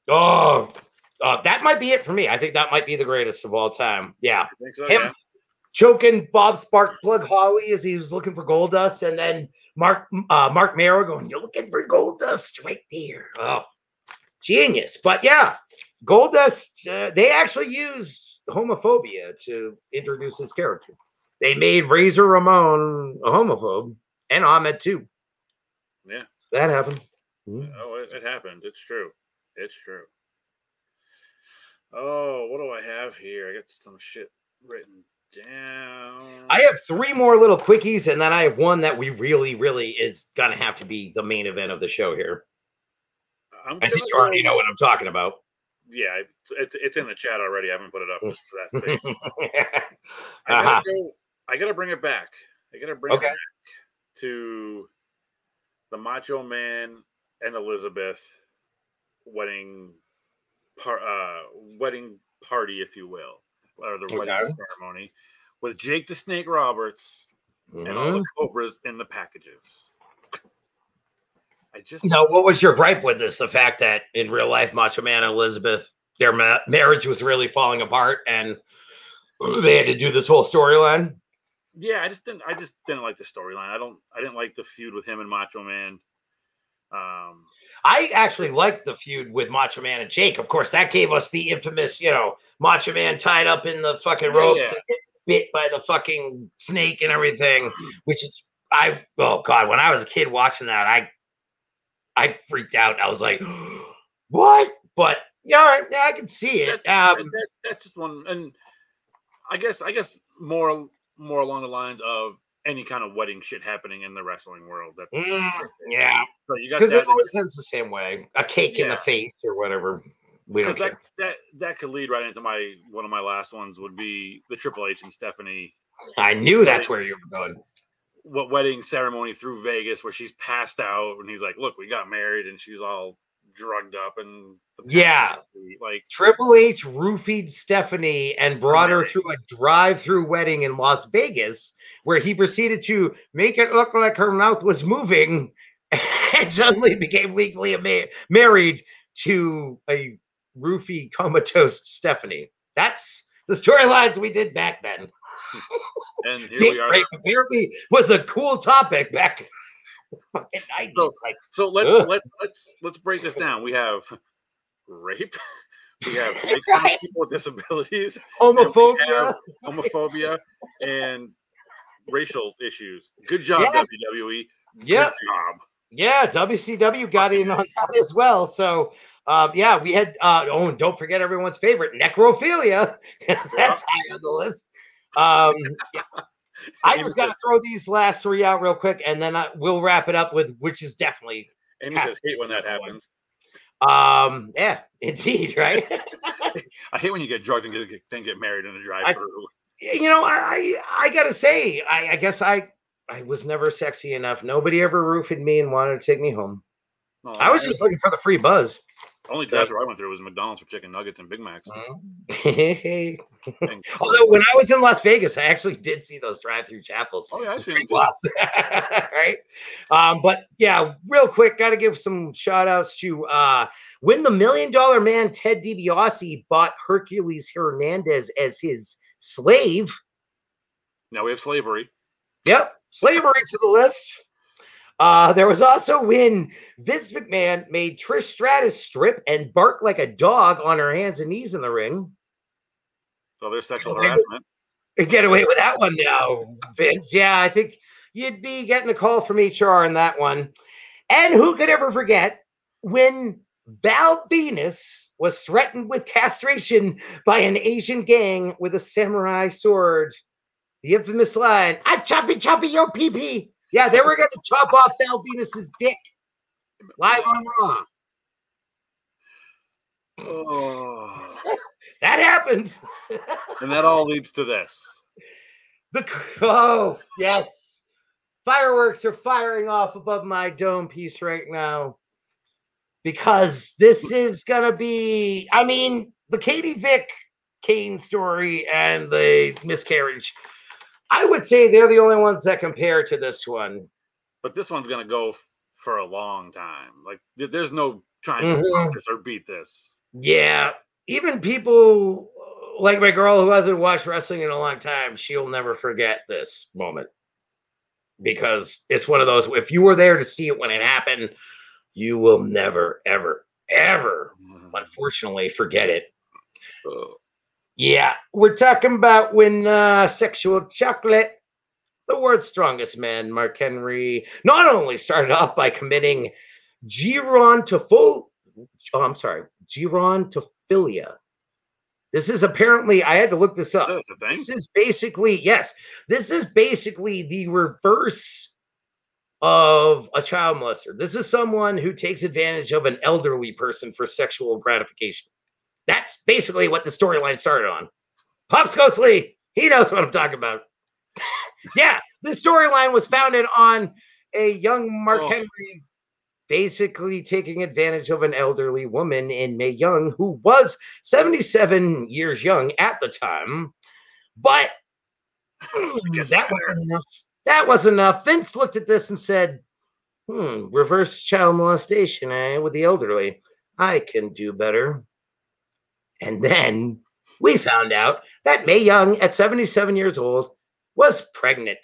Oh, uh, that might be it for me. I think that might be the greatest of all time. Yeah, so, him yeah. choking Bob Sparkplug Holly as he was looking for Goldust, and then Mark uh, Mark Mero going, "You're looking for gold dust right there." Oh, genius! But yeah, Goldust. Uh, they actually used homophobia to introduce his character. They made Razor Ramon a homophobe, and Ahmed too. Yeah. That happened. Mm. Oh, it, it happened. It's true. It's true. Oh, what do I have here? I got some shit written down. I have three more little quickies, and then I have one that we really, really is gonna have to be the main event of the show here. I'm I think you already know what I'm talking about. Yeah, it's, it's it's in the chat already. I haven't put it up just for that sake. I uh-huh. gotta go. I gotta bring it back. I gotta bring Okay. it back to the Macho Man and Elizabeth wedding par- uh, wedding party, if you will, or the wedding Okay. ceremony with Jake the Snake Roberts and all the mm-hmm. Cobras in the packages. I just Now, what was your gripe with this? The fact that in real life, Macho Man and Elizabeth, their ma- marriage was really falling apart, and they had to do this whole storyline. yeah, I just didn't. I just didn't like the storyline. I don't. I didn't like the feud with him and Macho Man. Um, I actually liked the feud with Macho Man and Jake. Of course, that gave us the infamous, you know, Macho Man tied up in the fucking ropes yeah. and bit by the fucking snake and everything, which is I oh god, when I was a kid watching that, I I freaked out. I was like, what? But Yeah, all right. Yeah, I can see it. That- Um, that- that's just one, and I guess I guess more more along the lines of any kind of wedding shit happening in the wrestling world. That's mm, yeah, So you got because that. it always ends the same way. A cake in the face or whatever. Because care. that, that that could lead right into my one of my last ones would be the Triple H and Stephanie I knew that's where you were going. what wedding ceremony through Vegas where she's passed out and he's like, "Look, we got married," and she's all drugged up and Yeah. like Triple H roofied Stephanie and brought her through a drive-through wedding in Las Vegas, where he proceeded to make it look like her mouth was moving, and suddenly became legally ama- married to a roofie comatose Stephanie. That's the storylines we did back then. and here Date we are. rape apparently was a cool topic back. In the fucking 90s. So- like, So let's Ugh. let's let's let's break this down. We have rape. We have make Right. people with disabilities, homophobia. have homophobia, and racial issues. Good job, Yeah. WWE. Yeah. Good job. Yeah, WCW got in on that as well. So, um, yeah, we had. Uh, oh, and don't forget everyone's favorite, necrophilia, because that's high on the list. Um, yeah. I just got to throw these last three out real quick, and then I, we'll wrap it up with which is definitely. Amy says, "Hate when that to be one. happens. Um, yeah, indeed, right. I hate when you get drugged and get, then get married in a drive-through." you know, I I, gotta say, I, I guess I I was never sexy enough. Nobody ever roofied me and wanted to take me home. No, I was just looking for the free buzz. Only drive-through I went through was McDonald's for chicken nuggets and Big Macs. Although when I was in Las Vegas, I actually did see those drive-through chapels. oh yeah, I see pretty them too. right? Um, but yeah, real quick, got to give some shout outs to uh, when the Million Dollar Man Ted DiBiase bought Hercules Hernandez as his slave. Now we have slavery. Yep, slavery to the list. Uh, there was also when Vince McMahon made Trish Stratus strip and bark like a dog on her hands and knees in the ring. So there's sexual harassment. Get away with that one now, Vince. Yeah, I think you'd be getting a call from HR on that one. And who could ever forget when Val Venis was threatened with castration by an Asian gang with a samurai sword? The infamous line, I choppy choppy your pee pee. Yeah, they were going to chop off Val Venis's dick live on Raw. Oh. That happened. And that all leads to this. The oh yes, fireworks are firing off above my dome piece right now because this is gonna be. I mean, the Katie Vick Kane story and the miscarriage. I would say they're the only ones that compare to this one. But this one's gonna go f- for a long time. Like th- there's no trying to Mhm. block this or beat this. Yeah, even people uh, like my girl who hasn't watched wrestling in a long time, she'll never forget this moment because it's one of those. If you were there to see it when it happened, you will never, ever, ever, unfortunately, forget it. Yeah, we're talking about when uh, sexual chocolate, the world's strongest man, Mark Henry, not only started off by committing gerontophilia. Oh, I'm sorry, gerontophilia. This is apparently, I had to look this up. This is basically, yes, this is basically the reverse of a child molester. This is someone who takes advantage of an elderly person for sexual gratification. That's basically what the storyline started on. Pops Ghostly, he knows what I'm talking about. yeah, the storyline was founded on a young Mark Oh. Henry basically taking advantage of an elderly woman in Mae Young who was 77 years young at the time. But that wasn't enough. That wasn't enough. Vince looked at this and said, hmm, reverse child molestation, eh, with the elderly. I can do better. And then we found out that Mae Young, at 77 years old, was pregnant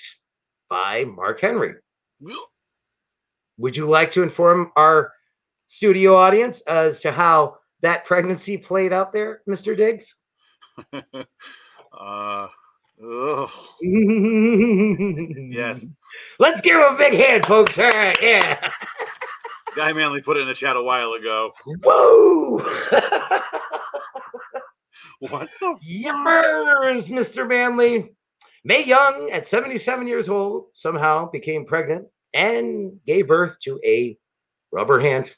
by Mark Henry. Would you like to inform our studio audience as to how that pregnancy played out there, Mr. Diggs? uh, yes. Let's give him a big hand, folks. All right, yeah. Guy Manley put it in the chat a while ago. Whoa! What the Yummers, Mr. Manley. Mae Young, at 77 years old, somehow became pregnant and gave birth to a rubber hand.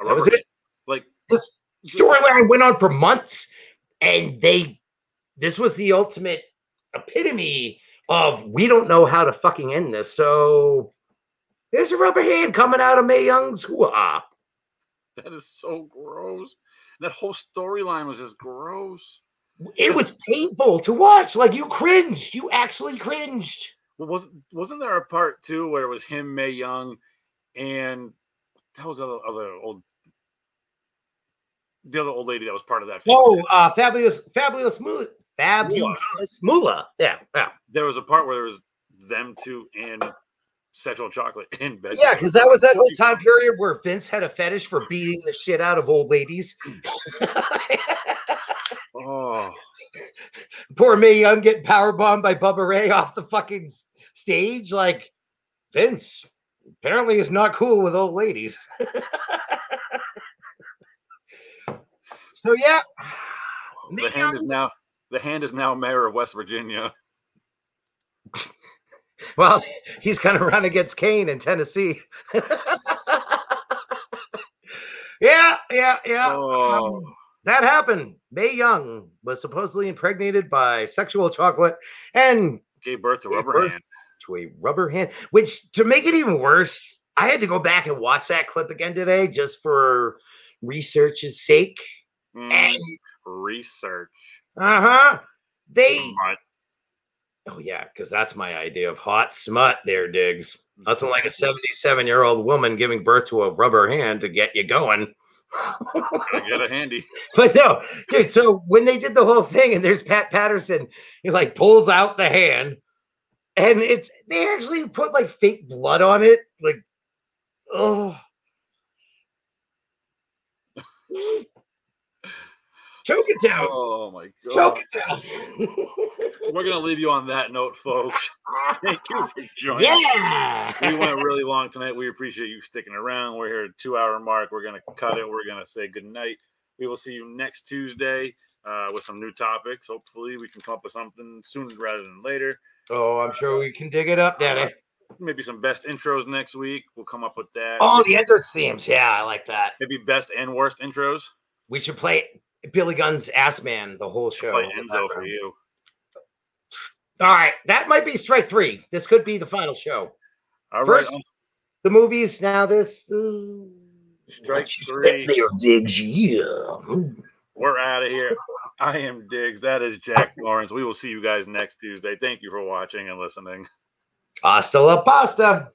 A That was rubber- it. Like This storyline went on for months, and they, this was the ultimate epitome of we don't know how to fucking end this. So there's a rubber hand coming out of Mae Young's hoo-ha. that is so gross. That whole storyline was just gross. It was painful to watch. Like you cringed. You actually cringed. Well, wasn't wasn't there a part too where it was him, Mae Young, and that was other other old the other old lady that was part of that. film. Oh, uh, fabulous, fabulous Moolah. Fabulous Moolah. Yeah, yeah. there was a part where there was them two and sexual chocolate in bed. Yeah, because that was that whole time period where Vince had a fetish for beating the shit out of old ladies. Oh, Poor me! I'm getting power bombed by Bubba Ray off the fucking stage. Like Vince apparently is not cool with old ladies. so yeah, the hand is now the hand is now mayor of West Virginia. Well, he's going to run against Kane in Tennessee. yeah, yeah, yeah. Oh, Um, that happened. Mae Young was supposedly impregnated by sexual chocolate and gave birth to gave rubber birth hand. to a rubber hand, which to make it even worse, I had to go back and watch that clip again today just for research's sake. Mm, And research. uh huh. They Smut. Oh yeah, because that's my idea of hot smut there, Diggs. Nothing like a mm-hmm. 77 year old woman giving birth to a rubber hand to get you going. Get it handy. but no, dude. So when they did the whole thing, and there's Pat Patterson, he like pulls out the hand, and it's they actually put like fake blood on it. Like, oh, choke it down, Oh my god. choke it down. We're gonna leave you on that note, folks. Thank you for joining. yeah, we went really long tonight. We appreciate you sticking around. We're here at two hour mark. We're gonna cut it. We're gonna say good night. We will see you next Tuesday uh, with some new topics. Hopefully, we can come up with something sooner rather than later. Oh, I'm sure we can dig it up, Daddy. Maybe some best intros next week. We'll come up with that. Oh, the enter themes. Yeah, I like that. Maybe best and worst intros. We should play Billy Gunn's Ass Man the whole show. Enzo for you. All right, that might be strike three. This could be the final show. All right, First- um, The movies now. This uh, strike three. there, Diggs. Yeah. We're out of here. I am Diggs. That is Jack Lawrence. We will see you guys next Tuesday. Thank you for watching and listening. Hasta la pasta.